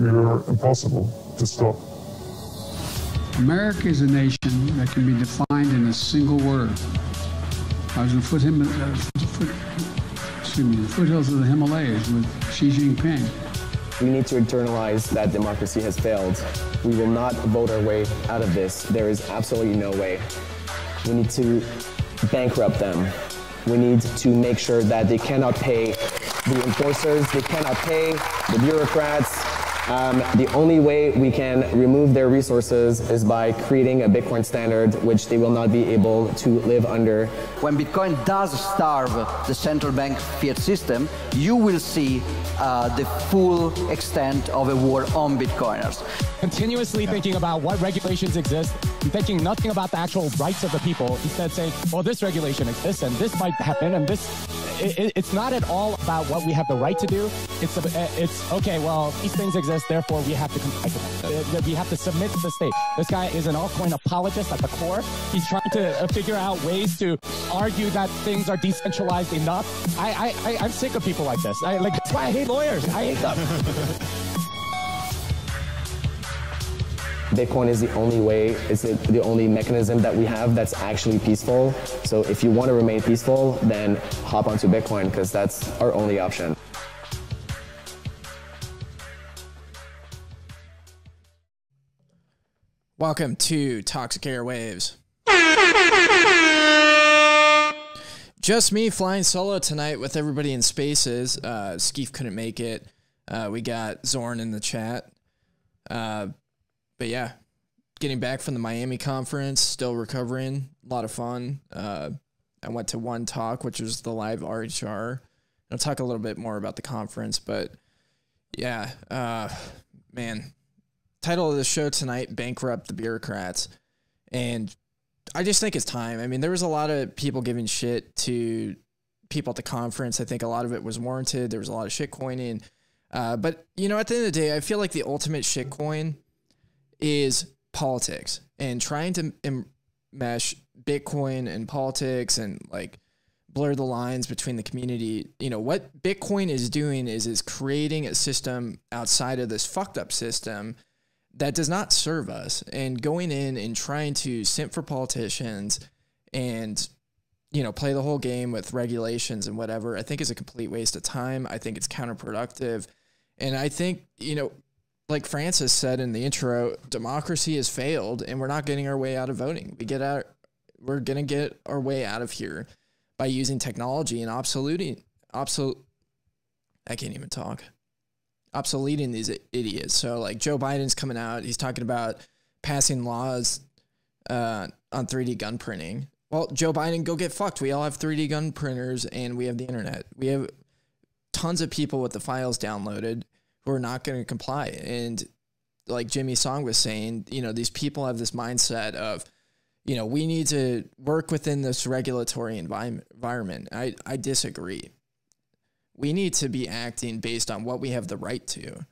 You're impossible to stop. America is a nation that can be defined in a single word. I was in foot, uh, foot, excuse me, the foothills of the Himalayas with Xi Jinping. We need to internalize that democracy has failed. We will not vote our way out of this. There is absolutely no way. We need to bankrupt them. We need to make sure that they cannot pay the enforcers, they cannot pay the bureaucrats, um, the only way we can remove their resources is by creating a Bitcoin standard which they will not be able to live under. When Bitcoin does starve the central bank fiat system, you will see uh, the full extent of a war on Bitcoiners. Continuously thinking about what regulations exist thinking nothing about the actual rights of the people, instead saying, well, this regulation exists and this might happen and this it, it's not at all about what we have the right to do. It's it's okay. Well, these things exist, therefore we have to comply to them. We have to submit to the state. This guy is an altcoin apologist at the core. He's trying to uh, figure out ways to argue that things are decentralized enough. I I, I I'm sick of people like this. I like that's why I hate lawyers. I hate them. Bitcoin is the only way, it's the only mechanism that we have that's actually peaceful. So if you want to remain peaceful, then hop onto Bitcoin because that's our only option. Welcome to Toxic Airwaves. Just me flying solo tonight with everybody in spaces. Uh, Skeef couldn't make it. Uh, we got Zorn in the chat. Uh, but yeah, getting back from the Miami conference, still recovering. A lot of fun. Uh, I went to one talk, which was the live RHR. I'll talk a little bit more about the conference, but yeah, uh, man. Title of the show tonight: Bankrupt the Bureaucrats, and I just think it's time. I mean, there was a lot of people giving shit to people at the conference. I think a lot of it was warranted. There was a lot of shit coining. Uh, but you know, at the end of the day, I feel like the ultimate shit coin is politics and trying to mesh Bitcoin and politics and like blur the lines between the community. You know, what Bitcoin is doing is is creating a system outside of this fucked up system that does not serve us and going in and trying to simp for politicians and you know, play the whole game with regulations and whatever, I think is a complete waste of time. I think it's counterproductive. And I think, you know, like Francis said in the intro, democracy has failed and we're not getting our way out of voting. We get out we're gonna get our way out of here by using technology and obsoleting obsolete I can't even talk. Obsoleting these idiots. So like Joe Biden's coming out, he's talking about passing laws uh, on 3D gun printing. Well, Joe Biden, go get fucked. We all have 3D gun printers and we have the internet. We have tons of people with the files downloaded who are not going to comply. And like Jimmy Song was saying, you know, these people have this mindset of, you know, we need to work within this regulatory environment. I, I disagree. We need to be acting based on what we have the right to.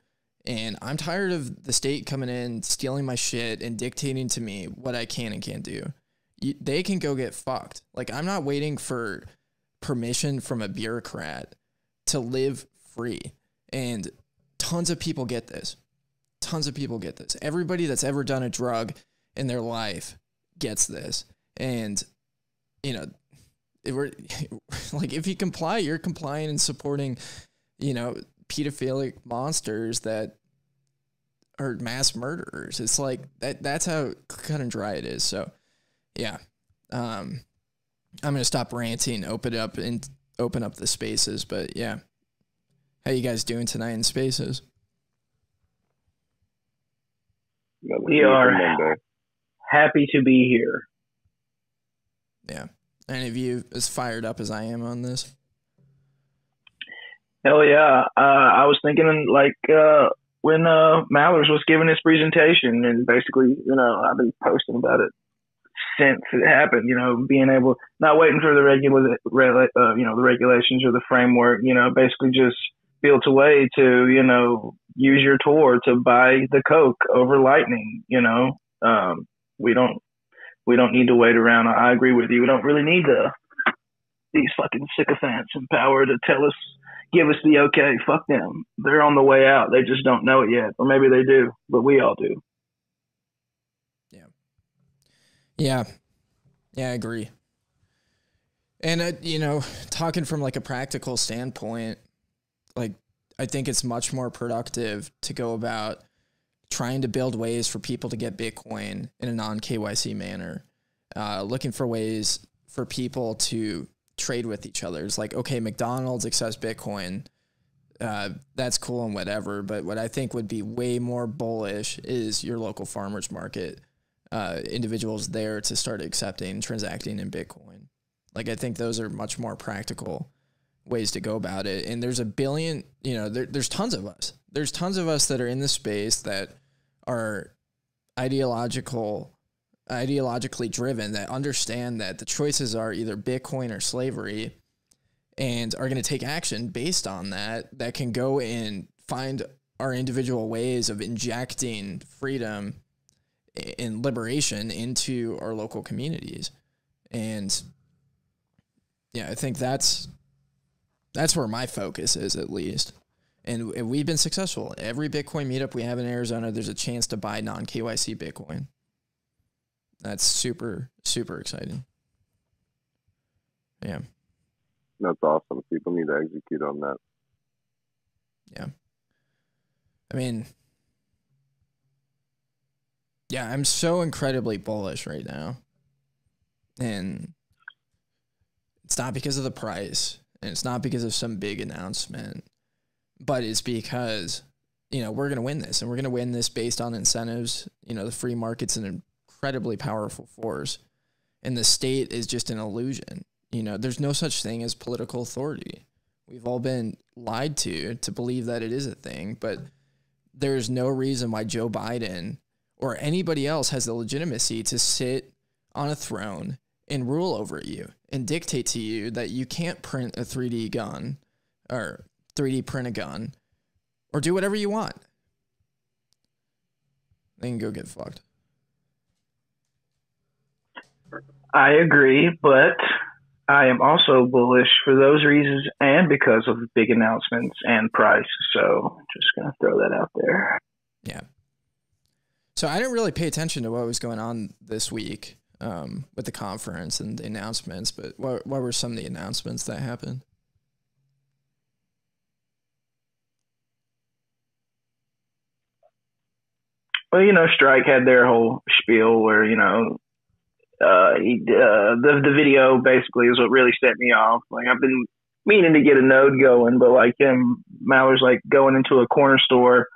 And I'm tired of the state coming in, stealing my shit, and dictating to me what I can and can't do. they can go get fucked. Like, I'm not waiting for permission from a bureaucrat to live free. And tons of people get this. Tons of people get this. Everybody that's ever done a drug in their life gets this. And, you know, we're like, if you comply, you're complying and supporting, you know, pedophilic monsters that are mass murderers. It's like that, that's how cut and dry it is. So, yeah. Um, I'm going to stop ranting, open up and open up the spaces. But yeah, how you guys doing tonight in spaces? We are happy to be here. Yeah. Any of you as fired up as I am on this? Hell yeah. Uh, I was thinking like uh, when uh, Mallers was giving his presentation and basically, you know, I've been posting about it since it happened, you know, being able, not waiting for the regular, uh, you know, the regulations or the framework, you know, basically just built a way to, you know, use your Tor to buy the Coke over Lightning, you know. Um, we don't we don't need to wait around. I agree with you. We don't really need the these fucking sycophants in power to tell us, give us the okay. Fuck them. They're on the way out. They just don't know it yet, or maybe they do, but we all do. Yeah. Yeah. Yeah, I agree. And uh, you know, talking from like a practical standpoint, like I think it's much more productive to go about trying to build ways for people to get Bitcoin in a non KYC manner, uh, looking for ways for people to trade with each other. It's like, okay, McDonald's accepts Bitcoin. Uh, that's cool and whatever. But what I think would be way more bullish is your local farmers market, uh, individuals there to start accepting, transacting in Bitcoin. Like, I think those are much more practical ways to go about it. And there's a billion, you know, there, there's tons of us. There's tons of us that are in the space that are ideological ideologically driven that understand that the choices are either Bitcoin or slavery and are going to take action based on that, that can go and find our individual ways of injecting freedom and liberation into our local communities. And yeah, I think that's that's where my focus is at least. And, and we've been successful. Every Bitcoin meetup we have in Arizona, there's a chance to buy non KYC Bitcoin that's super super exciting. Yeah. That's awesome. People need to execute on that. Yeah. I mean, yeah, I'm so incredibly bullish right now. And it's not because of the price, and it's not because of some big announcement, but it's because, you know, we're going to win this, and we're going to win this based on incentives. You know, the free market's an incredibly powerful force. And the state is just an illusion. You know, there's no such thing as political authority. We've all been lied to to believe that it is a thing, but there's no reason why Joe Biden or anybody else has the legitimacy to sit on a throne and rule over you and dictate to you that you can't print a 3D gun or 3D print a gun or do whatever you want. They can go get fucked. I agree, but I am also bullish for those reasons and because of the big announcements and price. So just gonna throw that out there. Yeah. So I didn't really pay attention to what was going on this week um, with the conference and the announcements, but what what were some of the announcements that happened? Well, you know, Strike had their whole spiel where you know uh, he, uh, the the video basically is what really set me off. Like I've been meaning to get a node going, but like him, Maller's like going into a corner store,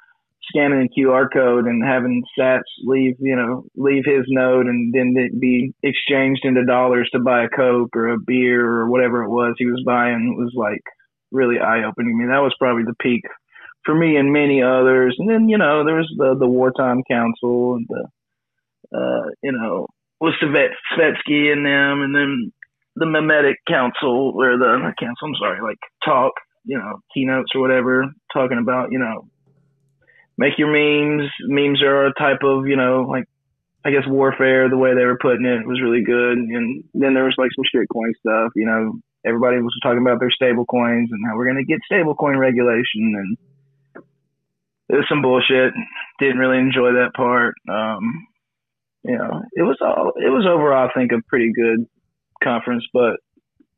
scanning a QR code and having Sats leave, you know, leave his node and then it be exchanged into dollars to buy a Coke or a beer or whatever it was he was buying was like really eye opening to me. That was probably the peak for me and many others. And then, you know, there was the, the wartime council and the, uh, you know, with Svet, Svetski and them, and then the Memetic Council, or the council, I'm sorry, like talk, you know, keynotes or whatever, talking about, you know, make your memes. Memes are a type of, you know, like, I guess warfare, the way they were putting it was really good. And then there was like some shitcoin stuff, you know, everybody was talking about their stable coins and how we're going to get stable coin regulation. And it was some bullshit. Didn't really enjoy that part. Um, you know, it was all it was overall, I think, a pretty good conference, but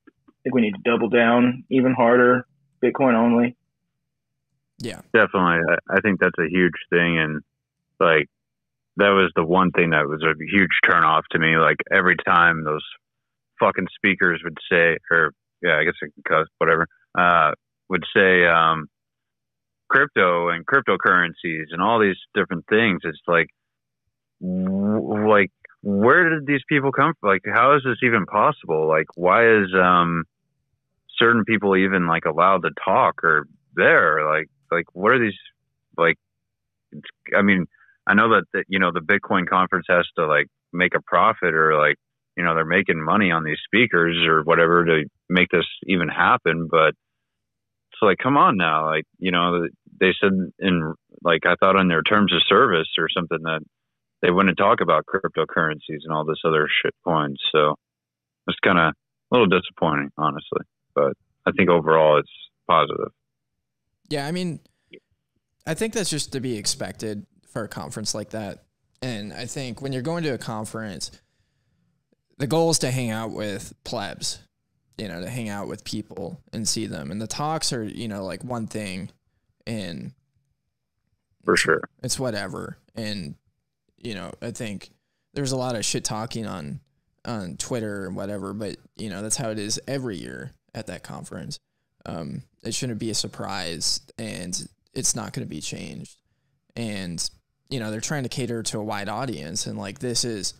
I think we need to double down even harder, Bitcoin only. Yeah, definitely. I, I think that's a huge thing, and like that was the one thing that was a huge turnoff to me. Like every time those fucking speakers would say, or yeah, I guess I can cuss, whatever, uh, would say, um, crypto and cryptocurrencies and all these different things. It's like like where did these people come from? Like, how is this even possible? Like, why is um certain people even like allowed to talk or there? Like, like what are these like? I mean, I know that, you know the Bitcoin conference has to like make a profit or like you know they're making money on these speakers or whatever to make this even happen, but it's like come on now, like you know they said in like I thought on their terms of service or something that they wouldn't talk about cryptocurrencies and all this other shit coins. So it's kind of a little disappointing, honestly. But I think overall it's positive. Yeah, I mean, I think that's just to be expected for a conference like that. And I think when you're going to a conference, the goal is to hang out with plebs, you know, to hang out with people and see them. And the talks are, you know, like one thing and For sure. it's whatever. And, you know, I think there's a lot of shit talking on on Twitter and whatever, but you know, that's how it is every year at that conference. Um, it shouldn't be a surprise and it's not gonna be changed. And, you know, they're trying to cater to a wide audience and like this is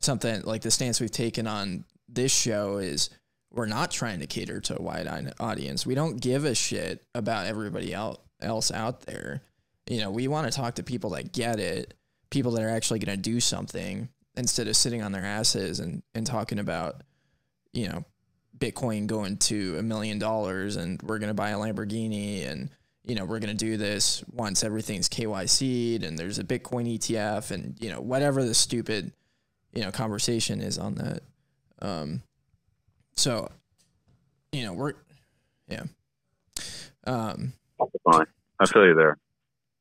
something like the stance we've taken on this show is we're not trying to cater to a wide audience. We don't give a shit about everybody el- else out there. You know, we want to talk to people that get it, people that are actually going to do something instead of sitting on their asses and, and talking about, you know, Bitcoin going to a million dollars and we're going to buy a Lamborghini and, you know, we're going to do this once everything's KYC'd and there's a Bitcoin ETF and, you know, whatever the stupid, you know, conversation is on that. Um, so, you know, we're, yeah. Um, Fine. I feel you there.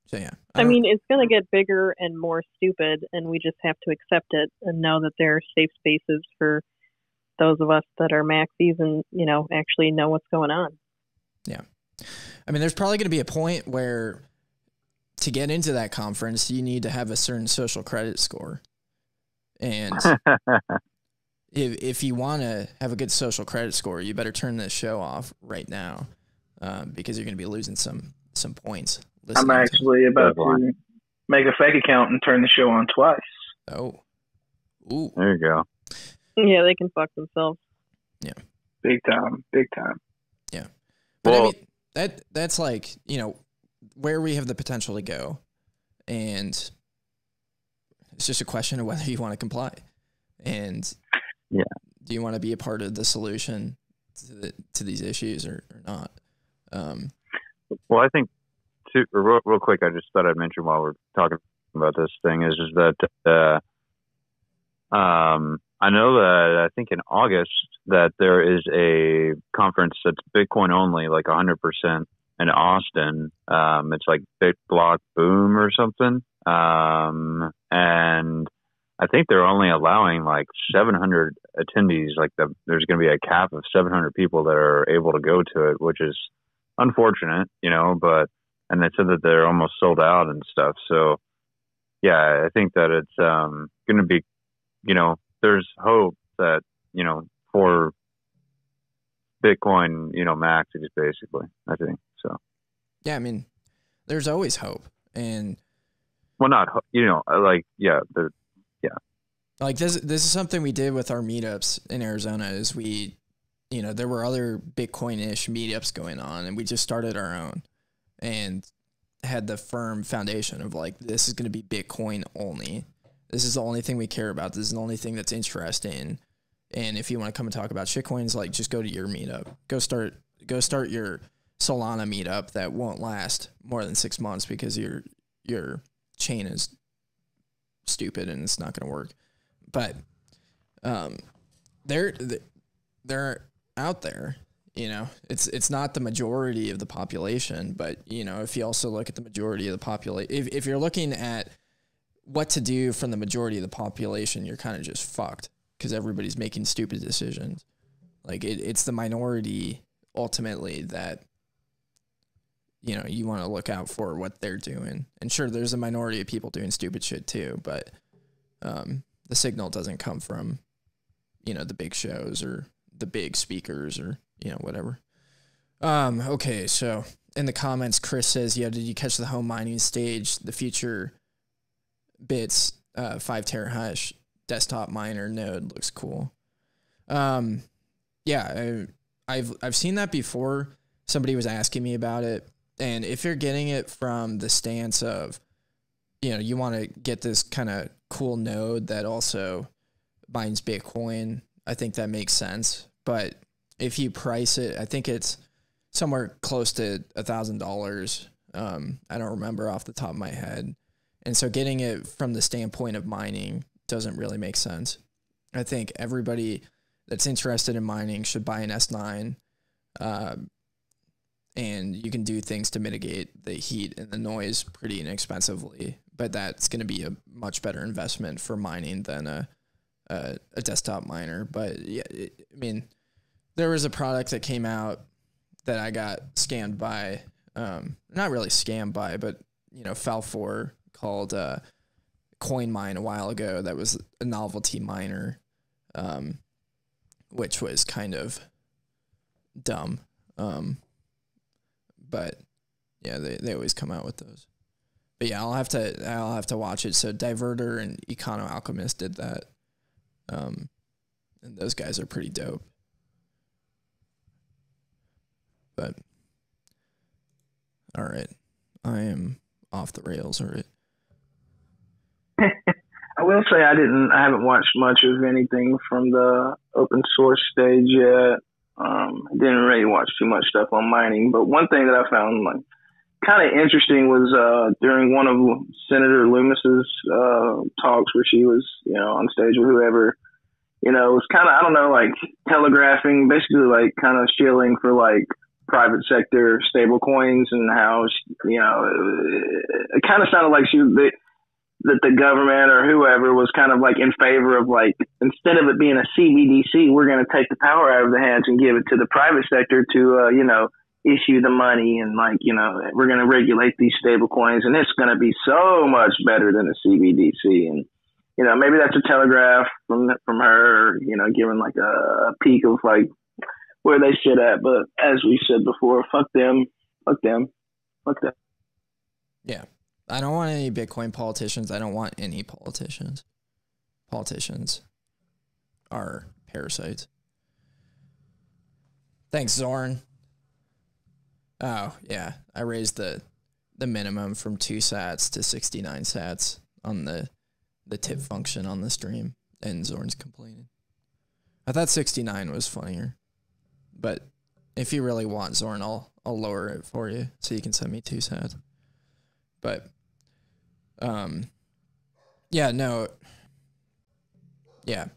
so yeah. I don't- mean, it's going to get bigger and more stupid, and we just have to accept it and know that there are safe spaces for those of us that are maxis and you know actually know what's going on. Yeah. I mean, there's probably going to be a point where to get into that conference, you need to have a certain social credit score. And if, if you want to have a good social credit score, you better turn this show off right now um, because you're going to be losing some some points. I'm listening to- actually about to make a fake account and turn the show on twice. Oh. Ooh. There you go. Yeah, they can fuck themselves. Yeah. Big time, big time. Yeah. But I Well- mean, that that's like you know where we have the potential to go, and it's just a question of whether you want to comply, and Yeah. do you want to be a part of the solution to the, to these issues or, or not? Um, Well, I think too, real, real quick, I just thought I'd mention while we're talking about this thing is is that uh, um, I know that I think in August that there is a conference that's Bitcoin only, like 100% in Austin. Um, it's like Bit Block Boom or something. Um, and I think they're only allowing like 700 attendees. Like the, there's going to be a cap of 700 people that are able to go to it, which is unfortunate, you know, but, and they said that they're almost sold out and stuff. So yeah, I think that it's, um, going to be, you know, there's hope that, you know, for Bitcoin, you know, maxes basically, I think. So, yeah, I mean, there's always hope, and well, not, you know, like, yeah, the, yeah, like this this is something we did with our meetups in Arizona is we you know there were other bitcoin-ish meetups going on and we just started our own and had the firm foundation of like this is going to be bitcoin only this is the only thing we care about. This is the only thing that's interesting. And if you want to come and talk about shitcoins like just go to your meetup. Go start go start your solana meetup that won't last more than 6 months because your your chain is stupid and it's not going to work. But um, they're they're out there. You know, it's it's not the majority of the population, but you know, if you also look at the majority of the population, if if you're looking at what to do from the majority of the population, you're kind of just fucked because everybody's making stupid decisions. Like it, it's the minority ultimately that you know you want to look out for what they're doing. And sure, there's a minority of people doing stupid shit too, but um, the signal doesn't come from you know the big shows or the big speakers or you know whatever um okay so in the comments chris says yeah did you catch the home mining stage the future bits uh 5 terahash desktop miner node looks cool. Um yeah I, i've i've seen that before. Somebody was asking me about it. And if you're getting it from the stance of you know you want to get this kind of cool node that also mines bitcoin i think that makes sense. But if you price it i think it's somewhere close to a thousand dollars. Um i don't remember off the top of my head and so getting it from the standpoint of mining doesn't really make sense i think everybody that's interested in mining should buy an s9 uh, and you can do things to mitigate the heat and the noise pretty inexpensively. But that's going to be a much better investment for mining than a a, a desktop miner. But yeah, it, I mean, there was a product that came out that I got scammed by, um, not really scammed by, but you know, fell for called uh, CoinMine a while ago. That was a novelty miner, um, which was kind of dumb. Um, but yeah, they, they always come out with those. But yeah, I'll have to I'll have to watch it. So Diverter and Econo Alchemist did that. Um, and those guys are pretty dope. But all right, I am off the rails. All right. I will say I didn't. I haven't watched much of anything from the open source stage yet. Um, I didn't really watch too much stuff on mining, but one thing that I found like kind of interesting was uh, during one of Senator Lummis's uh, talks where she was, you know, on stage with whoever. You know, it was kind of I don't know, like telegraphing, basically like kind of shilling for like private sector stable coins and how you know it, it kind of sounded like she that the government or whoever was kind of like in favor of like instead of it being a CBDC, we're going to take the power out of the hands and give it to the private sector to uh, you know issue the money and like you know we're going to regulate these stable coins and it's going to be so much better than a CBDC and you know maybe that's a telegraph from from her you know giving like a, a peek of like where they sit at. But as we said before fuck them. Fuck them. Fuck them. Yeah. I don't want any Bitcoin politicians. I don't want any politicians. Politicians are parasites. Thanks, Zorn. Oh, yeah. I raised the the minimum from two sats to 69 sats on the the tip function on the stream, and Zorn's complaining. I thought 69 was funnier, but if you really want Zorn, I'll I'll lower it for you so you can send me two sats. But um yeah, no. Yeah.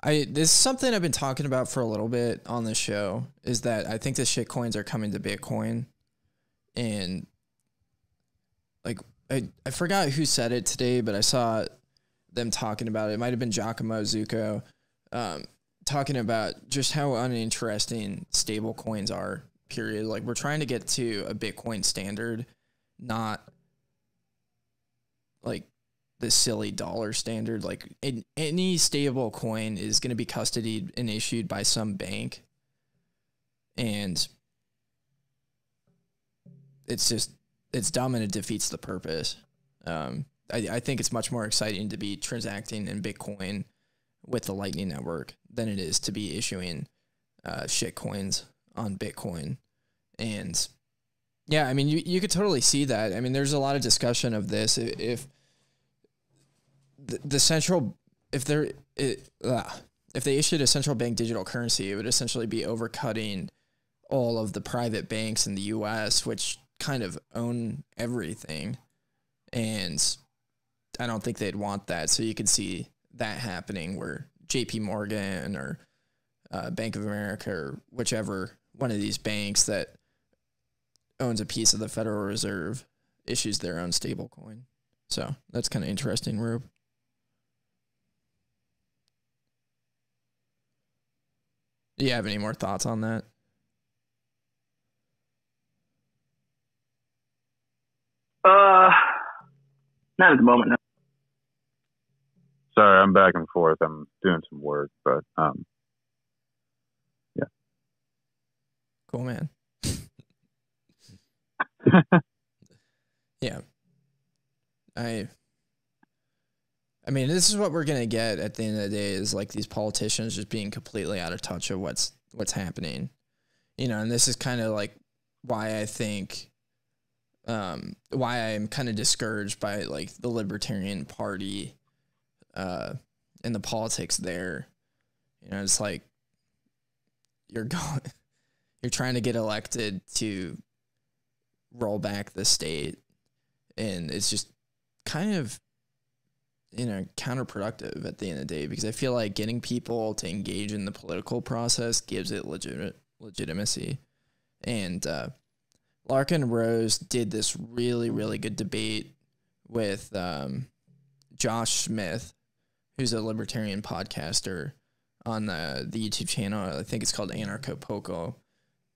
I this is something I've been talking about for a little bit on the show is that I think the shit coins are coming to Bitcoin and like I, I forgot who said it today, but I saw them talking about it. It might have been Giacomo Zucco, um, talking about just how uninteresting stable coins are, period. Like we're trying to get to a Bitcoin standard, not like the silly dollar standard. Like in, any stable coin is going to be custodied and issued by some bank. And it's just, it's dumb and it defeats the purpose. Um, I, I think it's much more exciting to be transacting in Bitcoin with the Lightning Network than it is to be issuing uh, shit coins on Bitcoin. And yeah, I mean, you, you could totally see that. I mean, there's a lot of discussion of this. I- If the, the central, if they're, it, uh, if they issued a central bank digital currency, it would essentially be overcutting all of the private banks in the U.S., which kind of own everything. And I don't think they'd want that. So you could see that happening where J.P. Morgan or uh, Bank of America or whichever one of these banks that owns a piece of the Federal Reserve issues their own stable coin. So that's kind of interesting, Rube. Do you have any more thoughts on that? uh not at the moment no. Sorry, I'm back and forth. I'm doing some work, but um, yeah. Cool, man. yeah. I I mean, this is what we're gonna get at the end of the day is like these politicians just being completely out of touch of what's what's happening. You know, and this is kind of like why I think um why I'm kind of discouraged by like the Libertarian Party uh and the politics there. You know, it's like you're going you're trying to get elected to roll back the state and it's just kind of you know counterproductive at the end of the day because I feel like getting people to engage in the political process gives it legit legitimacy And uh, Larken Rose did this really, really good debate with um, Josh Smith, who's a libertarian podcaster on the, the YouTube channel. I think it's called Anarcho Poco.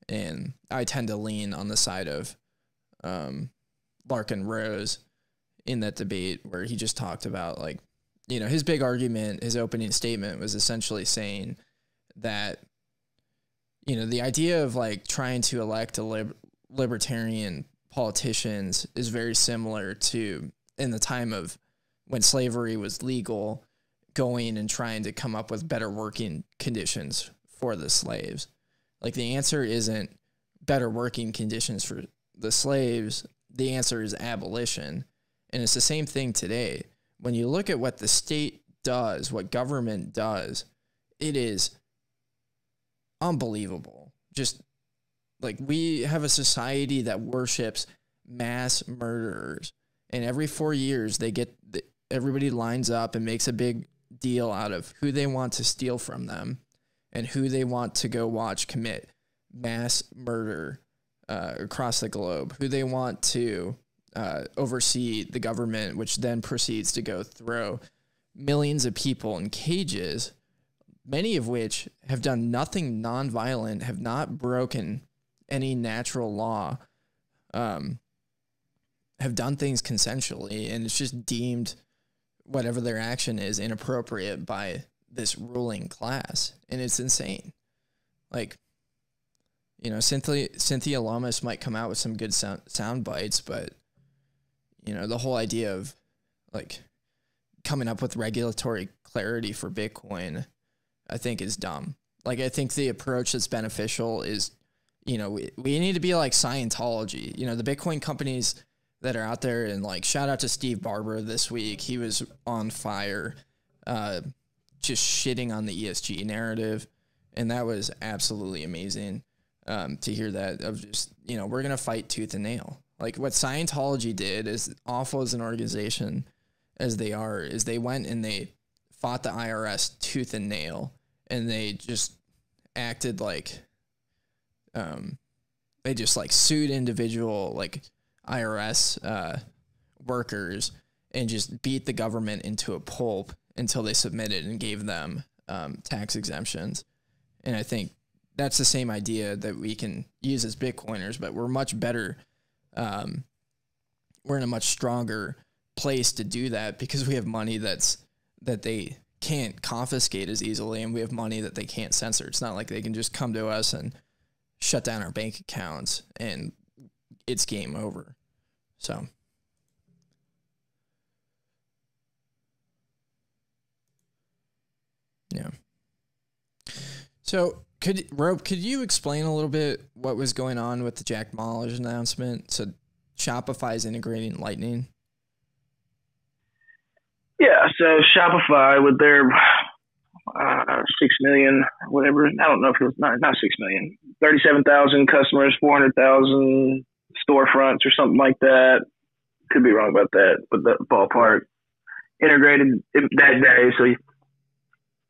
And I tend to lean on the side of um, Larken Rose in that debate where he just talked about like, you know, his big argument, his opening statement was essentially saying that, you know, the idea of like trying to elect a lib- libertarian politicians is very similar to in the time of when slavery was legal, going and trying to come up with better working conditions for the slaves. Like the answer isn't better working conditions for the slaves. The answer is abolition. And it's the same thing today. When you look at what the state does, what government does, it is unbelievable. Just like we have a society that worships mass murderers. And every four years, they get everybody lines up and makes a big deal out of who they want to steal from them and who they want to go watch commit mass murder uh, across the globe, who they want to uh, oversee the government, which then proceeds to go throw millions of people in cages, many of which have done nothing nonviolent, have not broken any natural law, um, have done things consensually, and it's just deemed whatever their action is inappropriate by this ruling class, and it's insane. Like, you know, Cynthia Cynthia Lummis might come out with some good sound, sound bites, but you know, the whole idea of like coming up with regulatory clarity for Bitcoin, I think is dumb. Like, I think the approach that's beneficial is, you know, we, we need to be like Scientology. You know, the Bitcoin companies that are out there, and like, shout out to Steve Barbour this week. He was on fire, uh, just shitting on the ESG narrative. And that was absolutely amazing um, to hear that of just, you know, we're to fight tooth and nail. Like what Scientology did, as awful as an organization as they are, is they went and they fought the IRS tooth and nail, and they just acted like, um, they just like sued individual like IRS uh, workers and just beat the government into a pulp until they submitted and gave them um, tax exemptions. And I think that's the same idea that we can use as Bitcoiners, but we're much better um, we're in a much stronger place to do that because we have money that's that they can't confiscate as easily and we have money that they can't censor. It's not like they can just come to us and shut down our bank accounts and it's game over. So Yeah. So could Rope, could you explain a little bit what was going on with the Jack Mallers announcement? So Shopify is integrating Lightning. Yeah, so Shopify with their uh, six million, whatever. I don't know if it was not not six million, thirty-seven thousand customers, four hundred thousand storefronts, or something like that. Could be wrong about that, but the ballpark integrated that day. So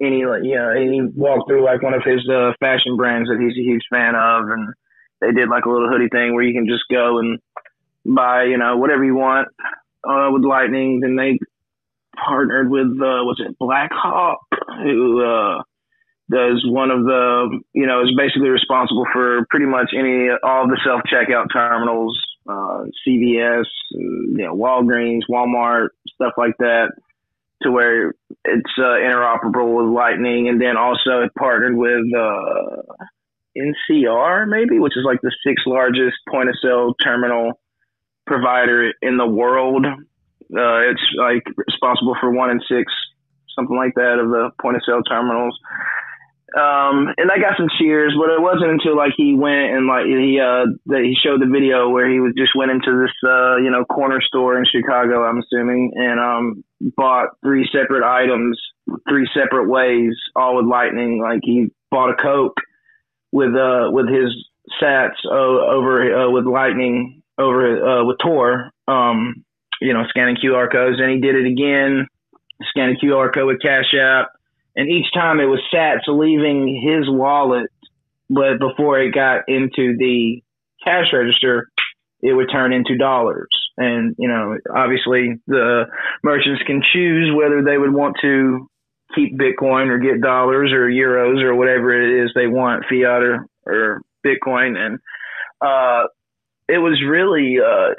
any like you know he walked through like one of his uh, fashion brands that he's a huge fan of, and they did like a little hoodie thing where you can just go and buy you know whatever you want uh, with Lightning. Then they partnered with uh, was it Blackhawk who uh, does one of the you know is basically responsible for pretty much any all the self checkout terminals, uh, CVS, you know Walgreens, Walmart, stuff like that to where it's uh, interoperable with Lightning, and then also it partnered with uh, NCR maybe, which is like the sixth largest point of sale terminal provider in the world. Uh, it's like responsible for one in six, something like that, of the point of sale terminals. Um, and I got some cheers, but it wasn't until like he went and like he uh that he showed the video where he was just went into this uh you know corner store in Chicago, I'm assuming, and um bought three separate items, three separate ways, all with Lightning. Like he bought a Coke with uh with his Sats uh, over uh, with Lightning over uh, with Tor, um, you know, scanning QR codes, and he did it again, scanning QR code with Cash App, and each time it was Sats leaving his wallet but before it got into the cash register, it would turn into dollars. And, you know, obviously the merchants can choose whether they would want to keep Bitcoin or get dollars or euros or whatever it is they want, fiat or, or Bitcoin. And, uh, it was really, uh,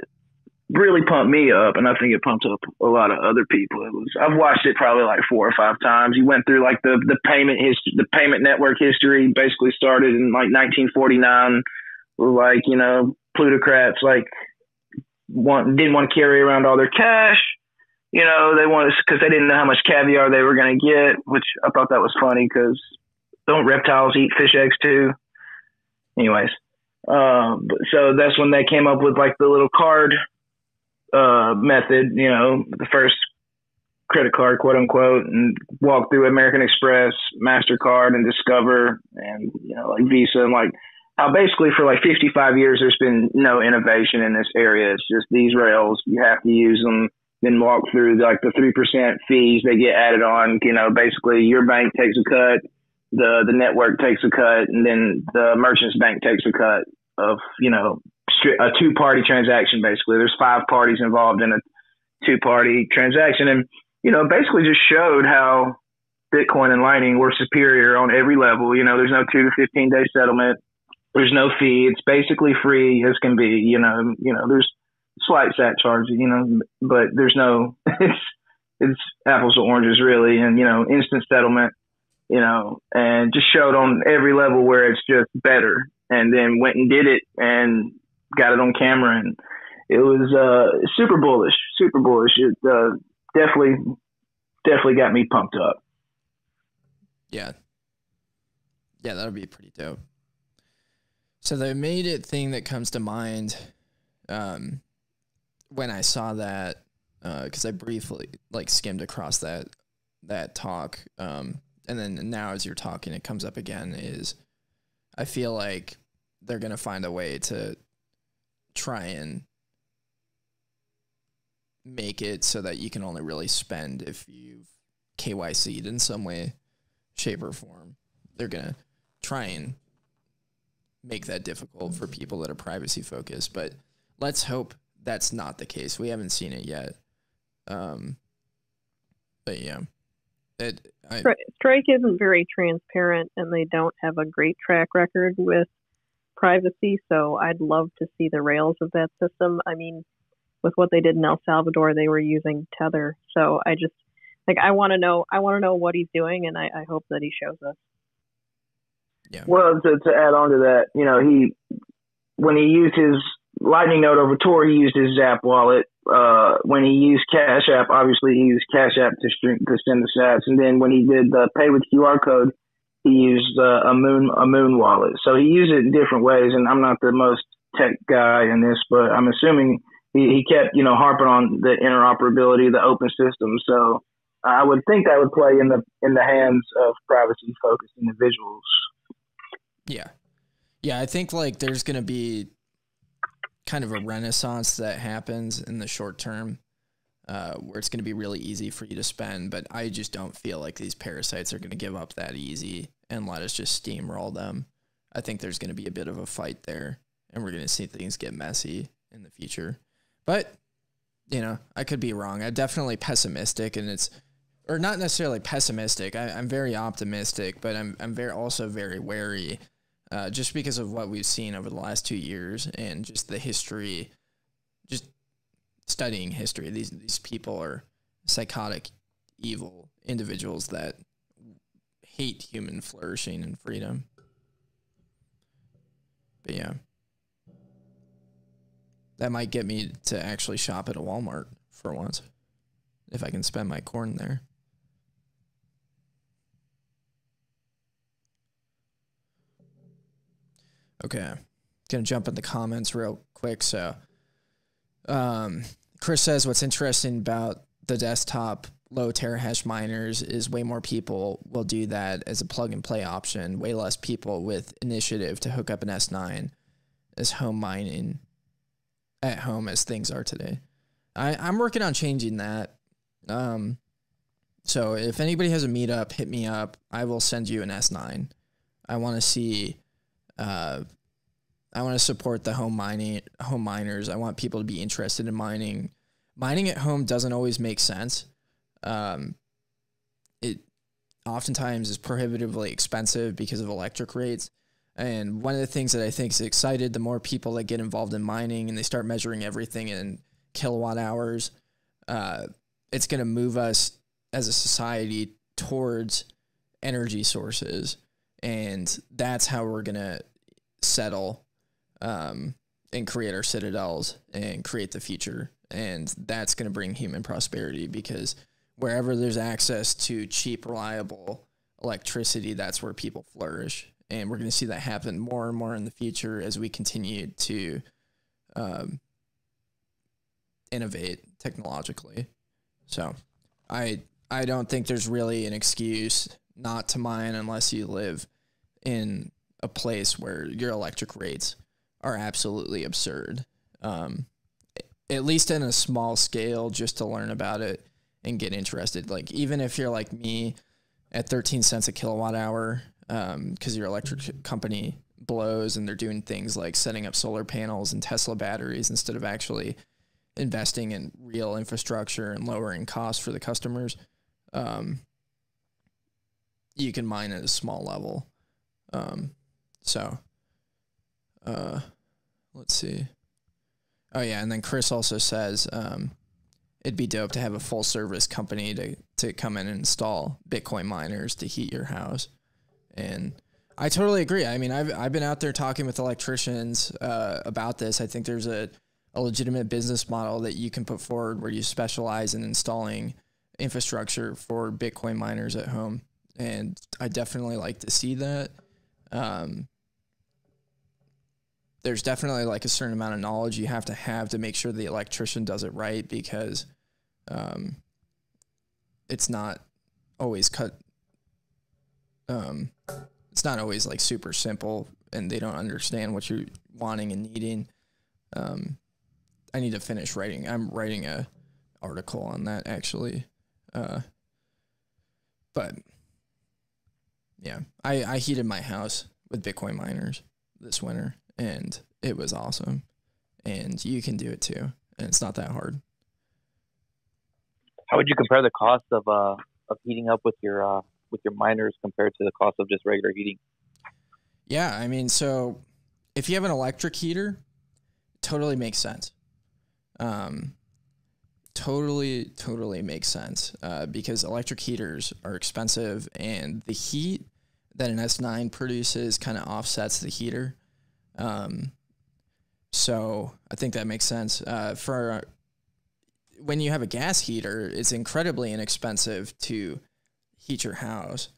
really pumped me up, and I think it pumped up a lot of other people. It was I've watched it probably like four or five times. He went through like the the payment history, the payment network history. Basically started in like 1949, like you know plutocrats like want didn't want to carry around all their cash. You know they wanted because they didn't know how much caviar they were going to get, which I thought that was funny because don't reptiles eat fish eggs too? Anyways. Um, so that's when they came up with like the little card uh, method, you know, the first credit card, quote unquote, and walk through American Express, MasterCard, and Discover, and, you know, like Visa, and like how basically for like 55 years there's been no innovation in this area. It's just these rails, you have to use them, then walk through like the 3% fees they get added on. You know, basically your bank takes a cut, the, the network takes a cut, and then the merchant's bank takes a cut of, you know, a two party transaction basically. There's five parties involved in a two party transaction. And, you know, basically just showed how Bitcoin and Lightning were superior on every level. You know, there's no two to 15 day settlement. There's no fee. It's basically free as can be. You know, you know, there's slight SAT charges, you know, but there's no, it's, it's apples to oranges really. And, you know, instant settlement, you know, and just showed on every level where it's just better. And then went and did it and got it on camera, and it was uh, super bullish, super bullish. It uh, definitely, definitely got me pumped up. Yeah, yeah, that would be pretty dope. So the immediate thing that comes to mind um, when I saw that, because uh, I briefly like skimmed across that that talk, um, and then now as you're talking, it comes up again. Is I feel like they're gonna find a way to try and make it so that you can only really spend if you've KYC'd in some way, shape, or form. They're going to try and make that difficult for people that are privacy focused. But let's hope that's not the case. We haven't seen it yet. Um, but yeah. It, I, Strike isn't very transparent and they don't have a great track record with privacy. So I'd love to see the rails of that system. I mean, with what they did in El Salvador, they were using Tether. So I just like I want to know I want to know what he's doing, and I, I hope that he shows us. Yeah. Well, to, to add on to that, you know, he when he used his Lightning node over Tor, he used his Zap wallet. Uh, when he used Cash App, obviously he used Cash App to, stream, to send the sats. And then when he did the pay with QR code, he used uh, a Muun a Muun wallet. So he used it in different ways. And I'm not the most tech guy in this, but I'm assuming he, he kept you know harping on the interoperability, the open system. So I would think that would play in the in the hands of privacy focused individuals. Yeah, yeah. I think like there's going to be kind of a renaissance that happens in the short term uh, where it's going to be really easy for you to spend. But I just don't feel like these parasites are going to give up that easy and let us just steamroll them. I think there's going to be a bit of a fight there, and we're going to see things get messy in the future. But you know, I could be wrong. I'm definitely pessimistic, and it's or not necessarily pessimistic. I, am very optimistic, but I'm I'm very also very wary, uh, just because of what we've seen over the last two years and just the history, just studying history. These these people are psychotic, evil individuals that hate human flourishing and freedom. But yeah. That might get me to actually shop at a Walmart for once. If I can spend my corn there. Okay. Gonna jump in the comments real quick. So um Chris says what's interesting about the desktop low terahash miners is way more people will do that as a plug and play option. Way less people with initiative to hook up an S9 as home mining at home as things are today. I, I'm working on changing that. Um, so if anybody has a meetup, hit me up. I will send you an S9. I want to see Uh, I want to support the home mining home miners. I want people to be interested in mining. Mining at home doesn't always make sense. Um, it oftentimes is prohibitively expensive because of electric rates. And one of the things that I think is excited, the more people that get involved in mining and they start measuring everything in kilowatt hours, uh, it's going to move us as a society towards energy sources. And that's how we're to settle um, and create our citadels and create the future. And that's going to bring human prosperity because wherever there's access to cheap, reliable electricity, that's where people flourish. And we're going to see that happen more and more in the future as we continue to um, innovate technologically. So I I don't think there's really an excuse not to mine unless you live in a place where your electric rates are absolutely absurd. Um, at least in a small scale, just to learn about it and get interested. Like even if you're like me at 13 cents a kilowatt hour, because um, your electric company blows and they're doing things like setting up solar panels and Tesla batteries instead of actually investing in real infrastructure and lowering costs for the customers. Um, you can mine at a small level. Um, so, uh, let's see. Oh yeah, and then Chris also says um, it'd be dope to have a full service company to to come in and install Bitcoin miners to heat your house. And I totally agree. I mean, I've I've been out there talking with electricians uh, about this. I think there's a a legitimate business model that you can put forward where you specialize in installing infrastructure for Bitcoin miners at home. And I definitely like to see that. Um, there's definitely like a certain amount of knowledge you have to have to make sure the electrician does it right because um, it's not always cut. Um, it's not always like super simple, and they don't understand what you're wanting and needing. Um, I need to finish writing. I'm writing a article on that actually. Uh, but yeah, I, I heated my house with Bitcoin miners this winter and it was awesome. And you can do it too. And it's not that hard. How would you compare the cost of uh of heating up with your uh with your miners compared to the cost of just regular heating? Yeah, I mean, so if you have an electric heater, totally makes sense. Um, totally, totally makes sense uh, because electric heaters are expensive, and the heat that an S9 produces kind of offsets the heater. Um, so I think that makes sense. Uh, for when you have a gas heater, it's incredibly inexpensive to heat your house,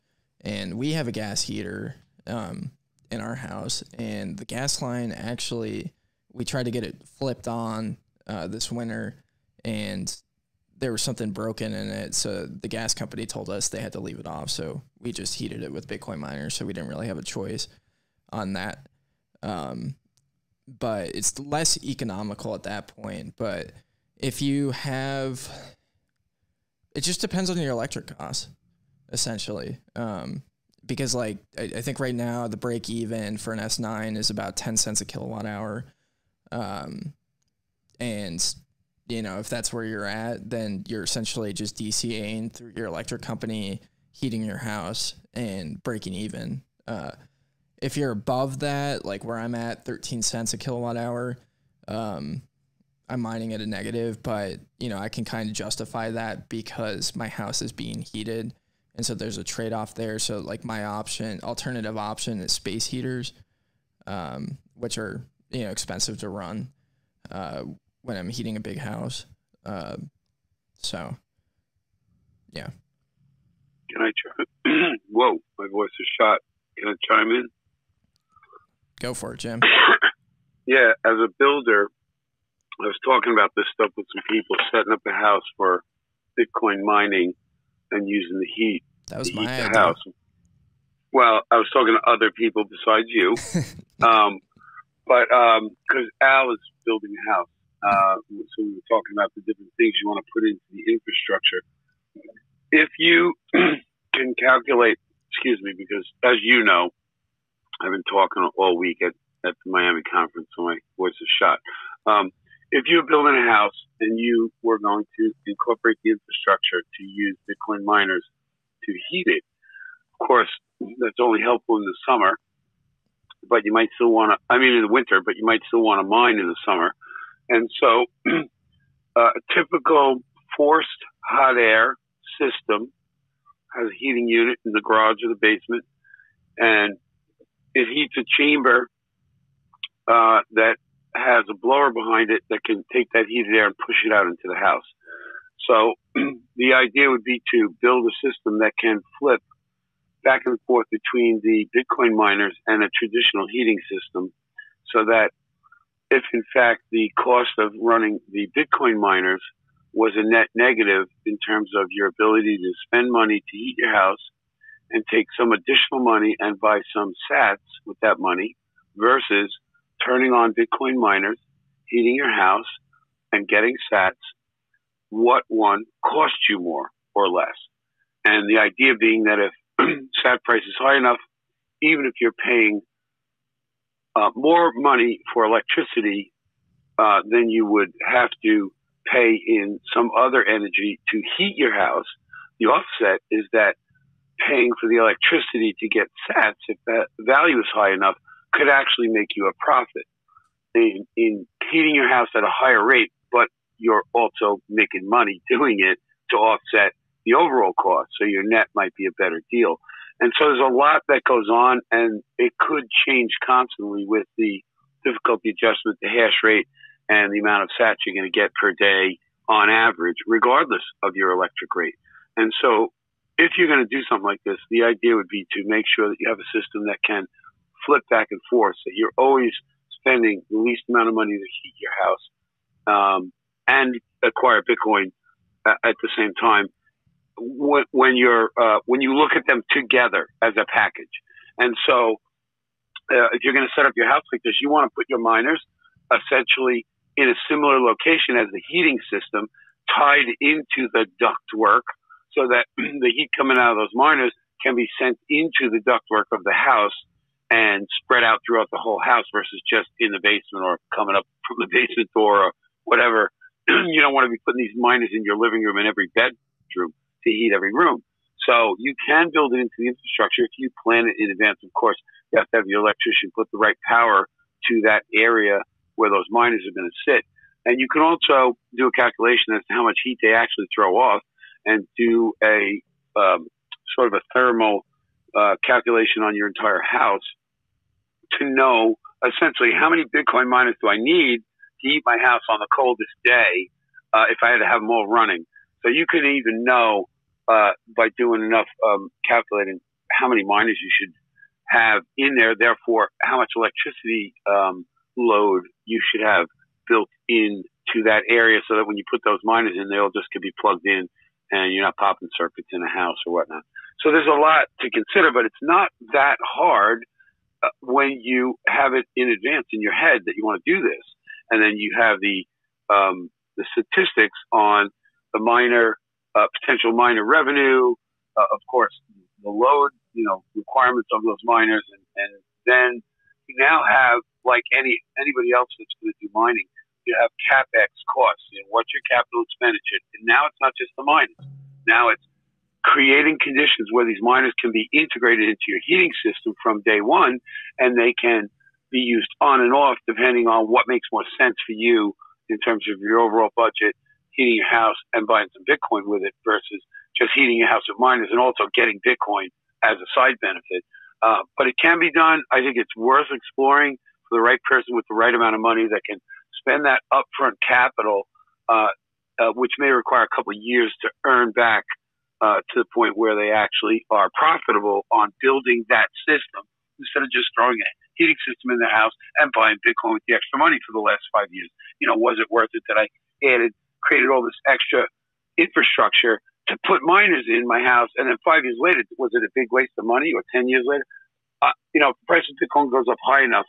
and we have a gas heater um, in our house, and the gas line actually we tried to get it flipped on uh, this winter, and there was something broken in it. So the gas company told us they had to leave it off. So we just heated it with Bitcoin miners. So we didn't really have a choice on that. Um, but it's less economical at that point. But if you have, it just depends on your electric costs, essentially. Um, because like I, I, think right now the break even for an S9 is about 10 cents a kilowatt hour. Um, and you know, if that's where you're at, then you're essentially just DCAing through your electric company, heating your house and breaking even. Uh, if you're above that, like where I'm at, 13 cents a kilowatt hour, um, I'm mining at a negative, but you know, I can kind of justify that because my house is being heated. And so there's a trade off there. So like my option, alternative option is space heaters, um, which are, you know, expensive to run. Uh, when I'm heating a big house. Uh, so, yeah. Can I chime? Whoa, my voice is shot. Can I chime in? Go for it, Jim. yeah, as a builder, I was talking about this stuff with some people, setting up a house for Bitcoin mining and using the heat. That was to my heat idea. the house. Well, I was talking to other people besides you, um, but because Al is building a house, uh, so we were talking about the different things you want to put into the infrastructure. If you can calculate, excuse me, because as you know, I've been talking all week at, at the Miami conference, so my voice is shot. Um, if you're building a house and you were going to incorporate the infrastructure to use Bitcoin miners to heat it, of course, that's only helpful in the summer, but you might still want to, I mean, in the winter, but you might still want to mine in the summer. And so, uh, a typical forced hot air system has a heating unit in the garage or the basement, and it heats a chamber uh, that has a blower behind it that can take that heated air and push it out into the house. So the idea would be to build a system that can flip back and forth between the Bitcoin miners and a traditional heating system so that if in fact the cost of running the Bitcoin miners was a net negative in terms of your ability to spend money to heat your house and take some additional money and buy some sats with that money versus turning on Bitcoin miners, heating your house, and getting sats, what one costs you more or less. And the idea being that if sat price is high enough, even if you're paying uh, more money for electricity uh, than you would have to pay in some other energy to heat your house, the offset is that paying for the electricity to get sats, if that value is high enough, could actually make you a profit in, in heating your house at a higher rate, but you're also making money doing it to offset the overall cost. So your net might be a better deal. And so there's a lot that goes on and it could change constantly with the difficulty adjustment, the hash rate, and the amount of sats you're going to get per day on average, regardless of your electric rate. And so if you're going to do something like this, the idea would be to make sure that you have a system that can flip back and forth, so you're always spending the least amount of money to heat your house um, and acquire Bitcoin at, at the same time. When, when you're uh, when you look at them together as a package, and so uh, if you're going to set up your house like this, you want to put your miners essentially in a similar location as the heating system, tied into the ductwork so that the heat coming out of those miners can be sent into the ductwork of the house and spread out throughout the whole house versus just in the basement or coming up from the basement door or whatever. you don't want to be putting these miners in your living room and every bedroom to heat every room. So you can build it into the infrastructure if you plan it in advance. Of course, you have to have your electrician put the right power to that area where those miners are going to sit. And you can also do a calculation as to how much heat they actually throw off and do a um, sort of a thermal uh, calculation on your entire house to know essentially how many Bitcoin miners do I need to heat my house on the coldest day uh, if I had to have them all running. So you can even know uh, by doing enough um, calculating how many miners you should have in there, therefore how much electricity um, load you should have built in to that area so that when you put those miners in, they'll just could be plugged in and you're not popping circuits in a house or whatnot. So there's a lot to consider, but it's not that hard uh, when you have it in advance in your head that you want to do this, and then you have the um, the statistics on the miner uh, potential miner revenue, uh, of course, the load, you know, requirements of those miners, and, and then you now have like any anybody else that's going to do mining, you have capex costs. You know, what's your capital expenditure? And now it's not just the miners. Now it's creating conditions where these miners can be integrated into your heating system from day one, and they can be used on and off depending on what makes more sense for you in terms of your overall budget, heating your house and buying some Bitcoin with it versus just heating your house with miners and also getting Bitcoin as a side benefit. Uh, but it can be done. I think it's worth exploring for the right person with the right amount of money that can spend that upfront capital, uh, uh, which may require a couple of years to earn back uh, to the point where they actually are profitable on building that system instead of just throwing a heating system in the house and buying Bitcoin with the extra money for the last five years. You know, was it worth it that I added, created all this extra infrastructure to put miners in my house, and then five years later, was it a big waste of money? Or ten years later, uh, you know, if the price of Bitcoin goes up high enough,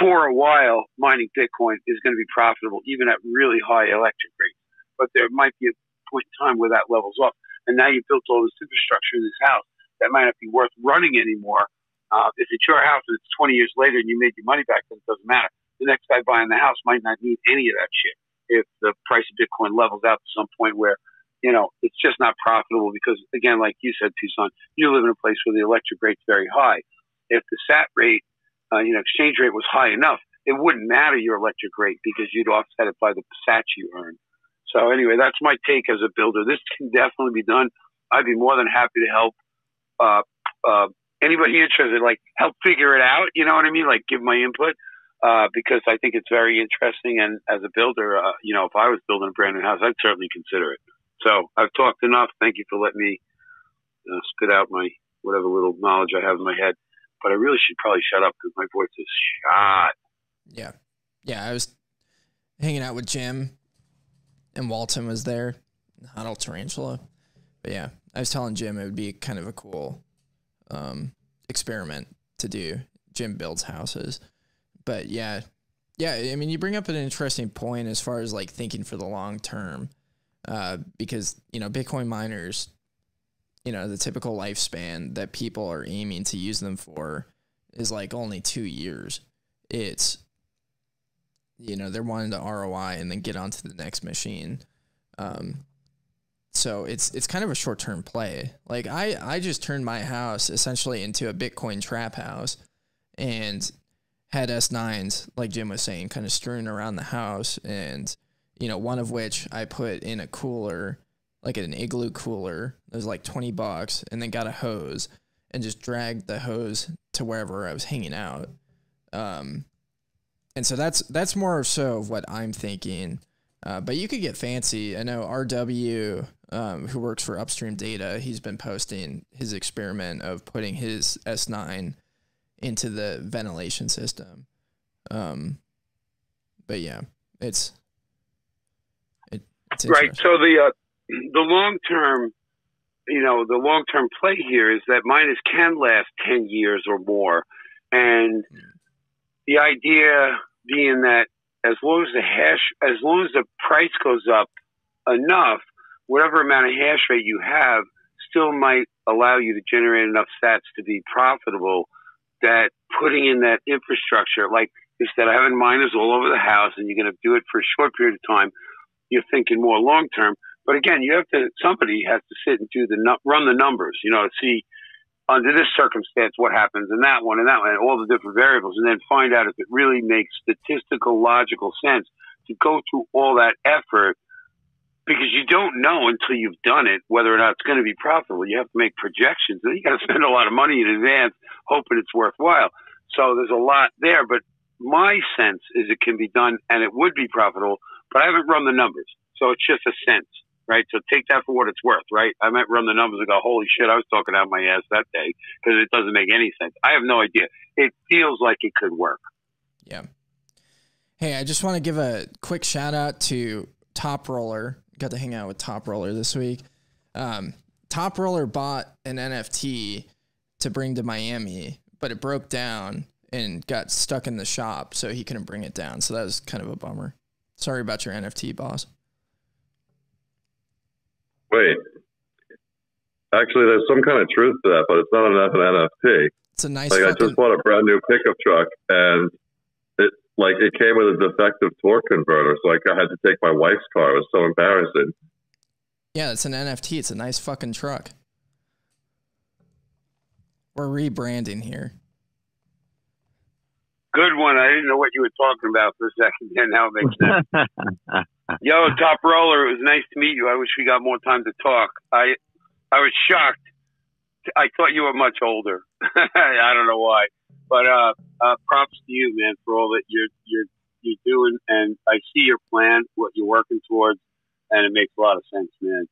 for a while, mining Bitcoin is going to be profitable, even at really high electric rates. But there might be a point in time where that levels off. And now you've built all this infrastructure in this house that might not be worth running anymore Uh, if it's your house and it's 20 years later and you made your money back, then it doesn't matter. The next guy buying the house might not need any of that shit if the price of Bitcoin levels out to some point where, you know, it's just not profitable because, again, like you said, Tucson, you live in a place where the electric rate's very high. If the SAT rate, uh, you know, exchange rate was high enough, it wouldn't matter your electric rate because you'd offset it by the SAT you earn. So anyway, that's my take as a builder. This can definitely be done. I'd be more than happy to help uh, uh, anybody interested, like help figure it out. You know what I mean? Like give my input uh, because I think it's very interesting. And as a builder, uh, you know, if I was building a brand new house, I'd certainly consider it. So I've talked enough. Thank you for letting me spit out my whatever little knowledge I have in my head. But I really should probably shut up because my voice is shot. Yeah. Yeah. I was hanging out with Jim and Walton was there, Huddle Tarantula. But yeah, I was telling Jim it would be kind of a cool um, experiment to do. Jim builds houses. But yeah, yeah, I mean, you bring up an interesting point as far as like thinking for the long term, uh, because you know Bitcoin miners, you know, the typical lifespan that people are aiming to use them for is like only two years. It's you know they're wanting the ROI and then get onto the next machine. Um, so it's it's kind of a short term play. Like I I just turned my house essentially into a Bitcoin trap house, and had S9s like Jim was saying, kind of strewn around the house, and you know one of which I put in a cooler, like an igloo cooler. It was like twenty bucks, and then got a hose and just dragged the hose to wherever I was hanging out. Um, and so that's that's more so of what I'm thinking. Uh, but you could get fancy. I know RW, um, who works for Upstream Data, he's been posting his experiment of putting his S9 into the ventilation system. Um, but yeah, it's it, it's right. So the uh, the long term, you know, the long term play here is that miners can last ten years or more, and the idea being that as long as the hash, as long as the price goes up enough, whatever amount of hash rate you have still might allow you to generate enough sats to be profitable. That putting in that infrastructure, like instead of having miners all over the house and you're going to do it for a short period of time, you're thinking more long term. But again, you have to somebody has to sit and do the run the numbers, you know, to see under this circumstance what happens and that one and that one and all the different variables and then find out if it really makes statistical logical sense to go through all that effort because you don't know until you've done it whether or not it's going to be profitable. You have to make projections and you got to spend a lot of money in advance hoping it's worthwhile. So there's a lot there, but my sense is it can be done and it would be profitable, but I haven't run the numbers. So it's just a sense right? So take that for what it's worth, right? I might run the numbers and go, holy shit, I was talking out my ass that day because it doesn't make any sense. I have no idea. It feels like it could work. Yeah. Hey, I just want to give a quick shout out to Top Roller. Got to hang out with Top Roller this week. Um, Top Roller bought an NFT to bring to Miami, but it broke down and got stuck in the shop, so he couldn't bring it down. So that was kind of a bummer. Sorry about your NFT, boss. Wait. Actually, there's some kind of truth to that, but it's not enough an NFT. It's a nice. Like. I just bought a brand new pickup truck, and like it came with a defective torque converter, so like I had to take my wife's car. It was so embarrassing. Yeah, it's an NFT. It's a nice fucking truck. We're rebranding here. Good one. I didn't know what you were talking about for a second. Yeah, now it makes sense. Yo, top roller, it was nice to meet you. I wish we got more time to talk. I I was shocked. I thought you were much older. I don't know why, but uh, uh, props to you, man, for all that you're you're you're doing. And I see your plan, what you're working towards, and it makes a lot of sense, man.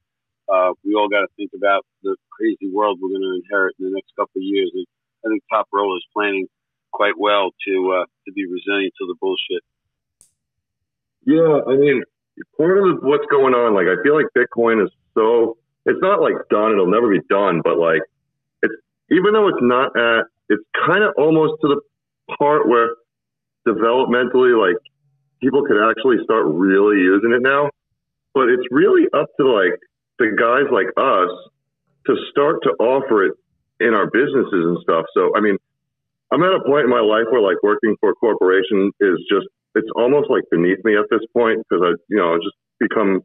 Uh, we all got to think about the crazy world we're going to inherit in the next couple of years, and I think Top Roller is planning quite well to uh, to be resilient to the bullshit. Yeah, I mean, part of what's going on, like I feel like Bitcoin is so it's not like done, it'll never be done, but like it's even though it's not at it's kind of almost to the part where developmentally like people could actually start really using it now. But it's really up to like the guys like us to start to offer it in our businesses and stuff. So I mean, I'm at a point in my life where like working for a corporation is just it's almost like beneath me at this point because I you know I've just become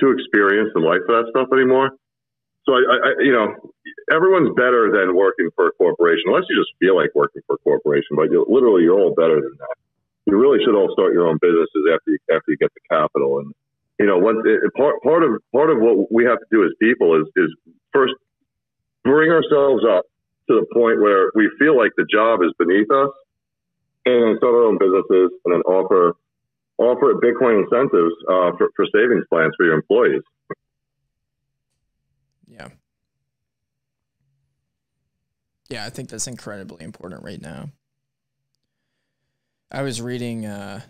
too experienced in life for that stuff anymore. So I, I you know everyone's better than working for a corporation unless you just feel like working for a corporation, but you literally you're all better than that. You really should all start your own businesses after you after you get the capital and you know, once it, part part of part of what we have to do as people is is first bring ourselves up to the point where we feel like the job is beneath us, and start our own businesses, and then offer offer Bitcoin incentives uh, for for savings plans for your employees. Yeah. Yeah, I think that's incredibly important right now. I was reading uh,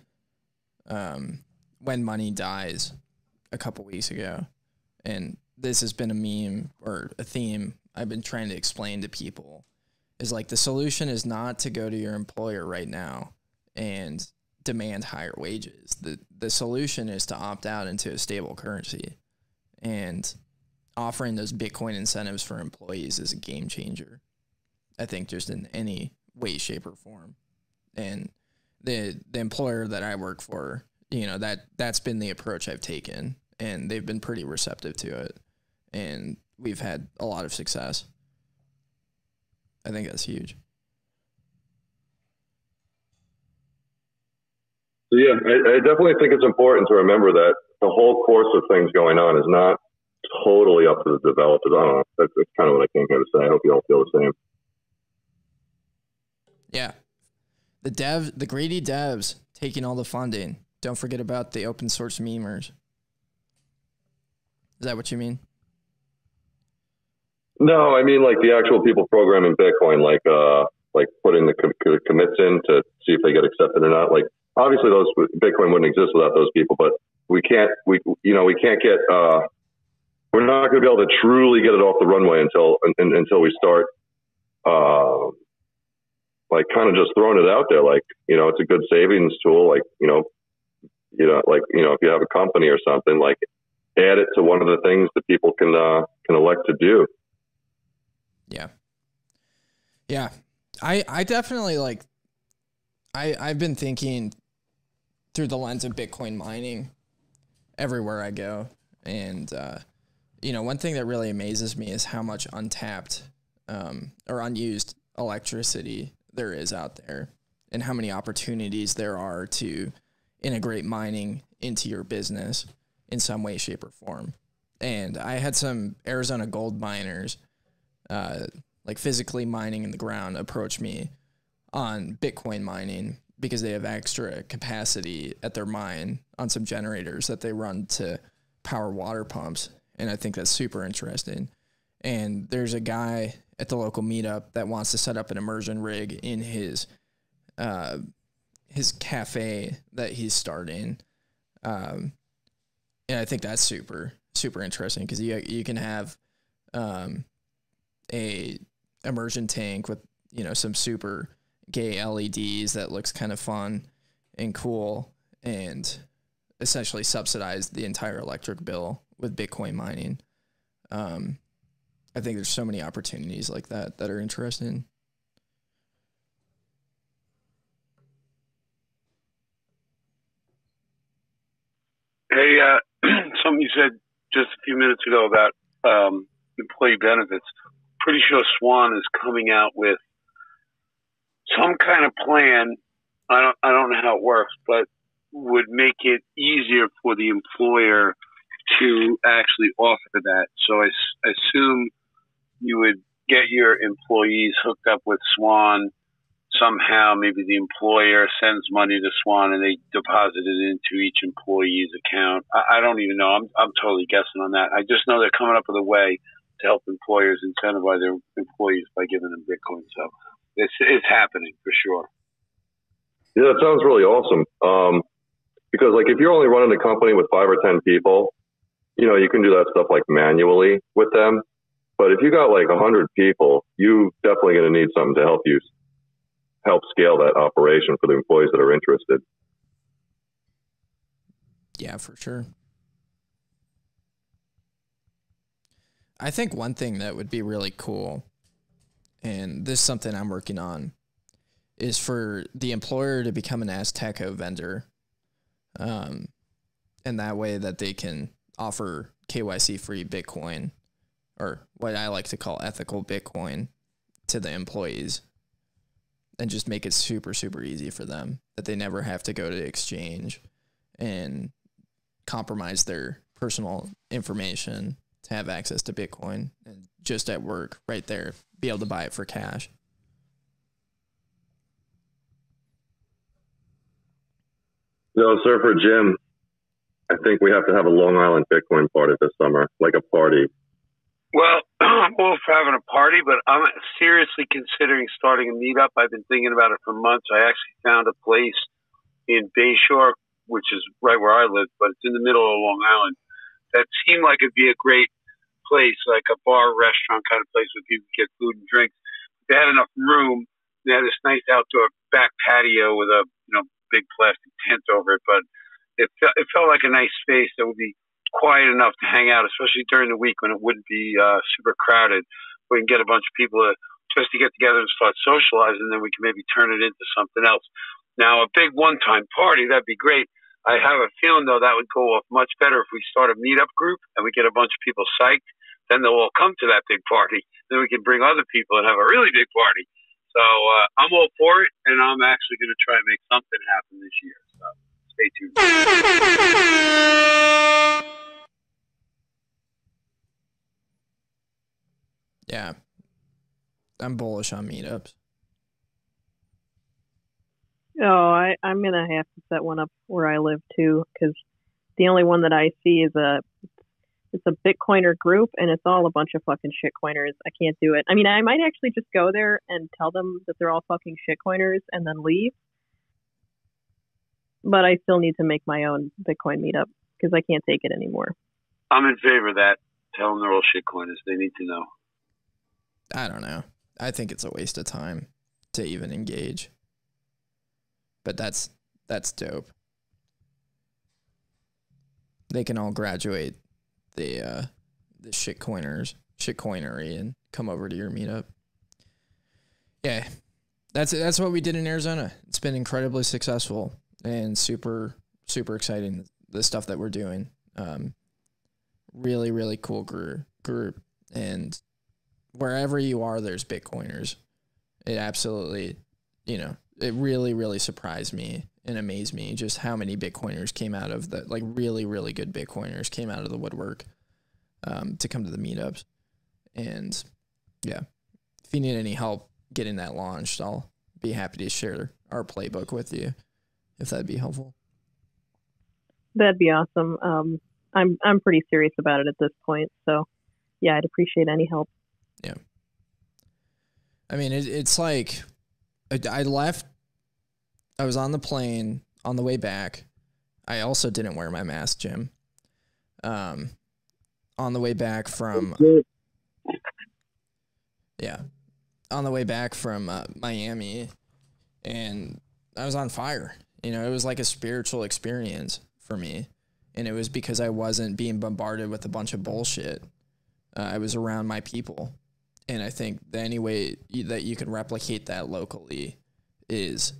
um, when money dies a couple weeks ago and this has been a meme or a theme I've been trying to explain to people is like the solution is not to go to your employer right now and demand higher wages. The the solution is to opt out into a stable currency. And offering those Bitcoin incentives for employees is a game changer. I think just in any way, shape, or form. And the the employer that I work for you know that that's been the approach I've taken, and they've been pretty receptive to it, and we've had a lot of success. I think that's huge. So yeah, I, I definitely think it's important to remember that the whole course of things going on is not totally up to the developers. I don't know. That's, that's kind of what I came here to say. I hope you all feel the same. Yeah, the dev, the greedy devs taking all the funding. Don't forget about the open source memers. Is that what you mean? No, I mean like the actual people programming Bitcoin, like uh, like putting the co- commits in to see if they get accepted or not. Like obviously those Bitcoin wouldn't exist without those people, but we can't we you know we can't get uh, we're not going to be able to truly get it off the runway until until we start uh, like kind of just throwing it out there. Like you know it's a good savings tool. Like you know you know, like you know, if you have a company or something, like add it to one of the things that people can uh, can elect to do. Yeah, yeah, I I definitely like. I I've been thinking through the lens of Bitcoin mining everywhere I go, and uh, you know, one thing that really amazes me is how much untapped um, or unused electricity there is out there, and how many opportunities there are to integrate mining into your business in some way, shape, or form. And I had some Arizona gold miners, uh, like physically mining in the ground, approach me on Bitcoin mining because they have extra capacity at their mine on some generators that they run to power water pumps. And I think that's super interesting. And there's a guy at the local meetup that wants to set up an immersion rig in his uh, his cafe that he's starting. Um, and I think that's super super interesting because you you can have um, a immersion tank with you know some super gay LEDs that looks kind of fun and cool and essentially subsidize the entire electric bill with Bitcoin mining. Um, I think there's so many opportunities like that that are interesting. Hey, uh, something you said just a few minutes ago about um, employee benefits. Pretty sure Swan is coming out with some kind of plan. I don't, I don't know how it works, but would make it easier for the employer to actually offer that. So I, I assume you would get your employees hooked up with Swan somehow maybe the employer sends money to Swan and they deposit it into each employee's account. I, I don't even know. I'm, I'm totally guessing on that. I just know they're coming up with a way to help employers incentivize their employees by giving them Bitcoin. So it's, it's happening for sure. Yeah, that sounds really awesome. Um, because like if you're only running a company with five or 10 people, you know, you can do that stuff like manually with them. But if you got like a hundred people, you definitely going to need something to help you help scale that operation for the employees that are interested. Yeah, for sure. I think one thing that would be really cool, and this is something I'm working on, is for the employer to become an Azteco vendor. Um, and that way that they can offer KYC free Bitcoin or what I like to call ethical Bitcoin to the employees and just make it super, super easy for them that they never have to go to exchange and compromise their personal information to have access to Bitcoin and just at work right there be able to buy it for cash. No, sir, for Jim, I think we have to have a Long Island Bitcoin party this summer, like a party. Well, I'm all for having a party, but I'm seriously considering starting a meetup. I've been thinking about it for months. I actually found a place in Bayshore, which is right where I live, but it's in the middle of Long Island. That seemed like it'd be a great place, like a bar, restaurant kind of place where people get food and drinks. They had enough room. They had this nice outdoor back patio with a you know big plastic tent over it, but it felt, it felt like a nice space that would be quiet enough to hang out, especially during the week when it wouldn't be uh, super crowded. We can get a bunch of people to, just to get together and start socializing, and then we can maybe turn it into something else. Now, a big one-time party that'd be great. I have a feeling though that would go off much better if we start a meetup group and we get a bunch of people psyched. Then they'll all come to that big party. Then we can bring other people and have a really big party. So uh, I'm all for it, and I'm actually going to try and make something happen this year. So stay tuned. Yeah. I'm bullish on meetups. Oh, I, I'm gonna have to set one up where I live too, because the only one that I see is a it's a Bitcoiner group, and it's all a bunch of fucking shitcoiners. I can't do it. I mean, I might actually just go there and tell them that they're all fucking shitcoiners, and then leave. But I still need to make my own Bitcoin meetup because I can't take it anymore. I'm in favor of that. Tell them they're all shitcoiners. They need to know. I don't know. I think it's a waste of time to even engage. But that's that's dope. They can all graduate the uh the shitcoiners, shitcoinery and come over to your meetup. Yeah. That's that's what we did in Arizona. It's been incredibly successful and super super exciting the stuff that we're doing. Um really really cool group group and wherever you are there's bitcoiners. It absolutely, you know, it really really surprised me and amazed me just how many bitcoiners came out of the like really really good bitcoiners came out of the woodwork um, to come to the meetups and yeah if you need any help getting that launched i'll be happy to share our playbook with you if that'd be helpful That'd be awesome. Um, I'm I'm pretty serious about it at this point, so yeah, I'd appreciate any help. Yeah. I mean, it, it's like I, I left. I was on the plane on the way back. I also didn't wear my mask, Jim. Um, on the way back from yeah, on the way back from uh, Miami, and I was on fire. You know, it was like a spiritual experience for me, and it was because I wasn't being bombarded with a bunch of bullshit. Uh, I was around my people, and I think the only way that you can replicate that locally is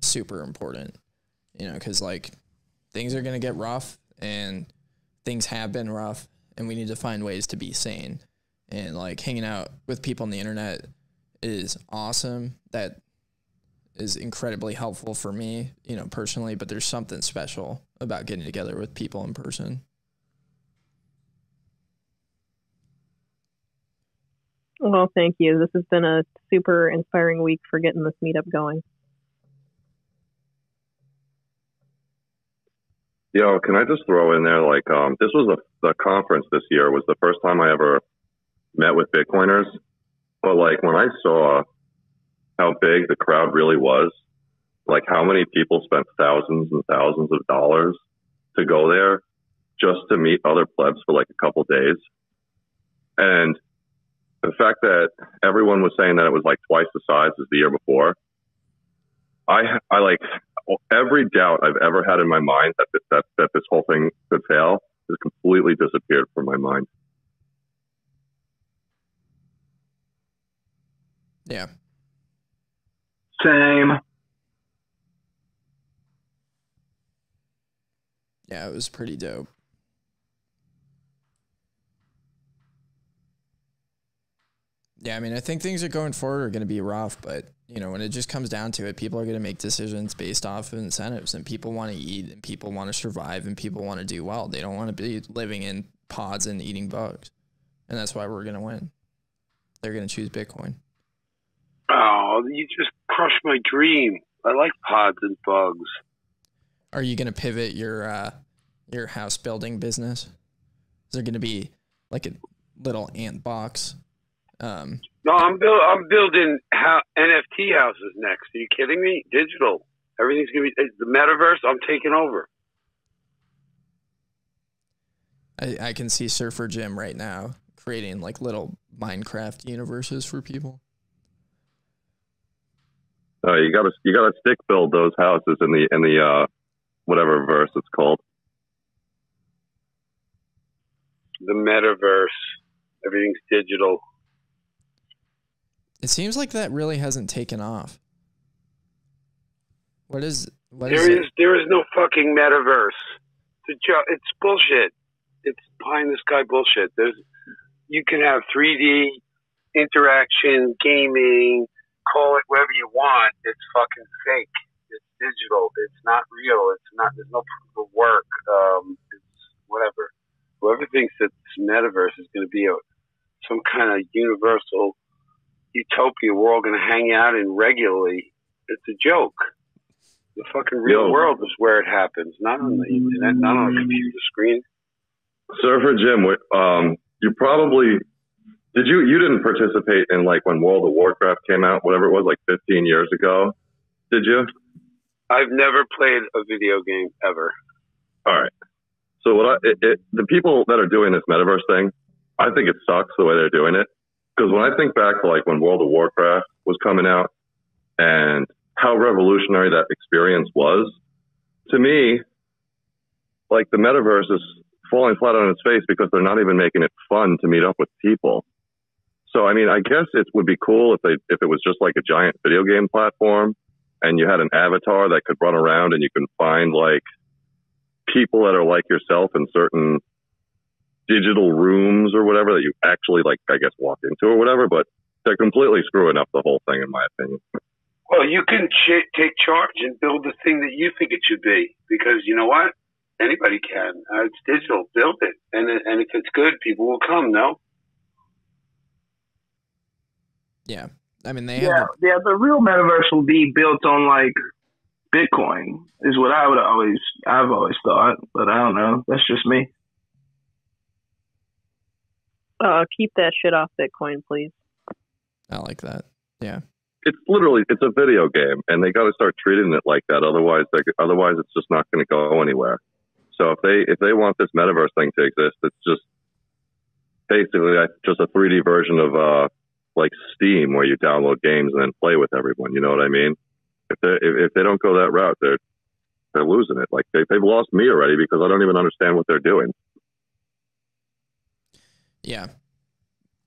super important. You know, because like things are gonna get rough, and things have been rough, and we need to find ways to be sane. And like hanging out with people on the internet is awesome. That is incredibly helpful for me, you know, personally. But there's something special about getting together with people in person. Well, thank you. This has been a super inspiring week for getting this meetup going. Yo, can I just throw in there like um this was a the conference this year was the first time I ever met with Bitcoiners. But like when I saw how big the crowd really was, like how many people spent thousands and thousands of dollars to go there just to meet other plebs for like a couple days. And the fact that everyone was saying that it was like twice the size as the year before, I I like every doubt I've ever had in my mind that this, that that this whole thing could fail has completely disappeared from my mind. Yeah. Same. Yeah, it was pretty dope. Yeah, I mean, I think things are going forward are going to be rough, but you know, when it just comes down to it, people are going to make decisions based off of incentives, and people want to eat, and people want to survive, and people want to do well. They don't want to be living in pods and eating bugs, and that's why we're going to win. They're going to choose Bitcoin. Oh, you just crushed my dream. I like pods and bugs. Are you going to pivot your uh, your house building business? Is there going to be like a little ant box? Um, No, I'm build, I'm building ho- NFT houses next. Are you kidding me? Digital. Everything's gonna be the metaverse. I'm taking over. I, I can see Surfer Jim right now creating like little Minecraft universes for people. Uh, you gotta you gotta stick build those houses in the in the uh whatever verse it's called. The metaverse. Everything's digital. It seems like that really hasn't taken off. What is what is There it? is there is no fucking metaverse. It's, jo- it's bullshit. It's pie in the sky bullshit. There's you can have 3D interaction, gaming, call it whatever you want. It's fucking fake. It's digital. It's not real. It's not. There's no proof of work. Um, it's whatever. Whoever thinks that this metaverse is going to be a some kind of universal utopia we're all going to hang out in regularly, it's a joke. The fucking real Yo. world is where it happens, not on the internet, not on a computer screen. Surfer Jim, um, you probably did you you didn't participate in like when World of Warcraft came out, whatever it was, like 15 years ago, did you? I've never played a video game ever. All right. So what I it, it, the people that are doing this metaverse thing, I think it sucks the way they're doing it. Because when I think back to like when World of Warcraft was coming out and how revolutionary that experience was, to me, like the metaverse is falling flat on its face because they're not even making it fun to meet up with people. So I mean, I guess it would be cool if they if it was just like a giant video game platform and you had an avatar that could run around and you can find like people that are like yourself in certain digital rooms or whatever that you actually like I guess walk into or whatever, but they're completely screwing up the whole thing in my opinion. Well, you can ch- take charge and build the thing that you think it should be because you know what? Anybody can. Uh, it's digital. Build it, and and if it's good, people will come. No. Yeah. I mean, they have Yeah, yeah. The real metaverse will be built on like Bitcoin, is what I would always, I've always thought. But I don't know. That's just me. Uh, keep that shit off Bitcoin, please. I like that. Yeah. It's literally it's a video game and they got to start treating it like that otherwise they otherwise it's just not going to go anywhere. So if they if they want this metaverse thing to exist, it's just basically like just a 3D version of uh like Steam where you download games and then play with everyone. You know what I mean? If they if, if they don't go that route, they're they're losing it. Like they they've lost me already because I don't even understand what they're doing. Yeah.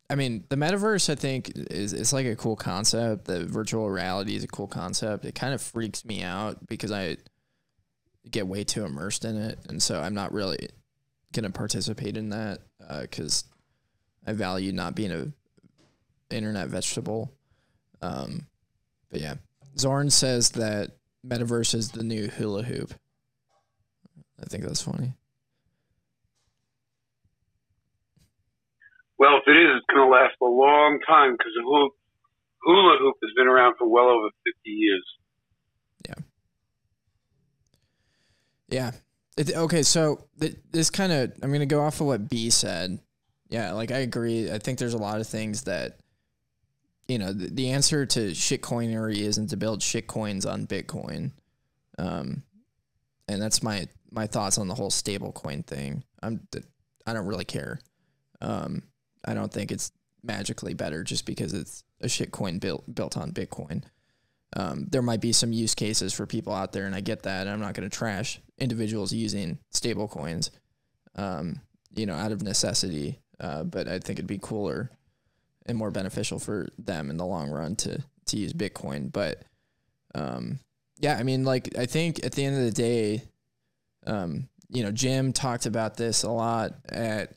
I mean, the metaverse, I think, is it's like a cool concept. The virtual reality is a cool concept. It kind of freaks me out because I get way too immersed in it, and so I'm not really gonna participate in that uh, because I value not being a internet vegetable. Um, but yeah, Zorn says that metaverse is the new hula hoop. I think that's funny. Well, if it is, it's going to last a long time because the hula, hula hoop has been around for well over 50 years. Yeah. It, okay, so th- this kind of I'm gonna go off of what B said. Yeah, like I agree. I think there's a lot of things that you know the, the answer to shitcoinery isn't to build shitcoins on Bitcoin, um, and that's my my thoughts on the whole stablecoin thing. I'm I don't really care. Um, I don't think it's magically better just because it's a shitcoin built built on Bitcoin. Um, there might be some use cases for people out there, and I get that. I'm not going to trash individuals using stablecoins, um, you know, out of necessity. Uh, but I think it'd be cooler and more beneficial for them in the long run to to use Bitcoin. But um, yeah, I mean, like I think at the end of the day, um, you know, Jim talked about this a lot at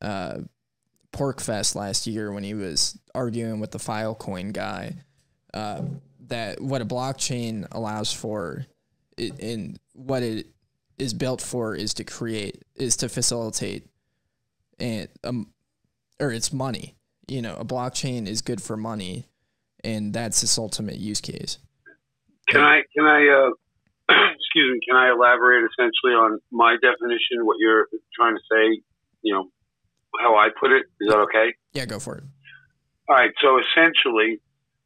uh, PorcFest last year when he was arguing with the Filecoin guy. Uh, that what a blockchain allows for, it, and what it is built for, is to create, is to facilitate, and um, or it's money. You know, a blockchain is good for money, and that's its ultimate use case. Can I can I uh, excuse me? Can I elaborate essentially on my definition? What you're trying to say? You know, how I put it. Is that okay? Yeah, go for it. All right. So essentially,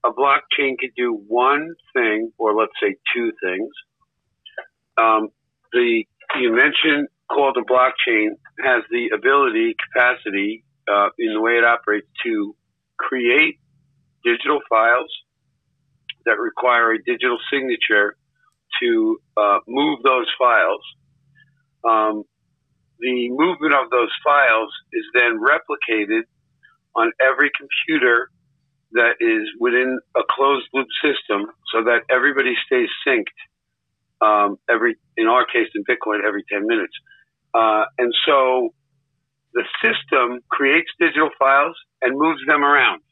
a blockchain could do one thing, or let's say two things. Um, the you mentioned called a blockchain has the ability, capacity, uh, in the way it operates to create digital files that require a digital signature to uh, move those files. Um, the movement of those files is then replicated on every computer that is within a closed loop system so that everybody stays synced um, every, in our case in Bitcoin, every 10 minutes. Uh, and so the system creates digital files and moves them around.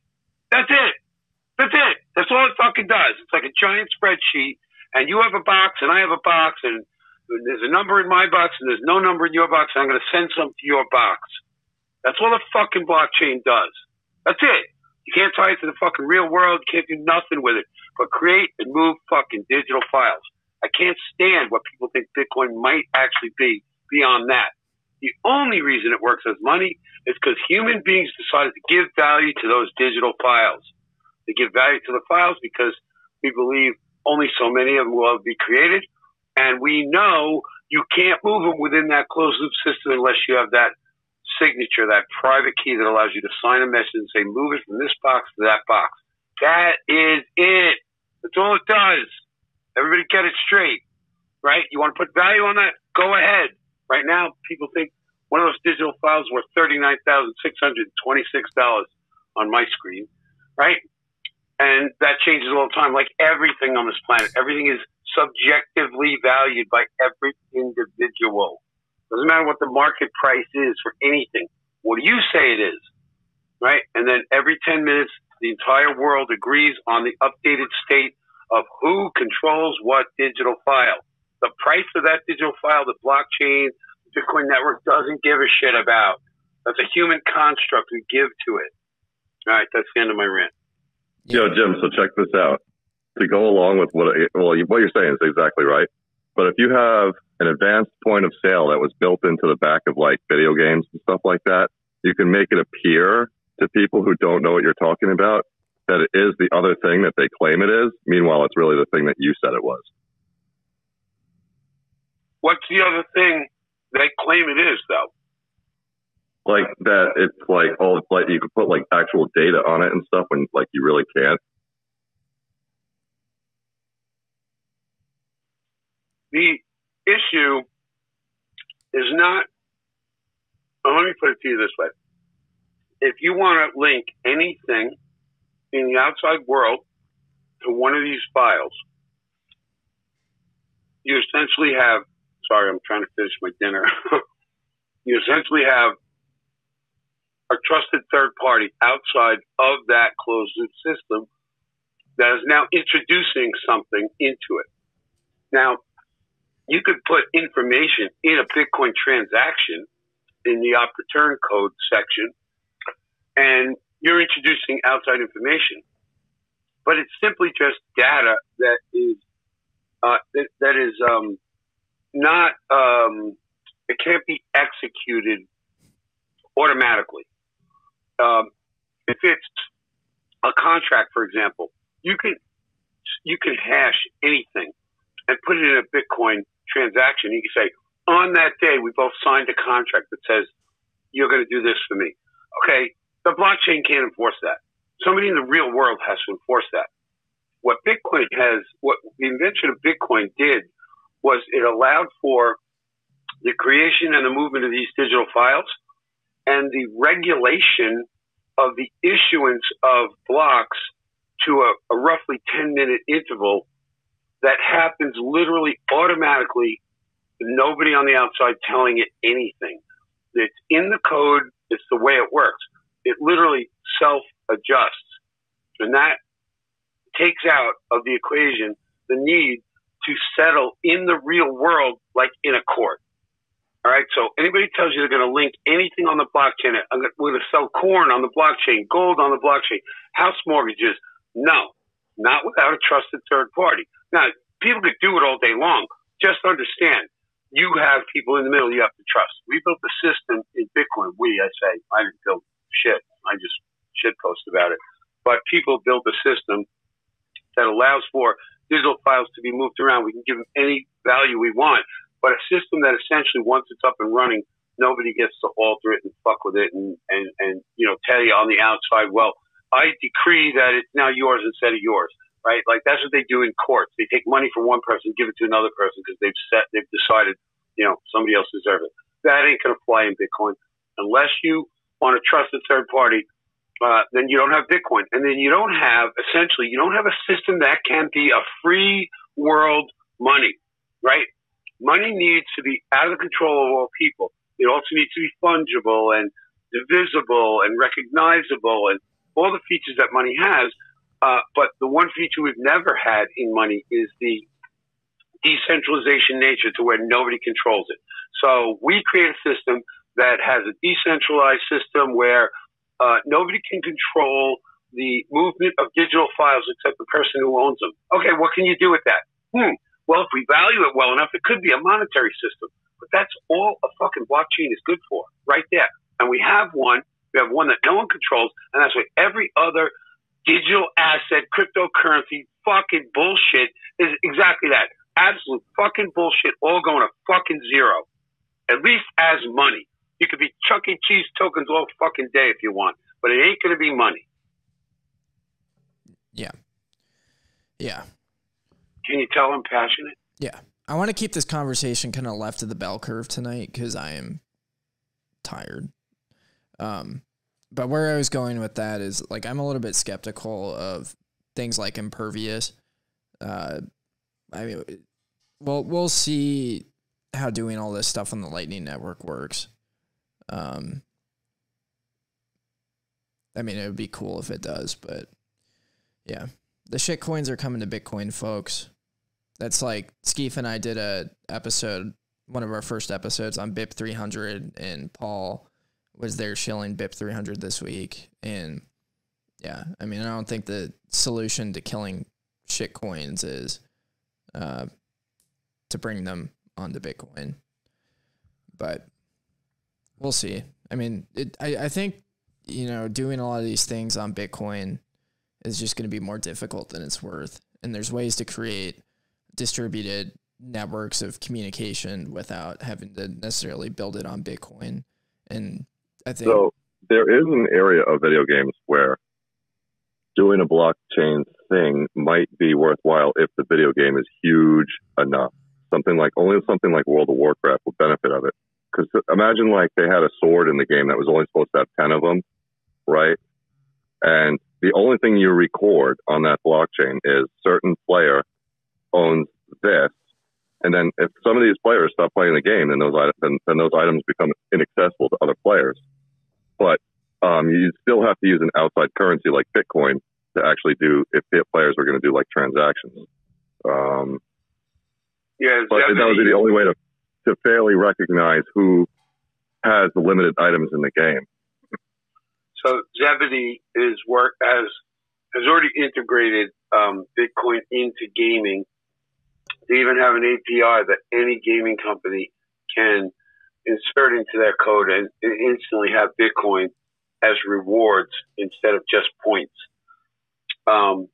That's it. That's it. That's all it fucking does. It's like a giant spreadsheet, and you have a box, and I have a box, and there's a number in my box, and there's no number in your box, and I'm going to send some to your box. That's all the fucking blockchain does. That's it. You can't tie it to the fucking real world. You can't do nothing with it but create and move fucking digital files. I can't stand what people think Bitcoin might actually be beyond that. The only reason it works as money is because human beings decided to give value to those digital files. They give value to the files because we believe only so many of them will be created. And we know you can't move them within that closed loop system unless you have that signature, that private key that allows you to sign a message and say, move it from this box to that box. That is it. That's all it does. Everybody get it straight, right? You want to put value on that? Go ahead. Right now, people think one of those digital files worth $39,626 on my screen, right? And that changes all the time, like everything on this planet. Everything is subjectively valued by every individual. Doesn't matter what the market price is for anything. What do you say it is? Right? And then every 10 minutes, the entire world agrees on the updated state of who controls what digital file. The price of that digital file, the blockchain, Bitcoin network doesn't give a shit about. That's a human construct we give to it. All right, that's the end of my rant. Yo, Jim, so check this out. To go along with what, well, what you're saying is exactly right. But if you have an advanced point of sale that was built into the back of like video games and stuff like that, you can make it appear to people who don't know what you're talking about that it is the other thing that they claim it is. Meanwhile, it's really the thing that you said it was. What's the other thing they claim it is, though? like that it's like oh like you could put like actual data on it and stuff when like you really can't the issue is not well, let me put it to you this way if you want to link anything in the outside world to one of these files you essentially have sorry i'm trying to finish my dinner you essentially have a trusted third party outside of that closed loop system that is now introducing something into it. Now, you could put information in a Bitcoin transaction in the op return code section, and you're introducing outside information. But it's simply just data that is uh, that, that is um, not um, it can't be executed automatically um, if it's a contract, for example, you can you can hash anything and put it in a Bitcoin transaction. You can say, on that day, we both signed a contract that says you're going to do this for me. Okay, the blockchain can't enforce that. Somebody in the real world has to enforce that. What Bitcoin has, what the invention of Bitcoin did was it allowed for the creation and the movement of these digital files and the regulation of the issuance of blocks to a, a roughly 10 minute interval that happens literally automatically, nobody on the outside telling it anything. It's in the code. It's the way it works. It literally self adjusts. And that takes out of the equation the need to settle in the real world like in a court. All right. So anybody tells you they're going to link anything on the blockchain, I'm gonna, we're going to sell corn on the blockchain, gold on the blockchain, house mortgages. No, not without a trusted third party. Now, people could do it all day long. Just understand, you have people in the middle you have to trust. We built a system in Bitcoin. We, I say, I didn't build shit. I just shit post about it. But people built a system that allows for digital files to be moved around. We can give them any value we want, but a system that essentially once it's up and running, nobody gets to alter it and fuck with it and, and, and you know, tell you on the outside, well, I decree that it's now yours instead of yours, right? Like that's what they do in courts. They take money from one person, give it to another person because they've set, they've decided, you know, somebody else deserves it. That ain't going to fly in Bitcoin unless you want a trusted third party. Uh, then you don't have Bitcoin, and then you don't have essentially you don't have a system that can be a free world money, right? Money needs to be out of the control of all people. It also needs to be fungible and divisible and recognizable and all the features that money has. Uh, but the one feature we've never had in money is the decentralization nature to where nobody controls it. So we create a system that has a decentralized system where uh, nobody can control the movement of digital files except the person who owns them. Okay, what can you do with that? Hmm. Well, if we value it well enough, it could be a monetary system. But that's all a fucking blockchain is good for, right there. And we have one. We have one that no one controls, and that's what every other digital asset, cryptocurrency, fucking bullshit is exactly that. Absolute fucking bullshit, all going to fucking zero. At least as money. You could be Chuck E. Cheese tokens all fucking day if you want, but it ain't going to be money. Yeah. Yeah. Can you tell I'm passionate? Yeah. I want to keep this conversation kind of left of the bell curve tonight because I am tired. Um, but where I was going with that is like I'm a little bit skeptical of things like impervious. Uh, I mean, well, we'll see how doing all this stuff on the Lightning Network works. Um, I mean, it would be cool if it does, but yeah, the shit coins are coming to Bitcoin, folks. That's like Skeef and I did a episode, one of our first episodes on BIP 300, and Paul was there shilling BIP 300 this week. And yeah, I mean, I don't think the solution to killing shit coins is uh, to bring them onto Bitcoin. But we'll see. I mean, it, I, I think, you know, doing a lot of these things on Bitcoin is just going to be more difficult than it's worth. And there's ways to create distributed networks of communication without having to necessarily build it on Bitcoin. And I think so. There is an area of video games where doing a blockchain thing might be worthwhile if the video game is huge enough. Something like only something like World of Warcraft would benefit of it. Because imagine like they had a sword in the game that was only supposed to have ten of them, right? And the only thing you record on that blockchain is certain player owns this, and then if some of these players stop playing the game, then those then, then those items become inaccessible to other players. But um, you still have to use an outside currency like Bitcoin to actually do if the players were going to do like transactions. Um, yeah, but that would be the only way to to fairly recognize who has the limited items in the game. So Zebedee is work has has already integrated um, Bitcoin into gaming. They even have an API that any gaming company can insert into their code and, and instantly have Bitcoin as rewards instead of just points. Um,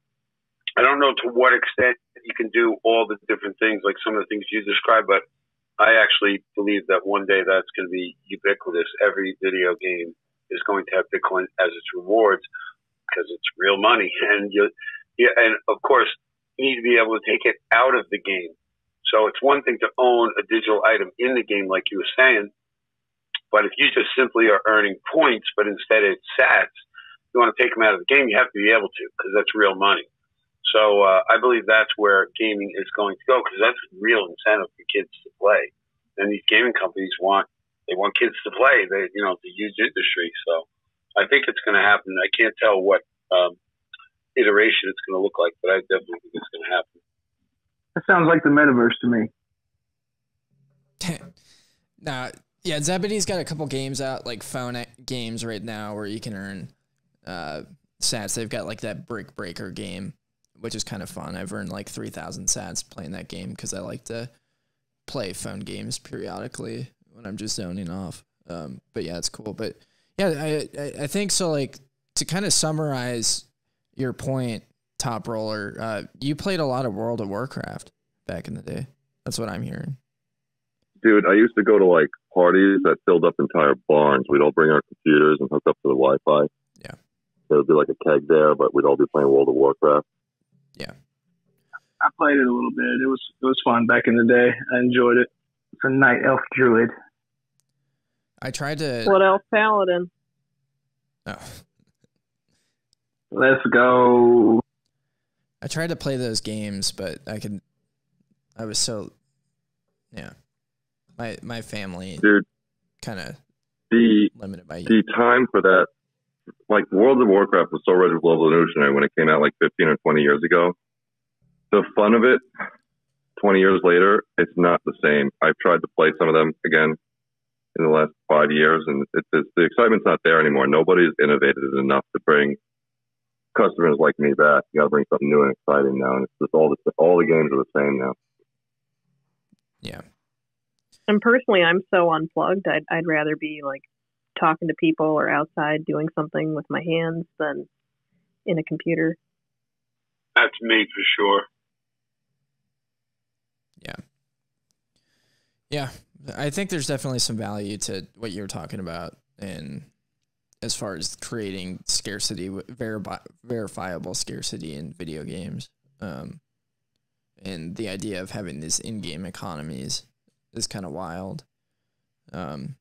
I don't know to what extent you can do all the different things, like some of the things you described, but I actually believe that one day that's going to be ubiquitous. Every video game is going to have Bitcoin as its rewards because it's real money, and you, yeah, and of course, you need to be able to take it out of the game. So it's one thing to own a digital item in the game, like you were saying, but if you just simply are earning points, but instead it's sats, you want to take them out of the game, you have to be able to because that's real money. So uh, I believe that's where gaming is going to go because that's a real incentive for kids to play. And these gaming companies want they want kids to play. They you know it's a huge industry. So I think it's going to happen. I can't tell what um, iteration it's going to look like, but I definitely think it's going to happen. That sounds like the metaverse to me. Nah, yeah, Zebedee's got a couple games out, like phone games right now, where you can earn uh, sats. They've got like that Brick Breaker game, which is kind of fun. I've earned like three thousand sats playing that game because I like to play phone games periodically when I'm just zoning off. Um, but yeah, it's cool. But yeah, I I, I think so. Like to kind of summarize your point, Top Roller, uh, you played a lot of World of Warcraft back in the day. That's what I'm hearing. Dude, I used to go to like parties that filled up entire barns. We'd all bring our computers and hook up to the Wi-Fi. Yeah. There would be like a keg there, but we'd all be playing World of Warcraft. I played it a little bit. It was it was fun back in the day. I enjoyed it. It's a night elf druid. I tried to. What else, Paladin? Oh. Let's go. I tried to play those games, but I could. I was so. Yeah. My my family. Dude. Kind of The limited by the time for that, like World of Warcraft was so revolutionary when it came out like 15 or 20 years ago. The fun of it, 20 years later, it's not the same. I've tried to play some of them again in the last five years, and it's, it's the excitement's not there anymore. Nobody's innovated enough to bring customers like me back. You got to bring something new and exciting now, and it's just all the all the games are the same now. Yeah. And personally, I'm so unplugged. I'd I'd rather be like talking to people or outside doing something with my hands than in a computer. That's me for sure. Yeah, Yeah. I think there's definitely some value to what you're talking about, and as far as creating scarcity, verifi- verifiable scarcity in video games, um, and the idea of having these in-game economies is kind of wild. Um,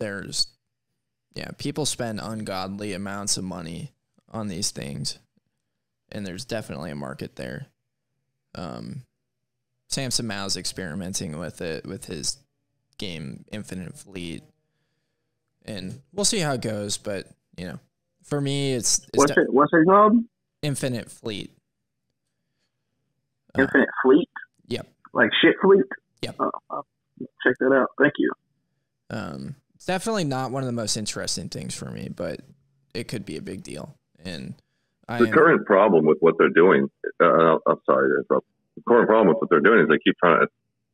there's, yeah, people spend ungodly amounts of money on these things, and there's definitely a market there. Um, Samson Mow's experimenting with it with his game Infinite Fleet, and we'll see how it goes. But you know, for me, it's, it's What's de- it? What's it called? Infinite Fleet. Infinite Fleet. Yep. Like shit fleet. Yep. Uh, I'll check that out. Thank you. Um, it's definitely not one of the most interesting things for me, but it could be a big deal. And I the am- current problem with what they're doing, uh, I'm sorry to interrupt. The current problem with what they're doing is they keep trying to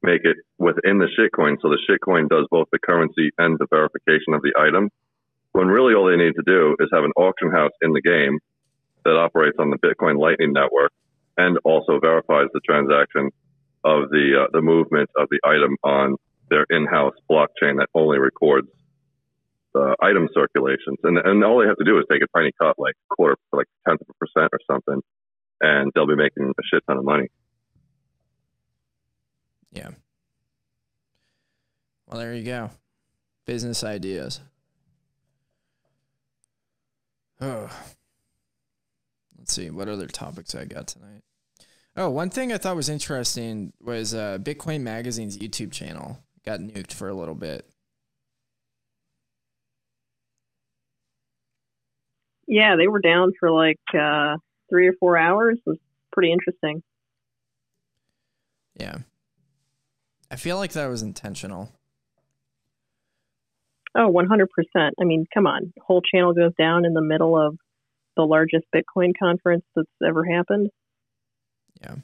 make it within the shitcoin, so the shitcoin does both the currency and the verification of the item. When really all they need to do is have an auction house in the game that operates on the Bitcoin Lightning Network and also verifies the transaction of the uh, the movement of the item on their in-house blockchain that only records the item circulations. And and all they have to do is take a tiny cut, like quarter, like tenth of a percent or something, and they'll be making a shit ton of money. Yeah. Well, there you go. Business ideas. Oh. Let's see what other topics I got tonight. Oh, one thing I thought was interesting was uh, Bitcoin Magazine's YouTube channel got nuked for a little bit. Yeah, they were down for like uh, three or four hours. It was pretty interesting. Yeah. I feel like that was intentional. Oh, 100%. I mean, come on. Whole channel goes down in the middle of the largest Bitcoin conference that's ever happened. Yeah.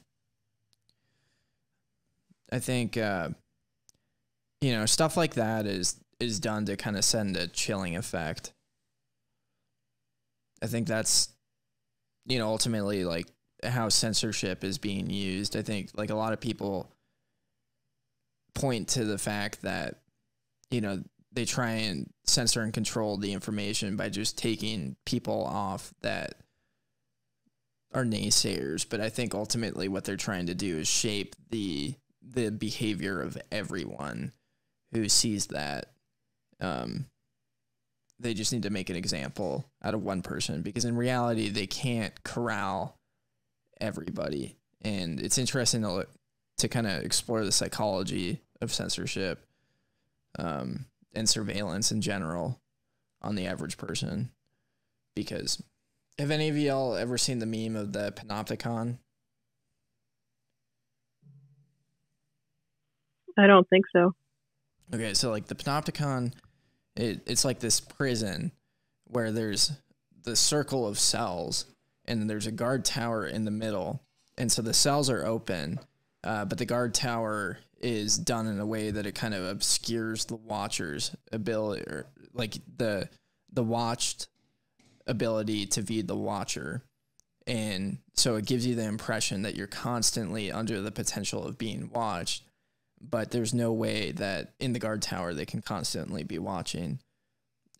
I think uh, you know stuff like that is is done to kind of send a chilling effect. I think that's you know ultimately like how censorship is being used. I think like a lot of people point to the fact that you know they try and censor and control the information by just taking people off that are naysayers, but I think ultimately what they're trying to do is shape the the behavior of everyone who sees that. Um, they just need to make an example out of one person because in reality they can't corral everybody. And it's interesting to to kind of explore the psychology of censorship um, and surveillance in general on the average person. Because have any of y'all ever seen the meme of the panopticon? I don't think so. Okay, so like the panopticon, it, it's like this prison where there's the circle of cells and there's a guard tower in the middle. And so the cells are open, uh, but the guard tower is done in a way that it kind of obscures the watcher's ability or like the the watched ability to view the watcher. And so it gives you the impression that you're constantly under the potential of being watched, but there's no way that in the guard tower they can constantly be watching.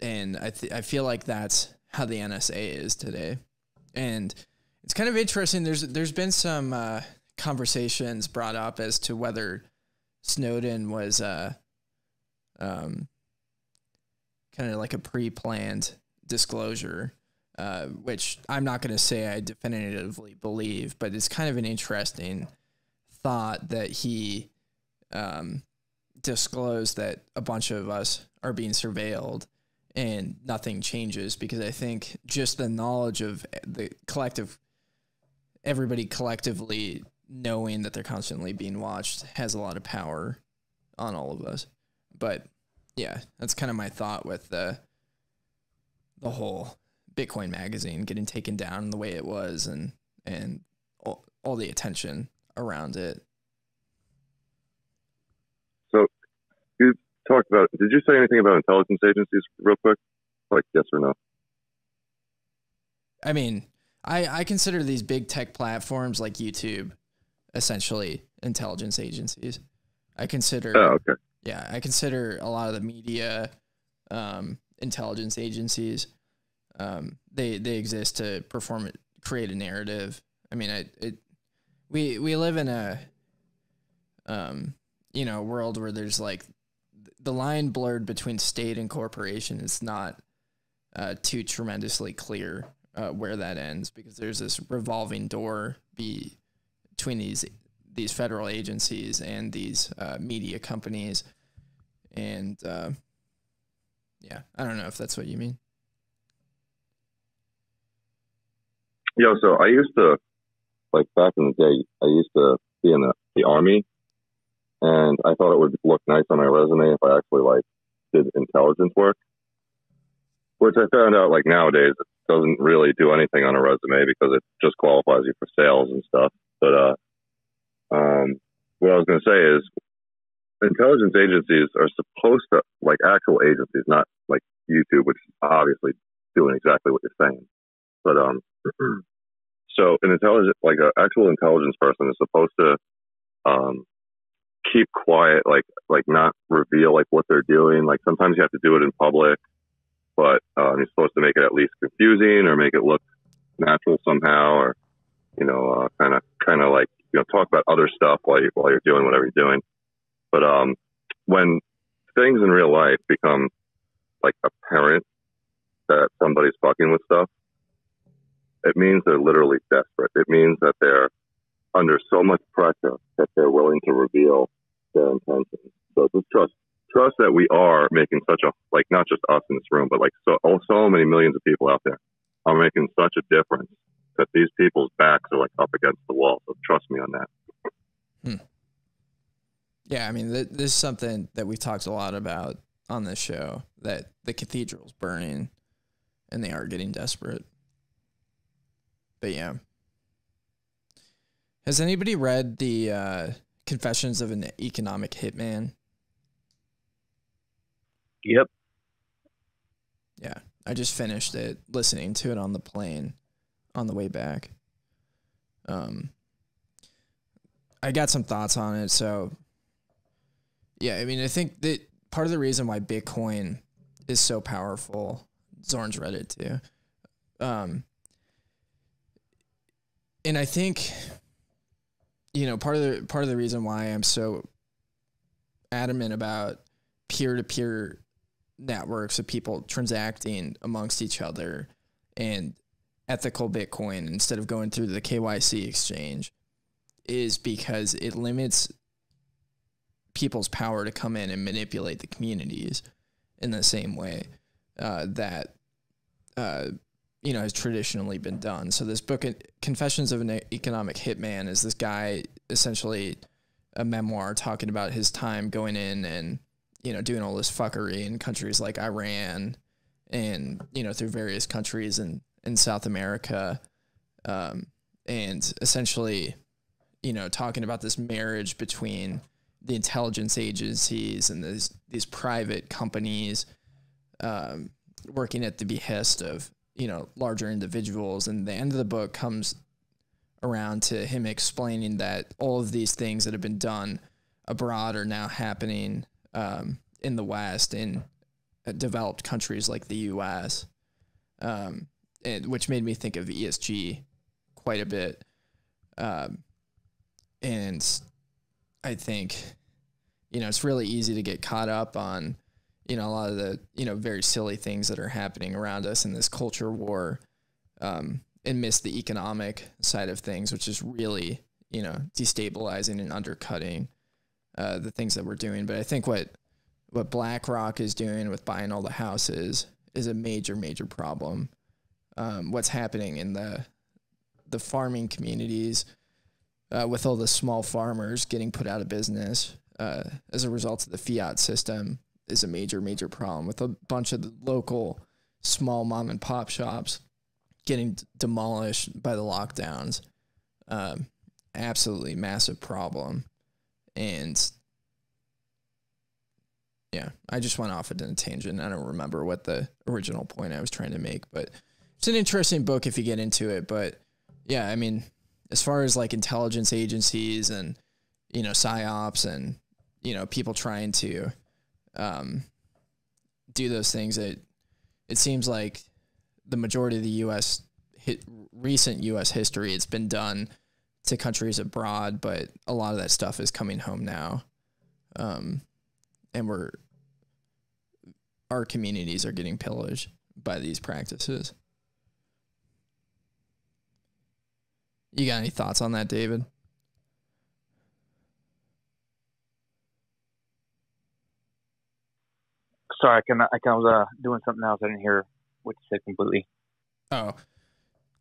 And I th- I feel like that's how the NSA is today. And it's kind of interesting. There's there's been some uh, conversations brought up as to whether Snowden was uh, um, kind of like a pre-planned disclosure, uh, which I'm not going to say I definitively believe, but it's kind of an interesting thought that he um, disclosed that a bunch of us are being surveilled and nothing changes because I think just the knowledge of the collective, everybody collectively knowing that they're constantly being watched has a lot of power on all of us. But yeah, that's kind of my thought with the the whole Bitcoin magazine getting taken down the way it was and and all, all the attention around it. So you talked about. Did you say anything about intelligence agencies, real quick? Like yes or no? I mean, I I consider these big tech platforms like YouTube essentially intelligence agencies. I consider. Oh, okay. Yeah, I consider a lot of the media um, intelligence agencies. Um, they they exist to perform create a narrative. I mean, it, it we we live in a um, you know world where there's like the line blurred between state and corporation is not uh, too tremendously clear uh, where that ends because there's this revolving door be between these these federal agencies and these uh, media companies, and uh, yeah, I don't know if that's what you mean. Yeah, so I used to, like back in the day, I used to be in the, the army, and I thought it would look nice on my resume if I actually like did intelligence work, which I found out like nowadays it doesn't really do anything on a resume because it just qualifies you for sales and stuff. But uh, um, what I was going to say is intelligence agencies are supposed to, like actual agencies, not like YouTube, which is obviously doing exactly what you're saying. But um, so an intelligent, like an actual intelligence person is supposed to um, keep quiet, like like not reveal like what they're doing. Like sometimes you have to do it in public, but um, you're supposed to make it at least confusing or make it look natural somehow, or you know, kind of kind of like you know talk about other stuff while you while you're doing whatever you're doing. But um, when things in real life become like apparent that somebody's fucking with stuff, it means they're literally desperate. It means that they're under so much pressure that they're willing to reveal their intentions. So just trust trust that we are making such a like not just us in this room, but like so oh, so many millions of people out there are making such a difference that these people's backs are like up against the wall. So trust me on that. Hmm. Yeah, I mean, th- this is something that we've talked a lot about on this show that the cathedral's burning and they are getting desperate. But yeah. Has anybody read the uh, Confessions of an Economic Hitman? Yep. Yeah, I just finished it, listening to it on the plane on the way back. Um, I got some thoughts on it. So, yeah, I mean, I think that part of the reason why Bitcoin is so powerful, Zorn's read it too. Um, and I think, you know, part of the part of the reason why I'm so adamant about peer to peer networks of people transacting amongst each other and ethical Bitcoin instead of going through the KYC exchange is because it limits people's power to come in and manipulate the communities in the same way uh, that uh, you know has traditionally been done. So this book, Confessions of an Economic Hitman, is this guy essentially a memoir talking about his time going in and you know doing all this fuckery in countries like Iran and you know through various countries in in South America, um, and essentially you know talking about this marriage between the intelligence agencies and these these private companies um, working at the behest of you know larger individuals and the end of the book comes around to him explaining that all of these things that have been done abroad are now happening um, in the West in uh, developed countries like the U.S., um, and, which made me think of ESG quite a bit. Um, and I think, you know, it's really easy to get caught up on, you know, a lot of the, you know, very silly things that are happening around us in this culture war um, and miss the economic side of things, which is really, you know, destabilizing and undercutting uh, the things that we're doing. But I think what, what BlackRock is doing with buying all the houses is a major, major problem. Um, what's happening in the, the farming communities, uh, with all the small farmers getting put out of business uh, as a result of the fiat system is a major, major problem with a bunch of local small mom and pop shops getting demolished by the lockdowns. Um, absolutely massive problem. And yeah, I just went off at a tangent. I don't remember what the original point I was trying to make, but it's an interesting book if you get into it. But yeah, I mean, as far as like intelligence agencies and you know psyops and you know people trying to um, do those things, it it seems like the majority of the U.S. Hit, recent U.S. history, it's been done to countries abroad, but a lot of that stuff is coming home now, um, and we're our communities are getting pillaged by these practices. You got any thoughts on that, David? Sorry, I can I can, was uh, doing something else. I didn't hear what you said completely. Oh,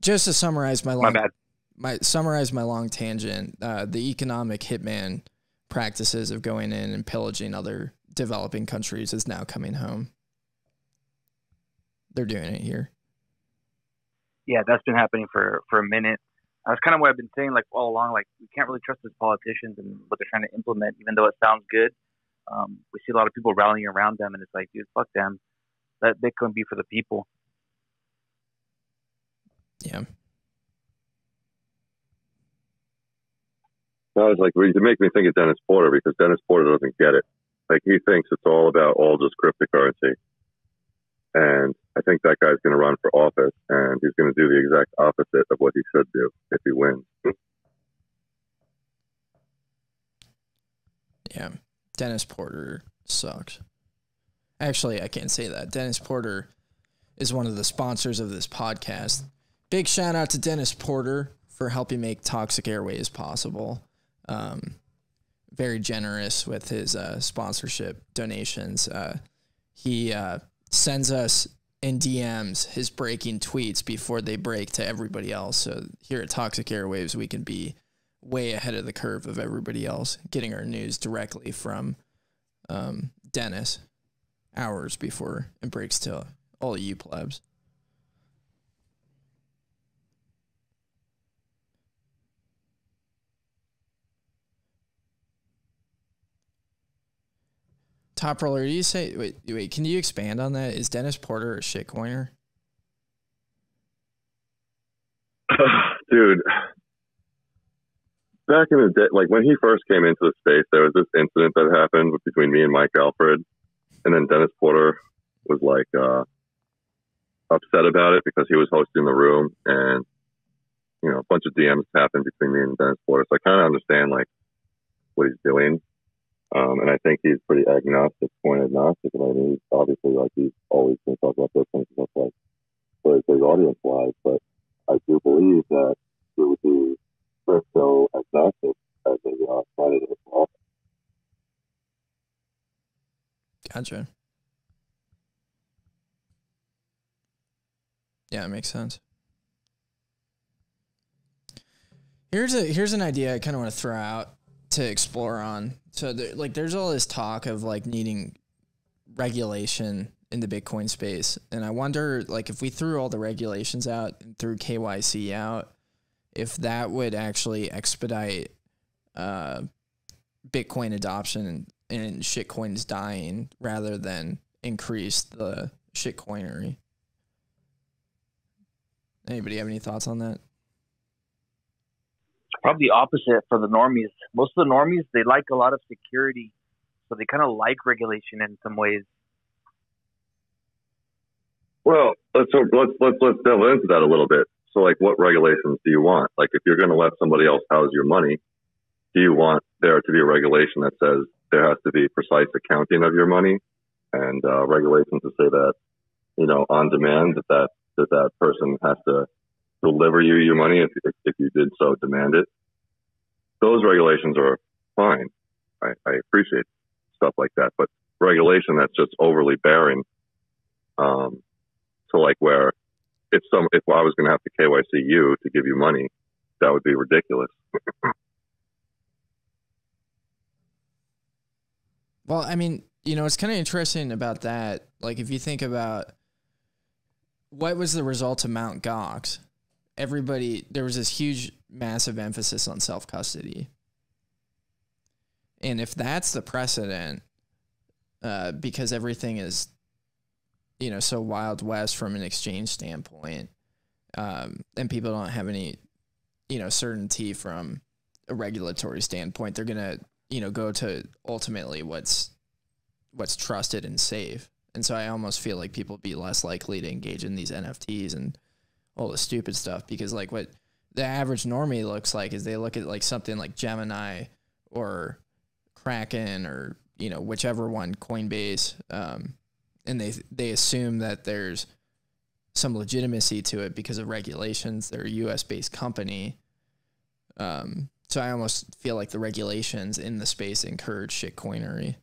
just to summarize my long, My bad. my summarize my long tangent. Uh, the economic hitman practices of going in and pillaging other developing countries is now coming home. They're doing it here. Yeah, that's been happening for for a minute. That's kind of what I've been saying like all along. Like we can't really trust these politicians and what they're trying to implement, even though it sounds good. Um, we see a lot of people rallying around them, and it's like, dude, fuck them. Let Bitcoin be for the people. Yeah. No, it's like you make me think of Dennis Porter because Dennis Porter doesn't get it. Like he thinks it's all about all just cryptocurrency, and I think that guy's going to run for office, and he's going to do the exact opposite of what he should do if he wins. Yeah. Dennis Porter sucks. Actually, I can't say that. Dennis Porter is one of the sponsors of this podcast. Big shout out to Dennis Porter for helping make Toxic Airwaves possible. Um, very generous with his uh, sponsorship donations. Uh, he uh, sends us in DMs his breaking tweets before they break to everybody else. So here at Toxic Airwaves, we can be way ahead of the curve of everybody else, getting our news directly from um, Dennis hours before it breaks to all you plebs. Top roller, do you say wait, wait, can you expand on that? Is Dennis Porter a shitcoiner? Dude, back in the day, like when he first came into the space, there was this incident that happened between me and Mike Alfred, and then Dennis Porter was like uh, upset about it because he was hosting the room, and you know a bunch of DMs happened between me and Dennis Porter. So I kind of understand like what he's doing, um, and I think he's pretty agnostic, point agnostic. I mean, he's obviously like he's always going to talk about those things. Like for his audience wise, but I do believe that it would be agnostic as a uh, candidate for office. Gotcha. Yeah, it makes sense. Here's a here's an idea I kind of want to throw out to explore on. So there, like there's all this talk of like needing regulation in the Bitcoin space, and I wonder like if we threw all the regulations out and threw KYC out, if that would actually expedite uh, Bitcoin adoption and, and shitcoins dying rather than increase the shitcoinery. Anybody have any thoughts on that? Probably opposite for the normies. Most of the normies they like a lot of security, so they kind of like regulation in some ways. Well, let's let's let's let's delve into that a little bit. So, like, what regulations do you want? Like, if you're going to let somebody else house your money, do you want there to be a regulation that says there has to be precise accounting of your money, and uh, regulations to say that you know on demand that that that, that person has to deliver you your money if, if if you did so demand it? Those regulations are fine. I, I appreciate stuff like that, but regulation that's just overly bearing um, to like where if some if I was going to have to KYC you to give you money, that would be ridiculous. Well, I mean, you know, it's kind of interesting about that. Like, if you think about what was the result of Mount Gox, everybody there was this huge, massive emphasis on self custody, and if that's the precedent, uh, because everything is, you know, so wild west from an exchange standpoint, um, and people don't have any, you know, certainty from a regulatory standpoint, they're gonna you know go to ultimately what's what's trusted and safe. And so i almost feel like people be less likely to engage in these nfts and all the stupid stuff because like what the average normie looks like is they look at like something like gemini or kraken or you know whichever one coinbase um, and they they assume that there's some legitimacy to it because of regulations they're a us based company um, so I almost feel like the regulations in the space encourage shitcoinery.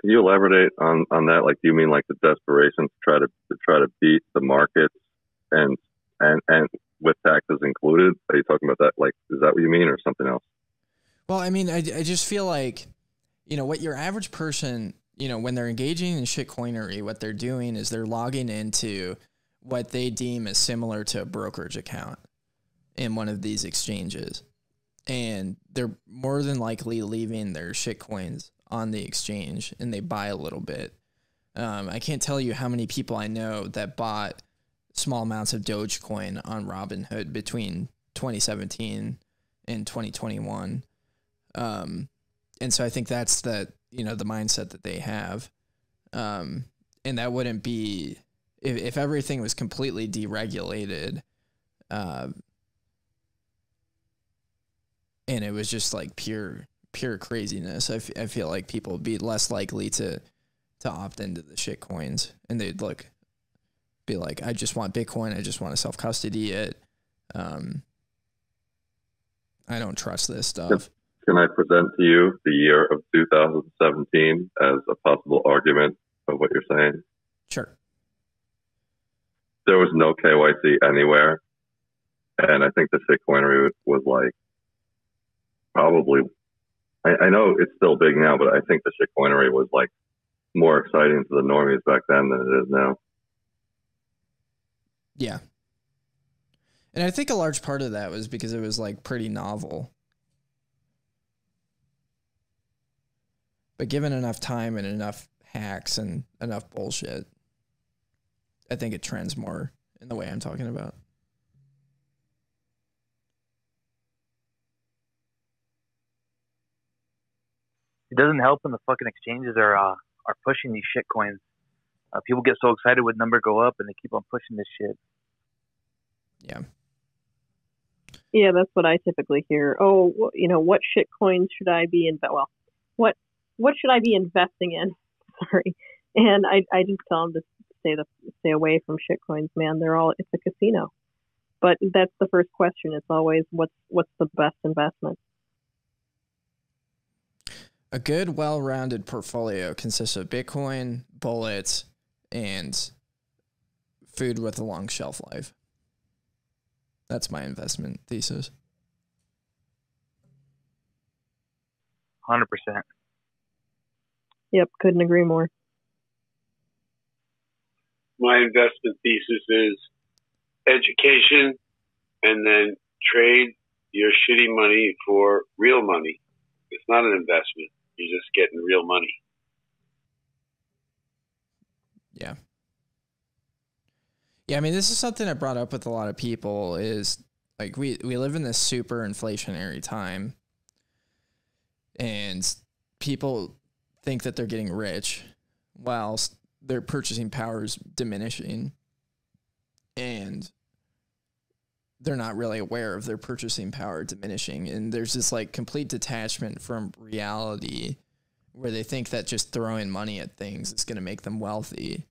Can you elaborate on, on that? Like, do you mean like the desperation to try to, to try to beat the markets and and and with taxes included? Are you talking about that? Like, is that what you mean, or something else? Well, I mean, I, I just feel like, you know, what your average person, you know, when they're engaging in shitcoinery, what they're doing is they're logging into what they deem as similar to a brokerage account in one of these exchanges. And they're more than likely leaving their shitcoins on the exchange and they buy a little bit. Um, I can't tell you how many people I know that bought small amounts of Dogecoin on Robinhood between 2017 and 2021. Um, and so I think that's the you know the mindset that they have, um, and that wouldn't be if, if everything was completely deregulated, uh, and it was just like pure pure craziness, I, I feel like people would be less likely to to opt into the shit coins, and they'd look be like, I just want Bitcoin, I just want to self custody it. Um, I don't trust this stuff. Can I present to you the year of 2017 as a possible argument of what you're saying? Sure there was no KYC anywhere, and I think the shitcoinery was like probably. I, I know it's still big now, but I think the shitcoinery was like more exciting to the normies back then than it is now. Yeah. And I think a large part of that was because it was like pretty novel. But given enough time and enough hacks and enough bullshit, I think it trends more in the way I'm talking about. It doesn't help when the fucking exchanges are uh, are pushing these shit coins. Uh, people get so excited when number go up and they keep on pushing this shit. Yeah. Yeah, that's what I typically hear. Oh, you know, what shit coins should I be in? Well, what what should I be investing in? Sorry, And I I just tell them to stay the stay away from shitcoins, man. They're all it's a casino. But that's the first question. It's always what's what's the best investment. A good, well-rounded portfolio consists of Bitcoin, bullets, and food with a long shelf life. That's my investment thesis. Hundred percent. Yep, couldn't agree more. My investment thesis is education and then trade your shitty money for real money. It's not an investment. You're just getting real money. Yeah. Yeah, I mean, this is something I brought up with a lot of people is like we we live in this super inflationary time and people think that they're getting rich whilst their purchasing power is diminishing. And they're not really aware of their purchasing power diminishing. And there's this like complete detachment from reality where they think that just throwing money at things is going to make them wealthy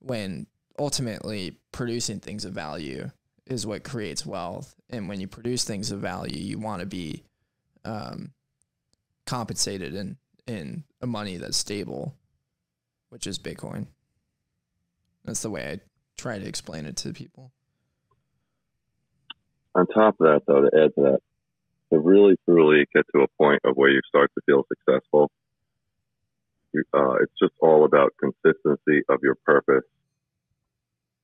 when ultimately producing things of value is what creates wealth. And when you produce things of value you want to be um, compensated in in a money that's stable which is bitcoin that's the way i try to explain it to people on top of that, though, to add to that, to really truly get to a point of where you start to feel successful, you, uh, it's just all about consistency of your purpose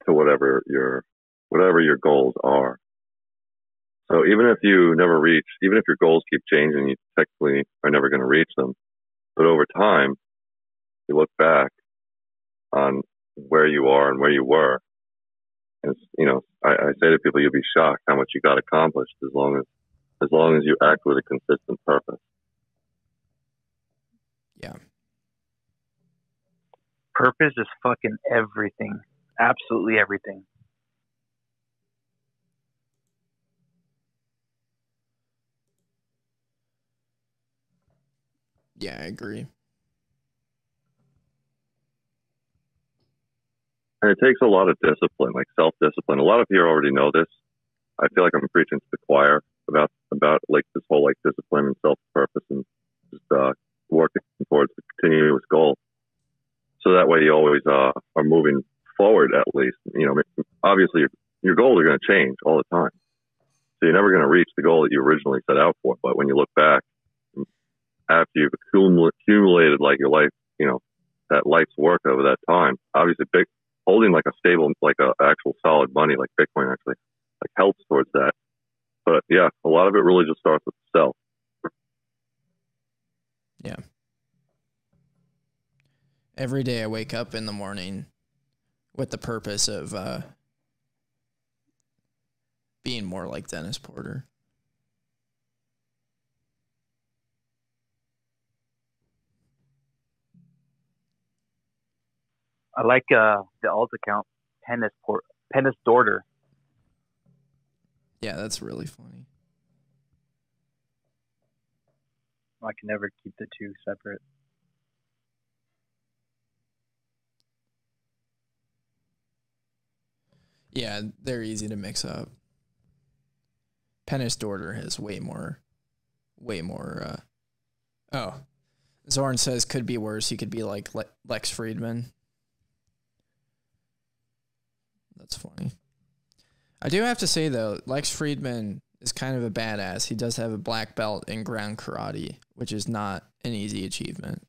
to whatever your whatever your goals are. So even if you never reach, even if your goals keep changing, you technically are never going to reach them. But over time, you look back on where you are and where you were, and you know, I, I say to people, you'll be shocked how much you got accomplished as long as as long as you act with a consistent purpose. Yeah. Purpose is fucking everything. Absolutely everything. Yeah, I agree. And it takes a lot of discipline, like self discipline. A lot of you already know this. I feel like I'm preaching to the choir about about like this whole like discipline and self purpose and just uh, working towards a continuous goal. So that way you always uh, are moving forward at least. You know, obviously your, your goals are going to change all the time. So you're never going to reach the goal that you originally set out for. But when you look back after you've accumulated like your life, you know, that life's work over that time, obviously big, holding like a stable, like a actual solid money, like Bitcoin actually like helps towards that. But yeah, a lot of it really just starts with self. Yeah. Every day I wake up in the morning with the purpose of uh, being more like Dennis Porter. I like uh, the alt account Penis Port Penis Dorter. Yeah, that's really funny. I can never keep the two separate. Yeah, they're easy to mix up. Penis Dorter has way more, way more. Uh, oh, Zorn says could be worse. He could be like Le- Lex Fridman. That's funny. I do have to say though, Lex Fridman is kind of a badass. He does have a black belt in ground karate, which is not an easy achievement.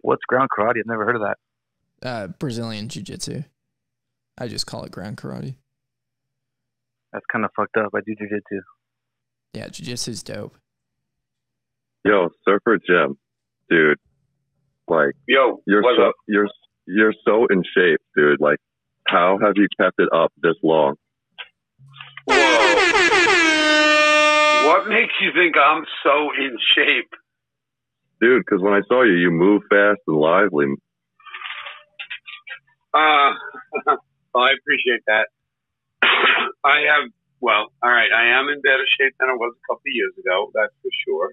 What's ground karate? I've never heard of that. Uh, Brazilian jiu jitsu. I just call it ground karate. That's kind of fucked up. I do jiu jitsu. Yeah, jiu jitsu's dope. Yo, Surfer Jim, dude, like yo, you're so up? you're you're so in shape, dude. Like, how have you kept it up this long? What makes you think I'm so in shape? Dude, because when I saw you, you move fast and lively. Uh, well, I appreciate that. I have, well, all right, I am in better shape than I was a couple of years ago, that's for sure.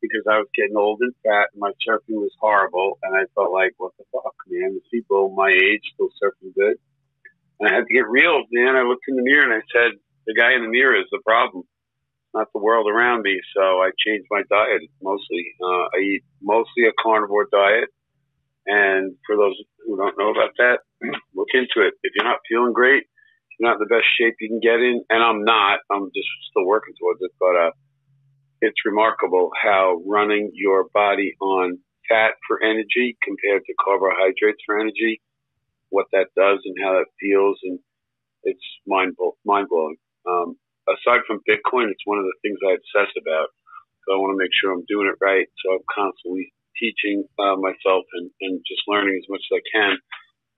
Because I was getting old and fat and my surfing was horrible. And I felt like, what the fuck, man? The people my age still surfing good. And I had to get real, man. I looked in the mirror and I said, the guy in the mirror is the problem, not the world around me. So I changed my diet mostly. Uh, I eat mostly a carnivore diet. And for those who don't know about that, look into it. If you're not feeling great, you're not in the best shape you can get in, and I'm not. I'm just still working towards it. But uh, it's remarkable how running your body on fat for energy compared to carbohydrates for energy, what that does and how that feels, and it's mind mind blowing. Um, aside from Bitcoin, it's one of the things I obsess about. So I want to make sure I'm doing it right. So I'm constantly teaching uh, myself and, and just learning as much as I can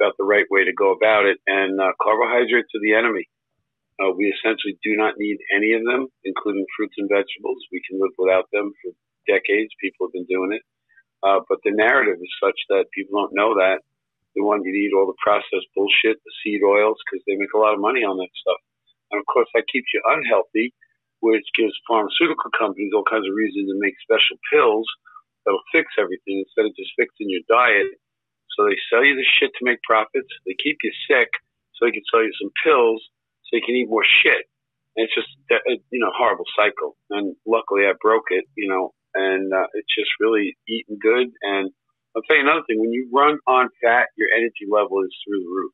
about the right way to go about it. And uh, carbohydrates are the enemy. Uh, we essentially do not need any of them, including fruits and vegetables. We can live without them for decades. People have been doing it. Uh, but the narrative is such that people don't know that. They want you to eat all the processed bullshit, the seed oils, because they make a lot of money on that stuff. And of course, that keeps you unhealthy, which gives pharmaceutical companies all kinds of reasons to make special pills that'll fix everything instead of just fixing your diet. So they sell you the shit to make profits. They keep you sick so they can sell you some pills so you can eat more shit. And it's just you know horrible cycle. And luckily, I broke it. You know, and uh, it's just really eating good. And I'll tell you another thing: when you run on fat, your energy level is through the roof.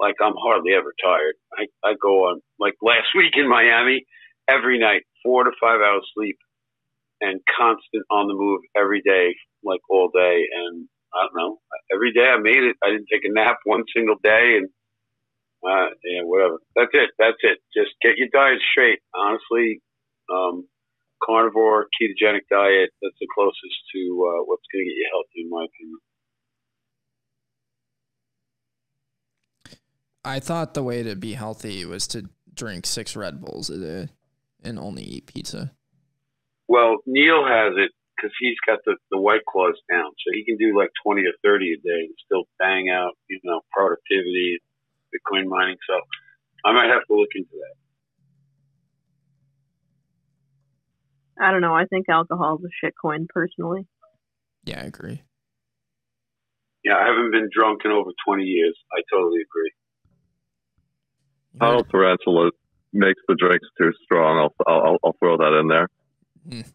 Like I'm hardly ever tired. I I go on like last week in Miami, every night, four to five hours sleep, and constant on the move every day, like all day. And I don't know, every day I made it. I didn't take a nap one single day, and uh, yeah, whatever. That's it. That's it. Just get your diet straight. Honestly, um, carnivore, ketogenic diet, that's the closest to uh, what's going to get you healthy, in my opinion. I thought the way to be healthy was to drink six Red Bulls a day and only eat pizza. Well, Neil has it because he's got the, the white claws down. So he can do like 20 or 30 a day and still bang out, you know, productivity, Bitcoin mining. So I might have to look into that. I don't know. I think alcohol is a shitcoin personally. Yeah, I agree. Yeah, I haven't been drunk in over 20 years. I totally agree. Huddle Tarantula makes the drinks too strong. I'll, I'll, I'll throw that in there. Hmm.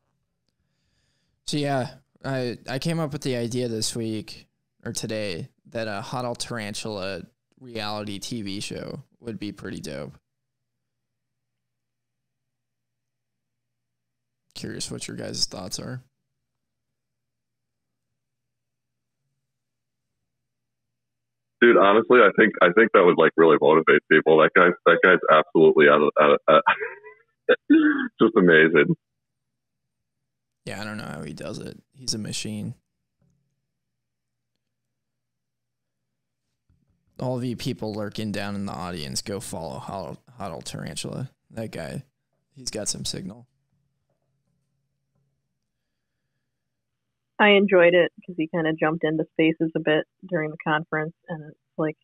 So yeah, I I came up with the idea this week or today that a Huddle Tarantula reality TV show would be pretty dope. Curious what your guys' thoughts are. Dude, honestly, I think I think that would like really motivate people. That guy's that guy's absolutely out of, out of, just amazing. Yeah, I don't know how he does it. He's a machine. All of you people lurking down in the audience, go follow Huddle, Huddle Tarantula. That guy, he's got some signal. I enjoyed it because he kind of jumped into spaces a bit during the conference, and it's like,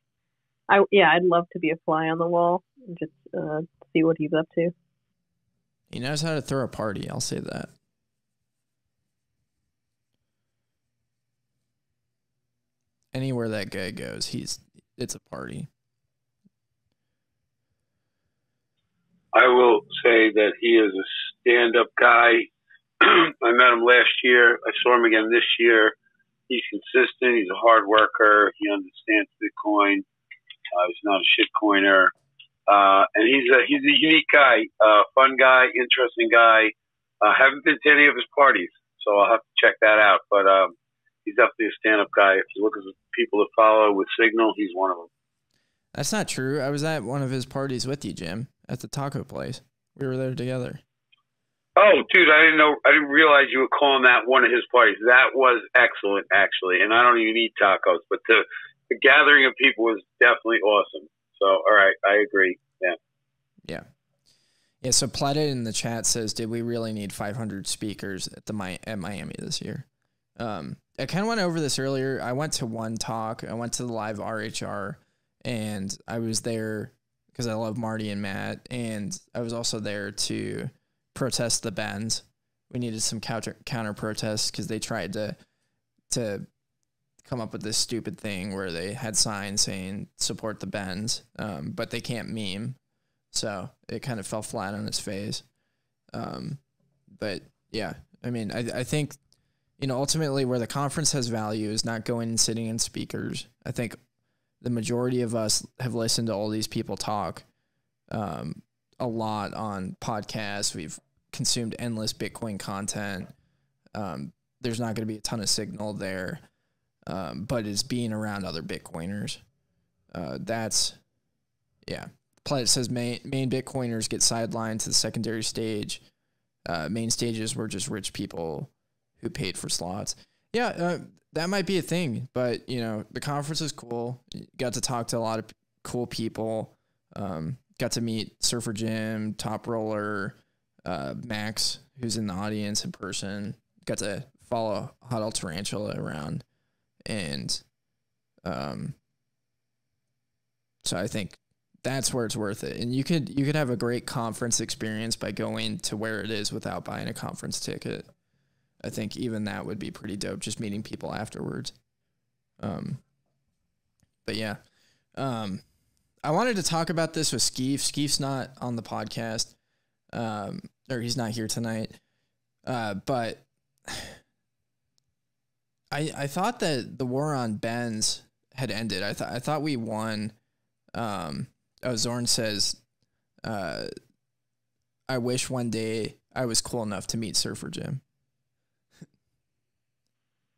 I yeah, I'd love to be a fly on the wall and just uh, see what he's up to. He knows how to throw a party. I'll say that. Anywhere that guy goes, he's it's a party. I will say that he is a stand-up guy. I met him last year. I saw him again this year. He's consistent. He's a hard worker. He understands Bitcoin. Uh, he's not a shitcoiner. Uh, and he's a he's a unique guy, uh, fun guy, interesting guy. Uh, haven't been to any of his parties, so I'll have to check that out. But um, he's definitely a stand-up guy. If you look at the people to follow with Signal, he's one of them. That's not true. I was at one of his parties with you, Jim, at the taco place. We were there together. Oh, dude, I didn't know. I didn't realize you were calling that one of his parties. That was excellent, actually. And I don't even eat tacos, but the the gathering of people was definitely awesome. So, all right, I agree. Yeah. Yeah. Yeah. So Planet in the chat says, "Did we really need 500 speakers at the at Miami this year?" Um, I kind of went over this earlier. I went to one talk. I went to the live RHR, and I was there because I love Marty and Matt, and I was also there to protest the bends, we needed some counter counter protests because they tried to to come up with this stupid thing where they had signs saying support the Bens, um, but they can't meme, so it kind of fell flat on its face. Um, but yeah, I mean, I I think you know ultimately where the conference has value is not going and sitting in speakers. I think the majority of us have listened to all these people talk um, a lot on podcasts. We've consumed endless Bitcoin content. Um, there's not going to be a ton of signal there, um, but it's being around other Bitcoiners. Uh, that's, yeah. Planet says main, main Bitcoiners get sidelined to the secondary stage. Uh, main stages were just rich people who paid for slots. Yeah, uh, that might be a thing, but you know, the conference is cool. Got to talk to a lot of cool people. Um, got to meet Surfer Jim, Top Roller, uh, Max, who's in the audience in person. Got to follow Huddle Tarantula around, and um, so I think that's where it's worth it. And you could you could have a great conference experience by going to where it is without buying a conference ticket. I think even that would be pretty dope. Just meeting people afterwards. Um, but yeah, um, I wanted to talk about this with Skeef. Skeef's not on the podcast, um, or he's not here tonight. Uh, but I I thought that the war on Benz had ended. I thought I thought we won. Um, oh, Zorn says, uh, "I wish one day I was cool enough to meet Surfer Jim."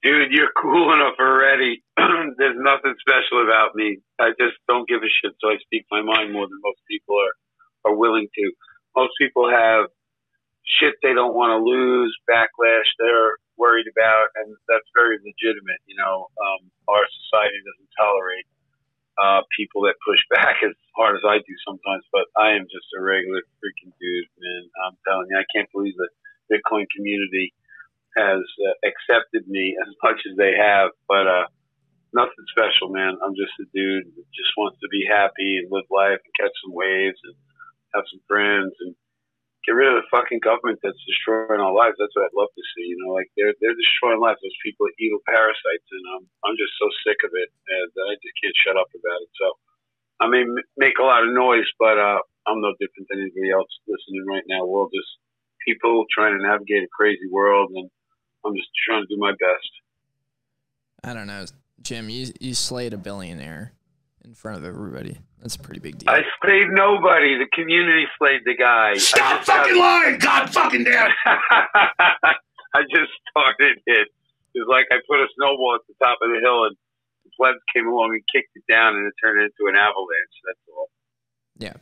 Dude, you're cool enough already. There's nothing special about me. I just don't give a shit, so I speak my mind more than most people are are willing to. Most people have shit they don't want to lose, backlash they're worried about, and that's very legitimate. You know, um, our society doesn't tolerate uh, people that push back as hard as I do sometimes, but I am just a regular freaking dude, man. I'm telling you, I can't believe the Bitcoin community has uh, accepted me as much as they have, but uh, nothing special, man. I'm just a dude that just wants to be happy and live life and catch some waves and have some friends and get rid of the fucking government that's destroying our lives. That's what I'd love to see. You know, like they're they're destroying lives. Those people are evil parasites, and um, I'm just so sick of it that I just can't shut up about it. So I may make a lot of noise, but uh, I'm no different than anybody else listening right now. We're all just people trying to navigate a crazy world, and I'm just trying to do my best. I don't know, Jim. You you slayed a billionaire in front of everybody. That's a pretty big deal. I slayed nobody. The community slayed the guy. Stop fucking lying! God fucking damn it! I just started it. It's like I put a snowball at the top of the hill and the plebs came along and kicked it down and it turned into an avalanche. That's all. Yeah.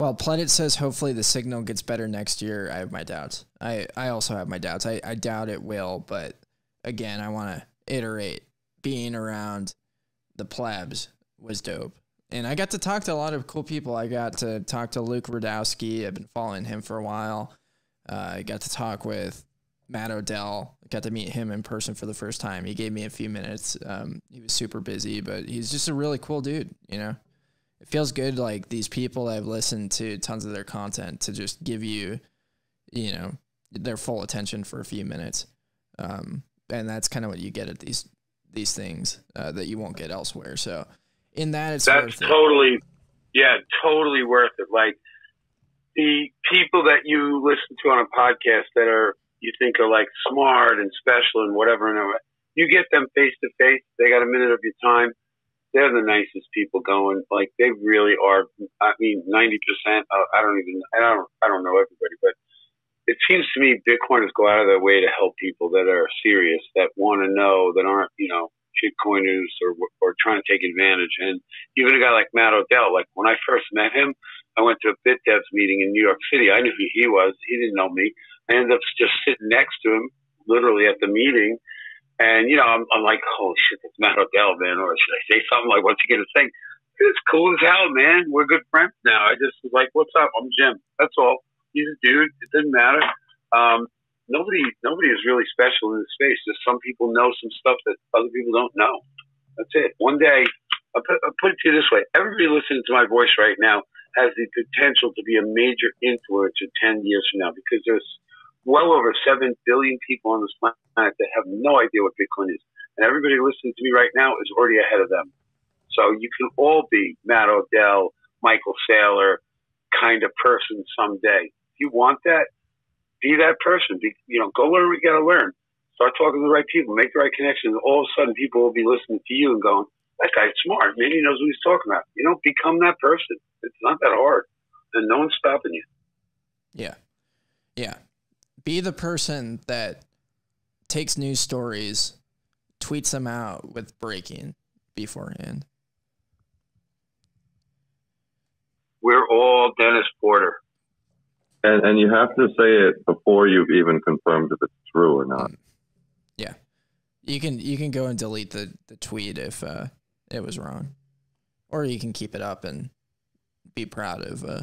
Well, Planet says hopefully the signal gets better next year. I have my doubts. I, I also have my doubts. I, I doubt it will, but again, I want to iterate. Being around the plebs was dope. And I got to talk to a lot of cool people. I got to talk to Luke Rudkowski. I've been following him for a while. Uh, I got to talk with Matt Odell. I Got to meet him in person for the first time. He gave me a few minutes. Um, he was super busy, but he's just a really cool dude, you know? It feels good like these people have listened to tons of their content to just give you you know their full attention for a few minutes um, and that's kind of what you get at these these things uh, that you won't get elsewhere so in that it's That's worth it. totally, yeah, totally worth it. Like the people that you listen to on a podcast that are you think are like smart and special and whatever, and you get them face to face. They got a minute of your time. They're the nicest people going. Like they really are. I mean, ninety percent. Uh, I don't even. I don't. I don't know everybody, but it seems to me Bitcoiners go out of their way to help people that are serious, that want to know, that aren't you know shitcoiners or or trying to take advantage. And even a guy like Matt Odell, like when I first met him, I went to a BitDevs meeting in New York City. I knew who he was. He didn't know me. I ended up just sitting next to him, literally at the meeting. And you know, I'm, I'm like, holy shit, that's Matt Odell, man. Or should I say something like, what's he gonna say? It's cool as hell, man. We're good friends now. I just was like, what's up? I'm Jim. That's all. He's a dude. It doesn't matter. Um, nobody nobody is really special in this space. Just some people know some stuff that other people don't know. That's it. One day, I'll put, I'll put it to you this way: everybody listening to my voice right now has the potential to be a major influencer ten years from now because there's well over 7 billion people on this planet that have no idea what Bitcoin is. And everybody listening to me right now is already ahead of them. So you can all be Matt Odell, Michael Saylor kind of person someday. If you want that, be that person. Be, you know, go learn what you got to learn. Start talking to the right people, make the right connections. All of a sudden, people will be listening to you and going, that guy's smart. Maybe he knows what he's talking about. You know, become that person. It's not that hard. And no one's stopping you. Yeah. Yeah. Be the person that takes news stories, tweets them out with breaking beforehand. We're all Dennis Porter. And and you have to say it before you've even confirmed if it's true or not. Yeah. You can you can go and delete the, the tweet if uh, it was wrong. Or you can keep it up and be proud of uh,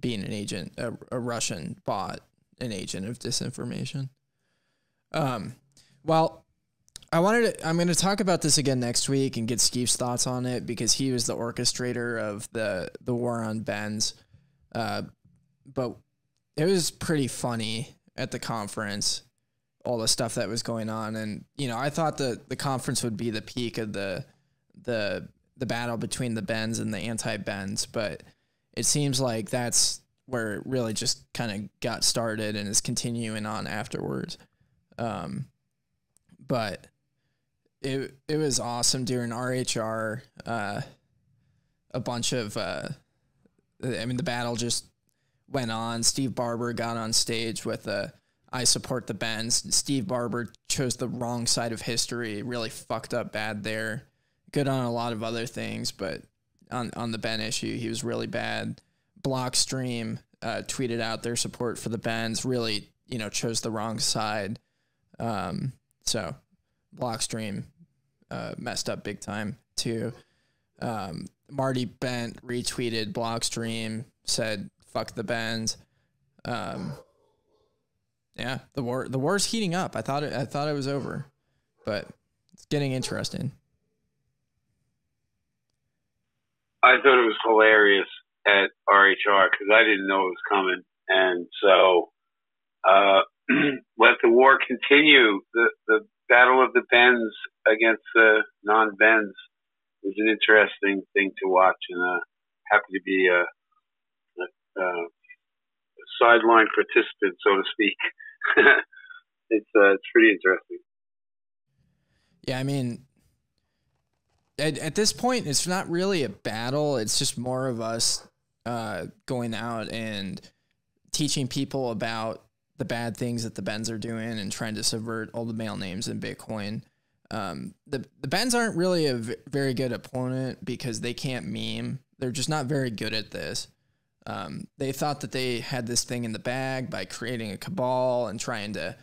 being an agent, a, a Russian bot, an agent of disinformation. Um, well, I wanted to, I'm going to talk about this again next week and get Steve's thoughts on it because he was the orchestrator of the, the war on Benz. Uh, but it was pretty funny at the conference, all the stuff that was going on. And, you know, I thought that the conference would be the peak of the, the, the battle between the Benz and the anti Benz, but it seems like that's where it really just kind of got started and is continuing on afterwards. Um, but it it was awesome during RHR. Uh, a bunch of, uh, I mean, the battle just went on. Steve Barbour got on stage with i support the Benz. Steve Barbour chose the wrong side of history. Really fucked up bad there. Good on a lot of other things, but on on the Ben issue, he was really bad. Blockstream uh, tweeted out their support for the Benz. Really, you know, chose the wrong side. Um, so Blockstream uh, messed up big time too. Um, Marty Bent retweeted Blockstream, said "fuck the Benz." Um, yeah, the war the war's heating up. I thought it I thought it was over, but it's getting interesting. I thought it was hilarious at RHR because I didn't know it was coming, and so uh, let the war continue. The the battle of the Benz against the non-Benz was an interesting thing to watch, and uh, happy to be a, a, a sideline participant, so to speak. it's uh, it's pretty interesting. Yeah, I mean, at, at this point, it's not really a battle. It's just more of us uh, going out and teaching people about the bad things that the Bens are doing and trying to subvert all the male names in Bitcoin. Um, the the Benz aren't really a very good opponent because they can't meme. They're just not very good at this. Um, they thought that they had this thing in the bag by creating a cabal and trying to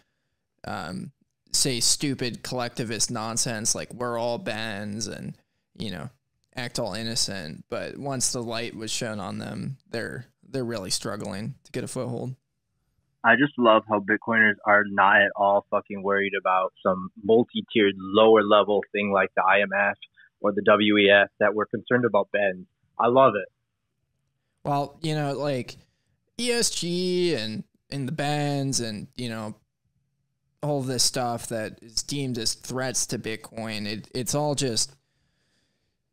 um, say stupid collectivist nonsense like we're all Bens and you know act all innocent. But once the light was shown on them, they're they're really struggling to get a foothold. I just love how Bitcoiners are not at all fucking worried about some multi-tiered lower level thing like the IMF or the WEF that we're concerned about Ben. I love it. Well, you know, like ESG and and the Benz and you know all this stuff that is deemed as threats to Bitcoin. It it's all just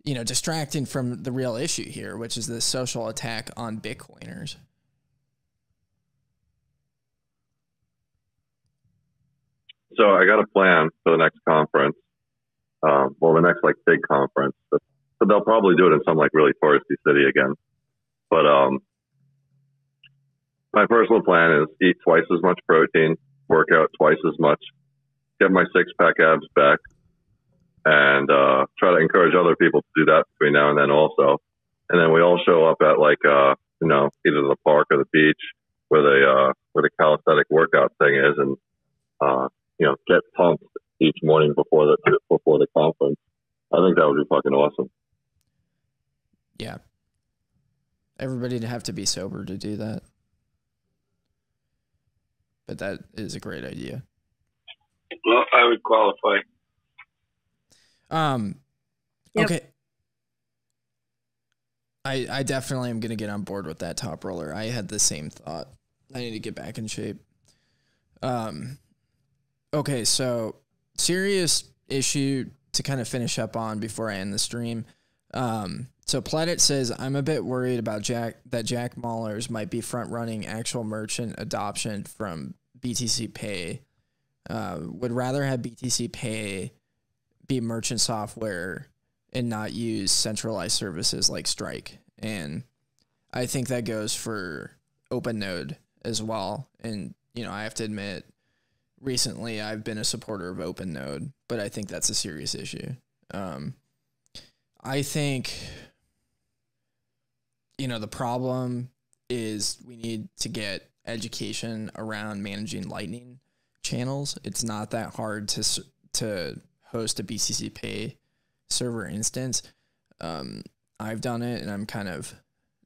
you know distracting from the real issue here, which is the social attack on Bitcoiners. So I got a plan for the next conference. Um, well, the next like big conference. But, they'll probably do it in some like really touristy city again. But um, my personal plan is eat twice as much protein, work out twice as much, get my six pack abs back, and uh, try to encourage other people to do that between now and then also. And then we all show up at like uh, you know either the park or the beach where the uh, where the calisthenic workout thing is, and uh, you know get pumped each morning before the before the conference. I think that would be fucking awesome. Yeah. everybody'd have to be sober to do that. But that is a great idea. Well, I would qualify. Um okay. I I definitely am gonna get on board with that top roller. I had the same thought. I need to get back in shape. Um, okay, so serious issue to kind of finish up on before I end the stream. Um, so Planet says I'm a bit worried about Jack that Jack Mallers might be front running actual merchant adoption from BTC Pay. Uh, would rather have BTC Pay be merchant software and not use centralized services like Strike. And I think that goes for OpenNode as well. And you know, I have to admit, recently I've been a supporter of OpenNode, but I think that's a serious issue. Um, I think, you know, the problem is we need to get education around managing Lightning channels. It's not that hard to to host a BTC Pay server instance. Um, I've done it, and I'm kind of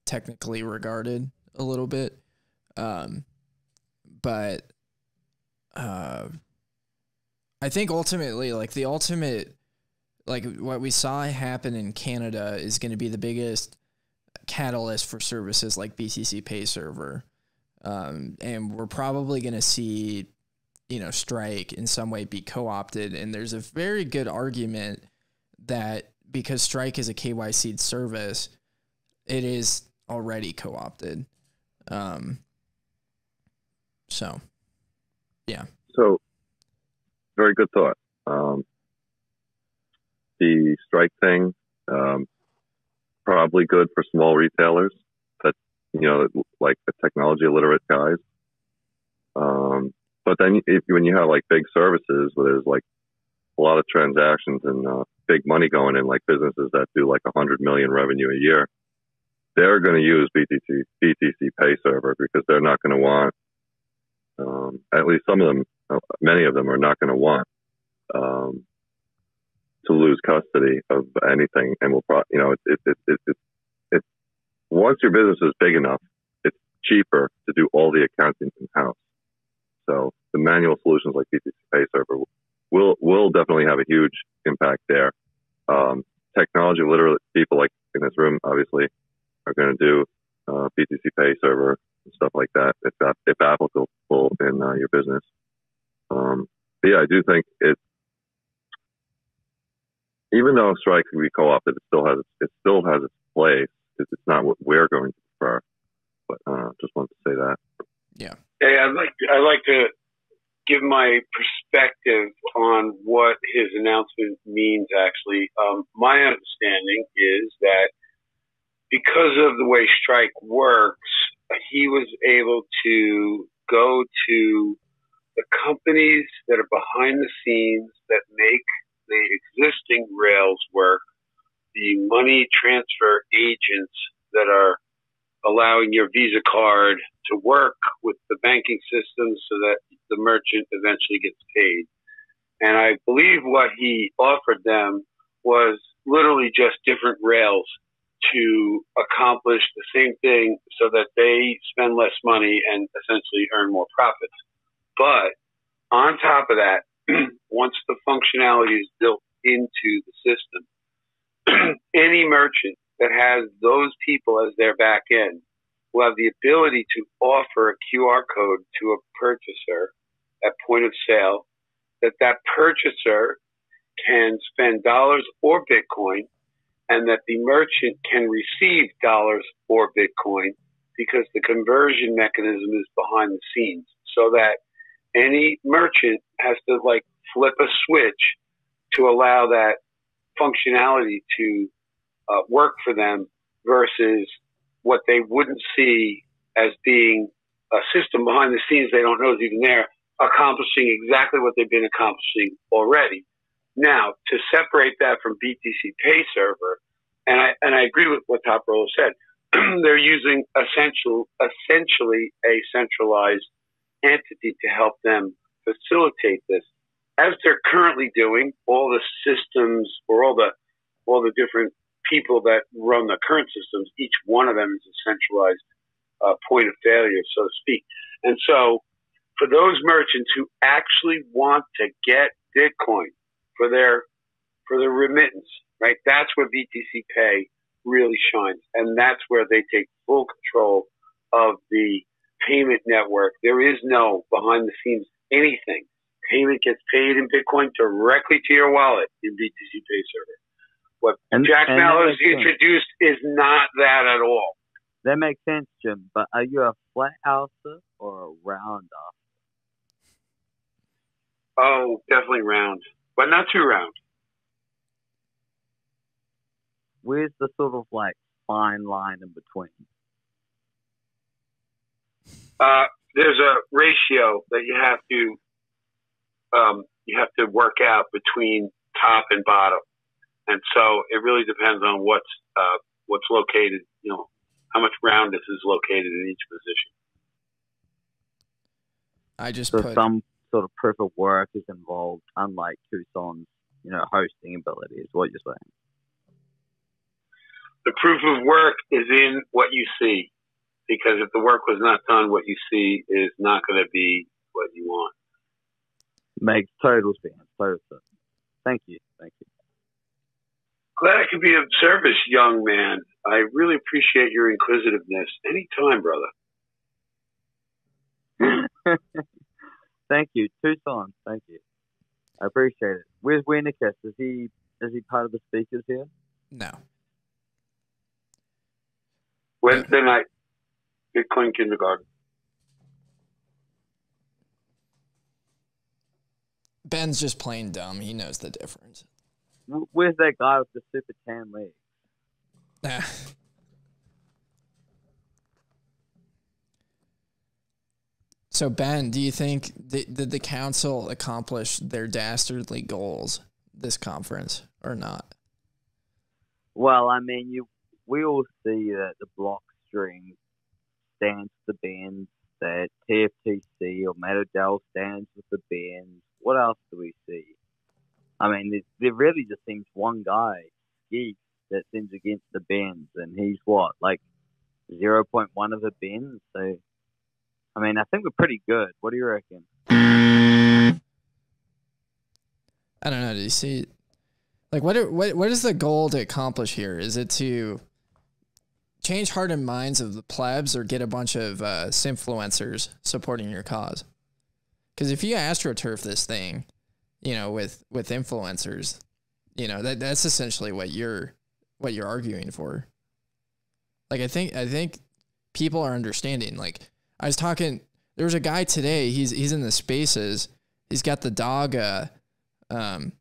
technically regarded a little bit. Um, but uh, I think ultimately, like the ultimate, like what we saw happen in Canada is going to be the biggest catalyst for services like BTC Pay Server. Um, and we're probably going to see, you know, Strike in some way be co opted. And there's a very good argument that because Strike is a KYC service, it is already co opted. Um, so, yeah. So, very good thought. Um, the strike thing, um, probably good for small retailers that, you know, like the technology illiterate guys. Um, but then if, when you have like big services where there's like a lot of transactions and uh, big money going in, like businesses that do like a hundred million revenue a year, they're going to use BTC BTC Pay Server because they're not going to want um, at least some of them, uh, many of them are not going to want um, to lose custody of anything, and will probably, you know, it's it, it, it, it, once your business is big enough, it's cheaper to do all the accounting in house. So the manual solutions like BTC Pay Server will will definitely have a huge impact there. Um, technology literate people like in this room obviously are going to do uh, BTC Pay Server and stuff like that if that if applicable in uh, your business. Um, yeah, I do think it. Even though strike can be co-opted, it still has it still has its place. It's not what we're going to prefer. But uh, just wanted to say that. Yeah. Hey, I'd like to, I'd like to give my perspective on what his announcement means. Actually, um, my understanding is that because of the way strike works, he was able to go to the companies that are behind the scenes that make the existing Rails work, the money transfer agents that are allowing your Visa card to work with the banking system so that the merchant eventually gets paid. And I believe what he offered them was literally just different rails to accomplish the same thing so that they spend less money and essentially earn more profits. But on top of that, once the functionality is built into the system, any merchant that has those people as their back end will have the ability to offer a QR code to a purchaser at point of sale that that purchaser can spend dollars or Bitcoin and that the merchant can receive dollars or Bitcoin because the conversion mechanism is behind the scenes. So that any merchant has to like flip a switch to allow that functionality to uh, work for them versus what they wouldn't see as being a system behind the scenes they don't know is even there accomplishing exactly what they've been accomplishing already. Now, to separate that from BTC Pay Server, and I and I agree with what Top Roller said, they're using essential essentially a centralized entity to help them facilitate this, as they're currently doing. All the systems or all the all the different people that run the current systems, each one of them is a centralized uh, point of failure, so to speak. And so, for those merchants who actually want to get Bitcoin for their for their remittance, right? That's where BTC Pay really shines, and that's where they take full control of the payment network. There is no behind the scenes anything. Payment gets paid in Bitcoin directly to your wallet in BTC Pay Server. What And- Jack and makes sense. introduced is not that at all. That makes sense, Jim. But are you a flat ouncer or a round off? Oh, definitely round, but not too round. Where's the sort of like fine line in between? Uh, there's a ratio that you have to um, you have to work out between top and bottom, and so it really depends on what's uh, what's located. You know, how much roundness is located in each position. I just So put some sort of proof of work is involved, unlike Tucson's, you know, hosting ability. Is what you're saying? The proof of work is in what you see, because if the work was not done, what you see is not going to be what you want. Makes total sense. Total sense. Thank you. Thank you. Glad I could be of service, young man. I really appreciate your inquisitiveness. Anytime, brother. Thank you, Two Tucson. Thank you. I appreciate it. Where's Winnicus? Is he is he part of the speakers here? No. Wednesday night, Bitcoin kindergarten. Ben's just plain dumb. He knows the difference. Wh- Where's that guy with the super tan legs? Nah. So Ben, do you think the, did the council accomplish their dastardly goals this conference or not? Well, I mean, you we all see that the block string stands with the bands, that TFTC or Matt Odell stands with the bands. What else do we see? I mean, there, really just seems one guy, Geek, that seems against the bends, and he's what, like 0.1 of a bend? So, I mean, I think we're pretty good. What do you reckon? I don't know. Do you see? Like, what, what what is the goal to accomplish here? Is it to change heart and minds of the plebs, or get a bunch of uh, influencers supporting your cause? Because if you astroturf this thing, you know, with with influencers, you know that that's essentially what you're what you're arguing for. Like, I think I think people are understanding. Like, I was talking. There was a guy today. He's he's in the spaces. He's got the dog uh, um,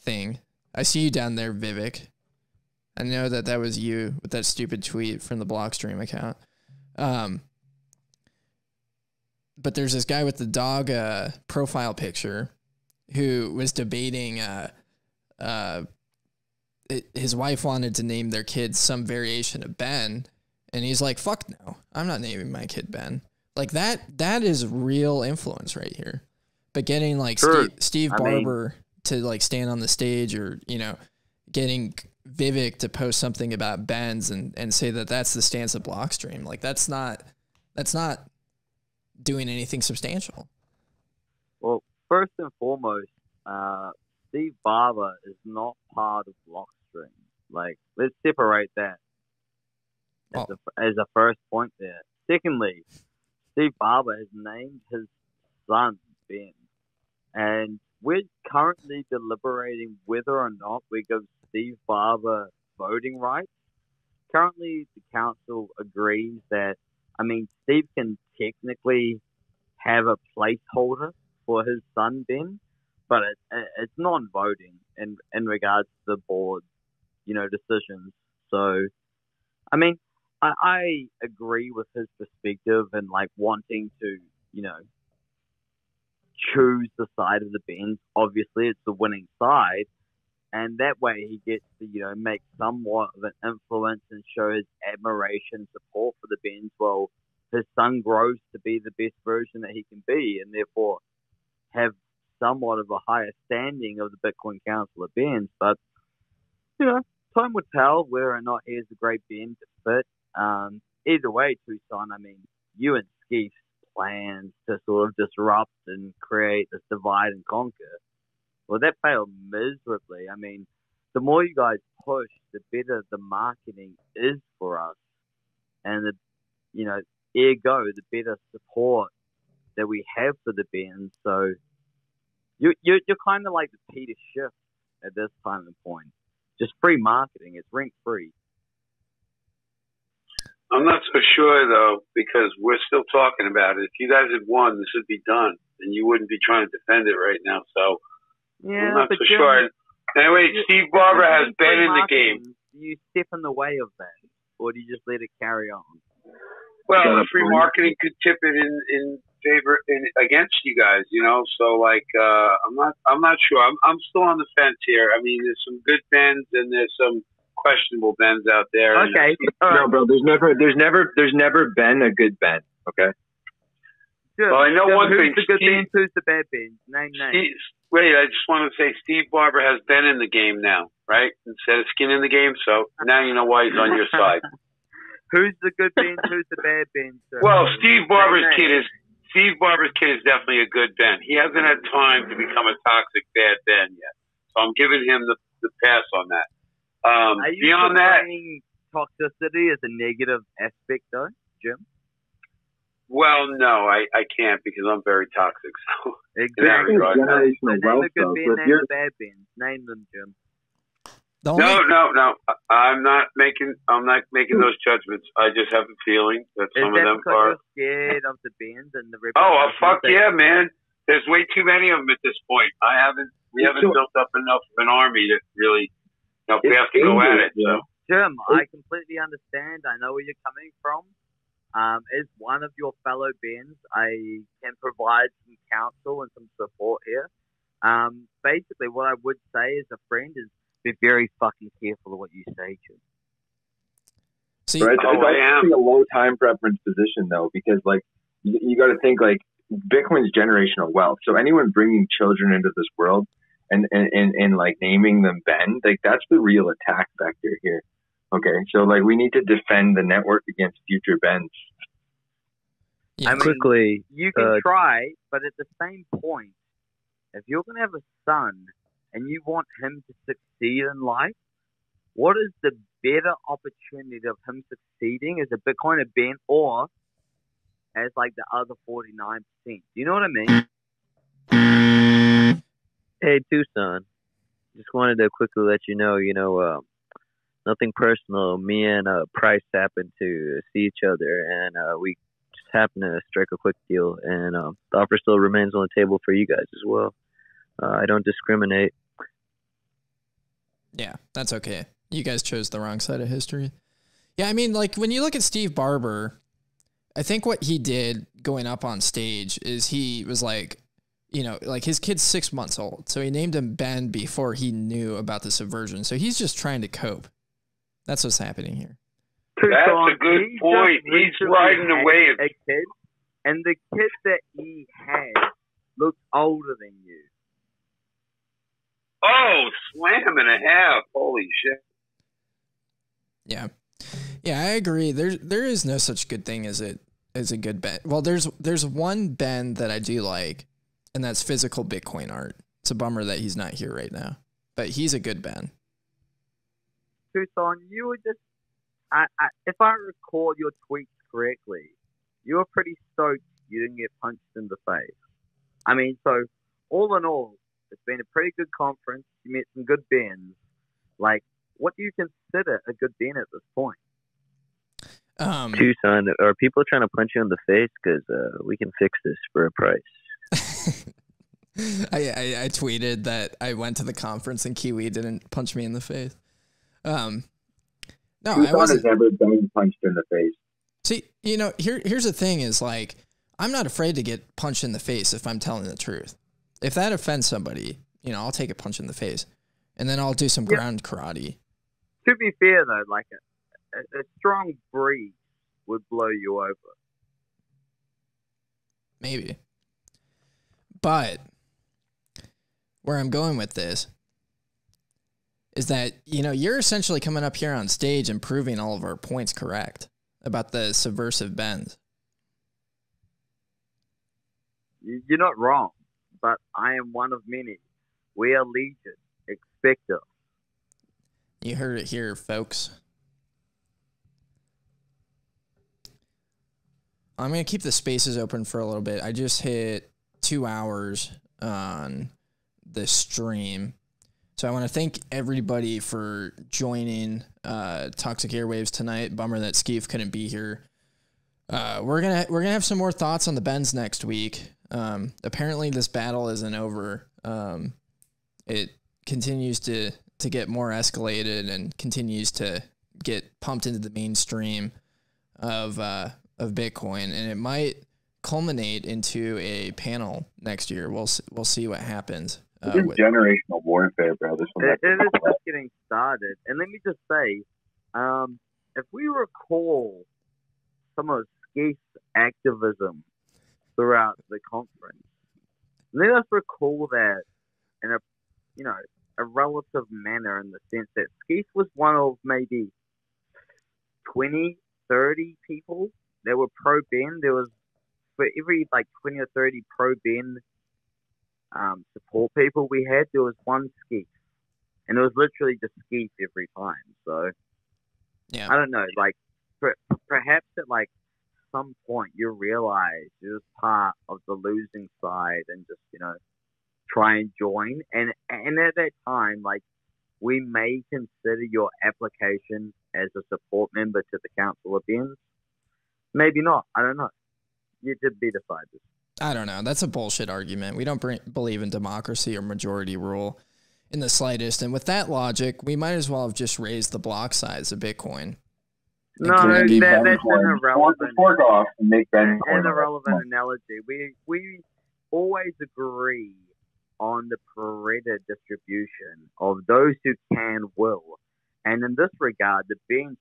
thing. I see you down there, Vivek. I know that that was you with that stupid tweet from the Blockstream account. Um, but there's this guy with the dog uh, profile picture who was debating. Uh, uh, it, his wife wanted to name their kid some variation of Ben, and he's like, "Fuck no, I'm not naming my kid Ben." Like that. That is real influence right here. But getting like Sure. Steve, Steve I mean- Barbour to like stand on the stage, or you know, getting Vivek to post something about Ben's and and say that that's the stance of Blockstream. Like that's not that's not doing anything substantial. First and foremost, uh, Steve Barbour is not part of Blockstream. Like, let's separate that as, a, as a first point there. Secondly, Steve Barbour has named his son Ben, and we're currently deliberating whether or not we give Steve Barber voting rights. Currently, the council agrees that, I mean, Steve can technically have a placeholder for his son Ben, but it, it, it's non-voting in in regards to the board's you know, decisions. So, I mean, I, I agree with his perspective and like wanting to, you know, choose the side of the Benz. Obviously, it's the winning side, and that way he gets to, you know, make somewhat of an influence and show his admiration, support for the Benz. Well, his son grows to be the best version that he can be, and therefore have somewhat of a higher standing of the Bitcoin Council of Benz. But you know, time will tell whether or not he is a great Ben to fit. Um, either way, Tucson, I mean, you and Skeef's plans to sort of disrupt and create this divide and conquer, well, that failed miserably. I mean, the more you guys push, the better the marketing is for us, and the, you know, ergo, the better support that we have for the bands. So you you you're kind of like the Peter Schiff at this time and point. Just free marketing. It's rent free. I'm not so sure though, because we're still talking about it. If you guys had won, this would be done, and you wouldn't be trying to defend it right now. So Yeah, I'm not so Jim, sure. Anyway, you- Steve Barbour has you been in the game. Do you step in the way of that, or do you just let it carry on? Well, Got the free marketing could tip it in in favor in against you guys, you know. So like, uh, I'm not I'm not sure. I'm I'm still on the fence here. I mean, there's some good bends and there's some questionable bends out there. and Okay. No, bro. There's never, there's never, there's never been a good bend. Okay. Jim, Well, I know Jim, one who's thing, the good Steve- bands, who's the bad bend? Name names. Wait, I just want to say Steve Barbour has been in the game now, right? Instead of skin in the game, so now you know why he's on your side. Who's the good bands? Who's the bad bands? sir? Well, Steve Barbour's kid is Steve Barbour's kid is definitely a good Ben. He hasn't had time to become a toxic bad Ben yet, so I'm giving him the, the pass on that. Um, Are you beyond that, toxicity is a negative aspect, though, Jim? well, no, I, I can't because I'm very toxic. So Exactly. regard. So name a good band, name the bad bands. Name them, Jim. The No, no, no. I- I'm not making. I'm not making those judgments. I just have a feeling that some that of them are. you're scared of the bands and the Oh, uh, fuck that- yeah, man! There's way too many of them at this point. I haven't. We haven't So- built up enough of an army to really. You know, we have to go at it. dangerous, So Jim, I completely understand. I know where you're coming from. Um, as one of your fellow bands, I can provide some counsel and some support here. Um, basically, what I would say as a friend is be very fucking careful of what you say, Jim. See, Right? It's, Oh, it's I am. actually a low time preference position though, because like you, you got to think like Bitcoin's generational wealth. So anyone bringing children into this world and and, and and like naming them Ben, like that's the real attack vector here. Okay, so like we need to defend the network against future Bens. I mean, Quickly, you can uh, try, but at the same point, if you're going to have a son and you want him to succeed in life, what is the better opportunity of him succeeding as a Bitcoiner Ben or as like the other 49%? Do you know what I mean? Hey, Tucson. Just wanted to quickly let you know, you know, um, nothing personal. Me and uh, Price happened to see each other, and uh, we just happened to strike a quick deal. And um, the offer still remains on the table for you guys as well. Uh, I don't discriminate. Yeah, that's okay. You guys chose the wrong side of history. Yeah, I mean, like when you look at Steve Barbour, I think what he did going up on stage is he was like, you know, like his kid's six months old. So he named him Ben before he knew about the subversion. So he's just trying to cope. That's what's happening here. That's a good he point. He's riding the wave. A kid, and the kid that he has looks older than you. Oh, slam and a half! Holy shit! Yeah. Yeah, I agree. There there is no such good thing as it as a good bend. Well, there's there's one bend that I do like, and that's physical Bitcoin art. It's a bummer that he's not here right now. But he's a good Ben. Tucson, you were just, I, I, if I recall your tweets correctly, you were pretty stoked you didn't get punched in the face. I mean, so all in all, it's been a pretty good conference. You met some good bends. Like, what do you consider a good Ben at this point? Um, Tucson, are people trying to punch you in the face? Because uh, we can fix this for a price. I, I I tweeted that I went to the conference and Kiwi didn't punch me in the face. Um, no, I Tucson has wasn't. never been punched in the face. See, you know, here here's the thing: is like I'm not afraid to get punched in the face if I'm telling the truth. If that offends somebody, you know, I'll take a punch in the face, and then I'll do some Yeah. ground karate. To be fair, though, like a, a, strong breeze would blow you over. Maybe. But where I'm going with this is that, you know, you're essentially coming up here on stage and proving all of our points correct about the subversive bends. You- You're not wrong, but I am one of many. We are legion. Expect us. You heard it here, folks. I'm gonna keep the spaces open for a little bit. I just hit two hours on the stream. So I want to thank everybody for joining uh, Toxic Airwaves tonight. Bummer that Skeef couldn't be here. Uh, we're gonna we're gonna have some more thoughts on the Bens next week. Um, apparently, this battle isn't over. Um, it continues to to get more escalated and continues to get pumped into the mainstream of uh, of Bitcoin, and it might culminate into a panel next year. We'll we'll see what happens. Uh, This with- generational warfare, bro. This one. It, it is just getting started. And let me just say, um, if we recall some of Skeef's activism throughout the conference, let us recall that in a, you know, a relative manner in the sense that Skeef was one of maybe 20, 30 people that were pro Ben. There was, for every like 20 or 30 pro Ben um, support people we had, there was one Skeef and it was literally just skeef every time. So yeah, I don't know. Like per, perhaps at like some point you realize you're just part of the losing side and just you know try and join. And and at that time, like we may consider your application as a support member to the Council of Bens. Maybe not. I don't know. You to be decided. I don't know. That's a bullshit argument. We don't br- believe in democracy or majority rule in the slightest. And with that logic, we might as well have just raised the block size of Bitcoin. No, Including that, that's Bitcoin. an Fork, irrelevant. fork off and make Ben. an irrelevant analogy. We we always agree on the Pareto distribution of those who can will, and in this regard, the bench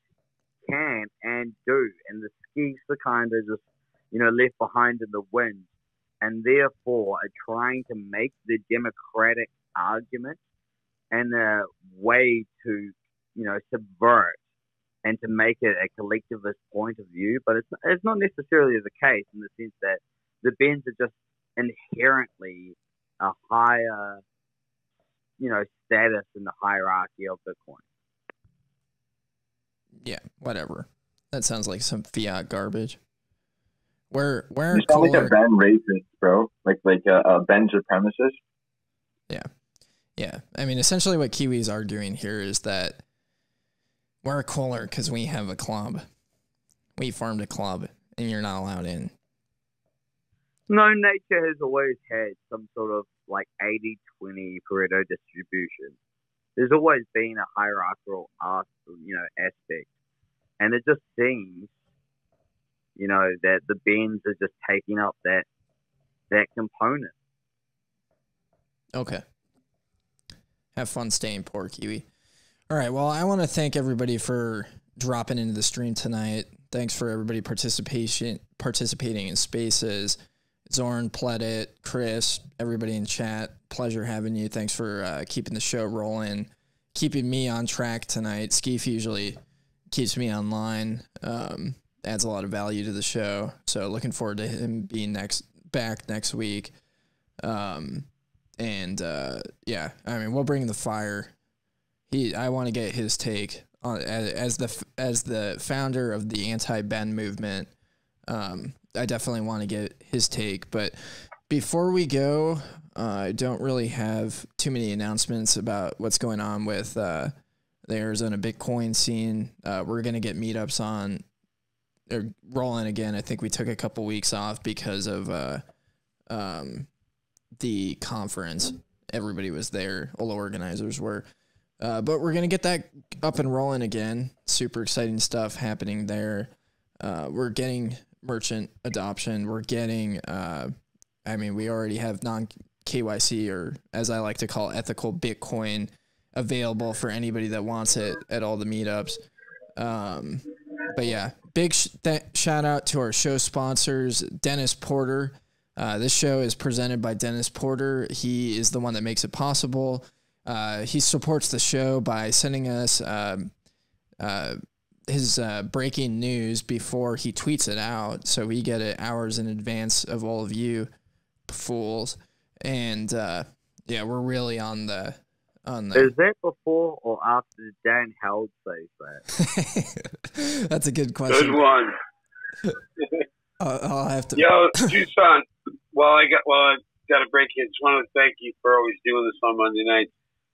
can and do, and the skis are kind of just you know left behind in the wind, and therefore are trying to make the democratic argument and a way to you know subvert and to make it a collectivist point of view, but it's it's not necessarily the case in the sense that the Bens are just inherently a higher, you know, status in the hierarchy of Bitcoin. Yeah, whatever. That sounds like some fiat garbage. Where where You sound like a Ben racist, bro. Like like a, a Ben supremacist. Yeah. Yeah. I mean, essentially what Kiwi's arguing here is that we're a Kohler because we have a club. We formed a club and you're not allowed in. No, nature has always had some sort of like 80 20 Pareto distribution. There's always been a hierarchical art, you know, aspect. And it just seems, you know, that the Bens are just taking up that that component. Okay. Have fun staying poor, Kiwi. All right. Well, I want to thank everybody for dropping into the stream tonight. Thanks for everybody participation participating in spaces. Zorn, Pledit, Chris, everybody in chat. Pleasure having you. Thanks for uh, keeping the show rolling, keeping me on track tonight. Skeef usually keeps me online. Um, adds a lot of value to the show. So looking forward to him being next back next week. Um, and uh, yeah, I mean, we'll bring the fire. He, I want to get his take on as, as the as the founder of the anti Ben movement. Um, I definitely want to get his take. But before we go, uh, I don't really have too many announcements about what's going on with uh, the Arizona Bitcoin scene. Uh, we're gonna get meetups on. They're rolling again. I think we took a couple weeks off because of uh, um, the conference. Everybody was there. All the organizers were. Uh, but we're gonna get that up and rolling again. Super exciting stuff happening there. Uh, we're getting merchant adoption. We're getting. Uh, I mean, we already have non KYC or as I like to call ethical Bitcoin available for anybody that wants it at all the meetups. Um, but yeah, big sh- shout out to our show sponsors, Dennis Porter. Uh, this show is presented by Dennis Porter. He is the one that makes it possible. Uh, he supports the show by sending us um, uh, his uh, breaking news before he tweets it out, so we get it hours in advance of all of you fools. And uh, yeah, we're really on the on the. Is that before or after Dan Held says that? That's a good question. Good one. Uh, I'll have to. Yo, Tucson. Well, I got well, I got to break in. Just want to thank you for always doing this on Monday night.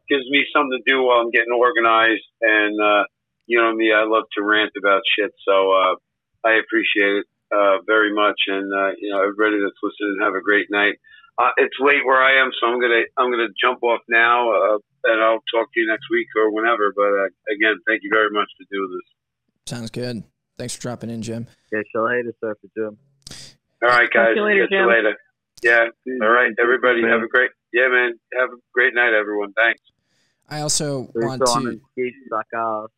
Gives me something to do while I'm getting organized, and uh, you know me, I love to rant about shit. So uh, I appreciate it uh, very much, and uh, you know everybody that's listening, have a great night. Uh, it's late where I am, so I'm gonna I'm gonna jump off now, uh, and I'll talk to you next week or whenever. But uh, again, thank you very much for doing this. Sounds good. Thanks for dropping in, Jim. Yeah, shall I hate surfer, Jim? All right, guys. Talk to you later, Catch you Jim. later. Yeah. All right, everybody. Have a great. Yeah, man. Have a great night, everyone. Thanks. I also want to. and skate suck ass.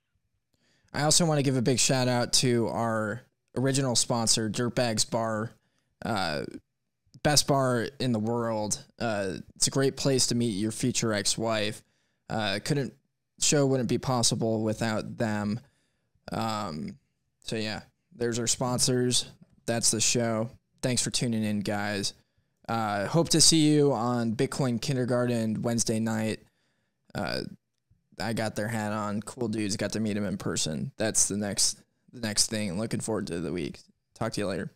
I also want to give a big shout out to our original sponsor, Dirtbags Bar, uh, best bar in the world. Uh, it's a great place to meet your future ex-wife. Uh, couldn't show wouldn't be possible without them. Um, so yeah, there's our sponsors. That's the show. Thanks for tuning in, guys. Uh, hope to see you on Bitcoin Kindergarten Wednesday night. Uh, I got their hat on. Cool dudes. Got to meet them in person. That's the next the next thing. Looking forward to the week. Talk to you later.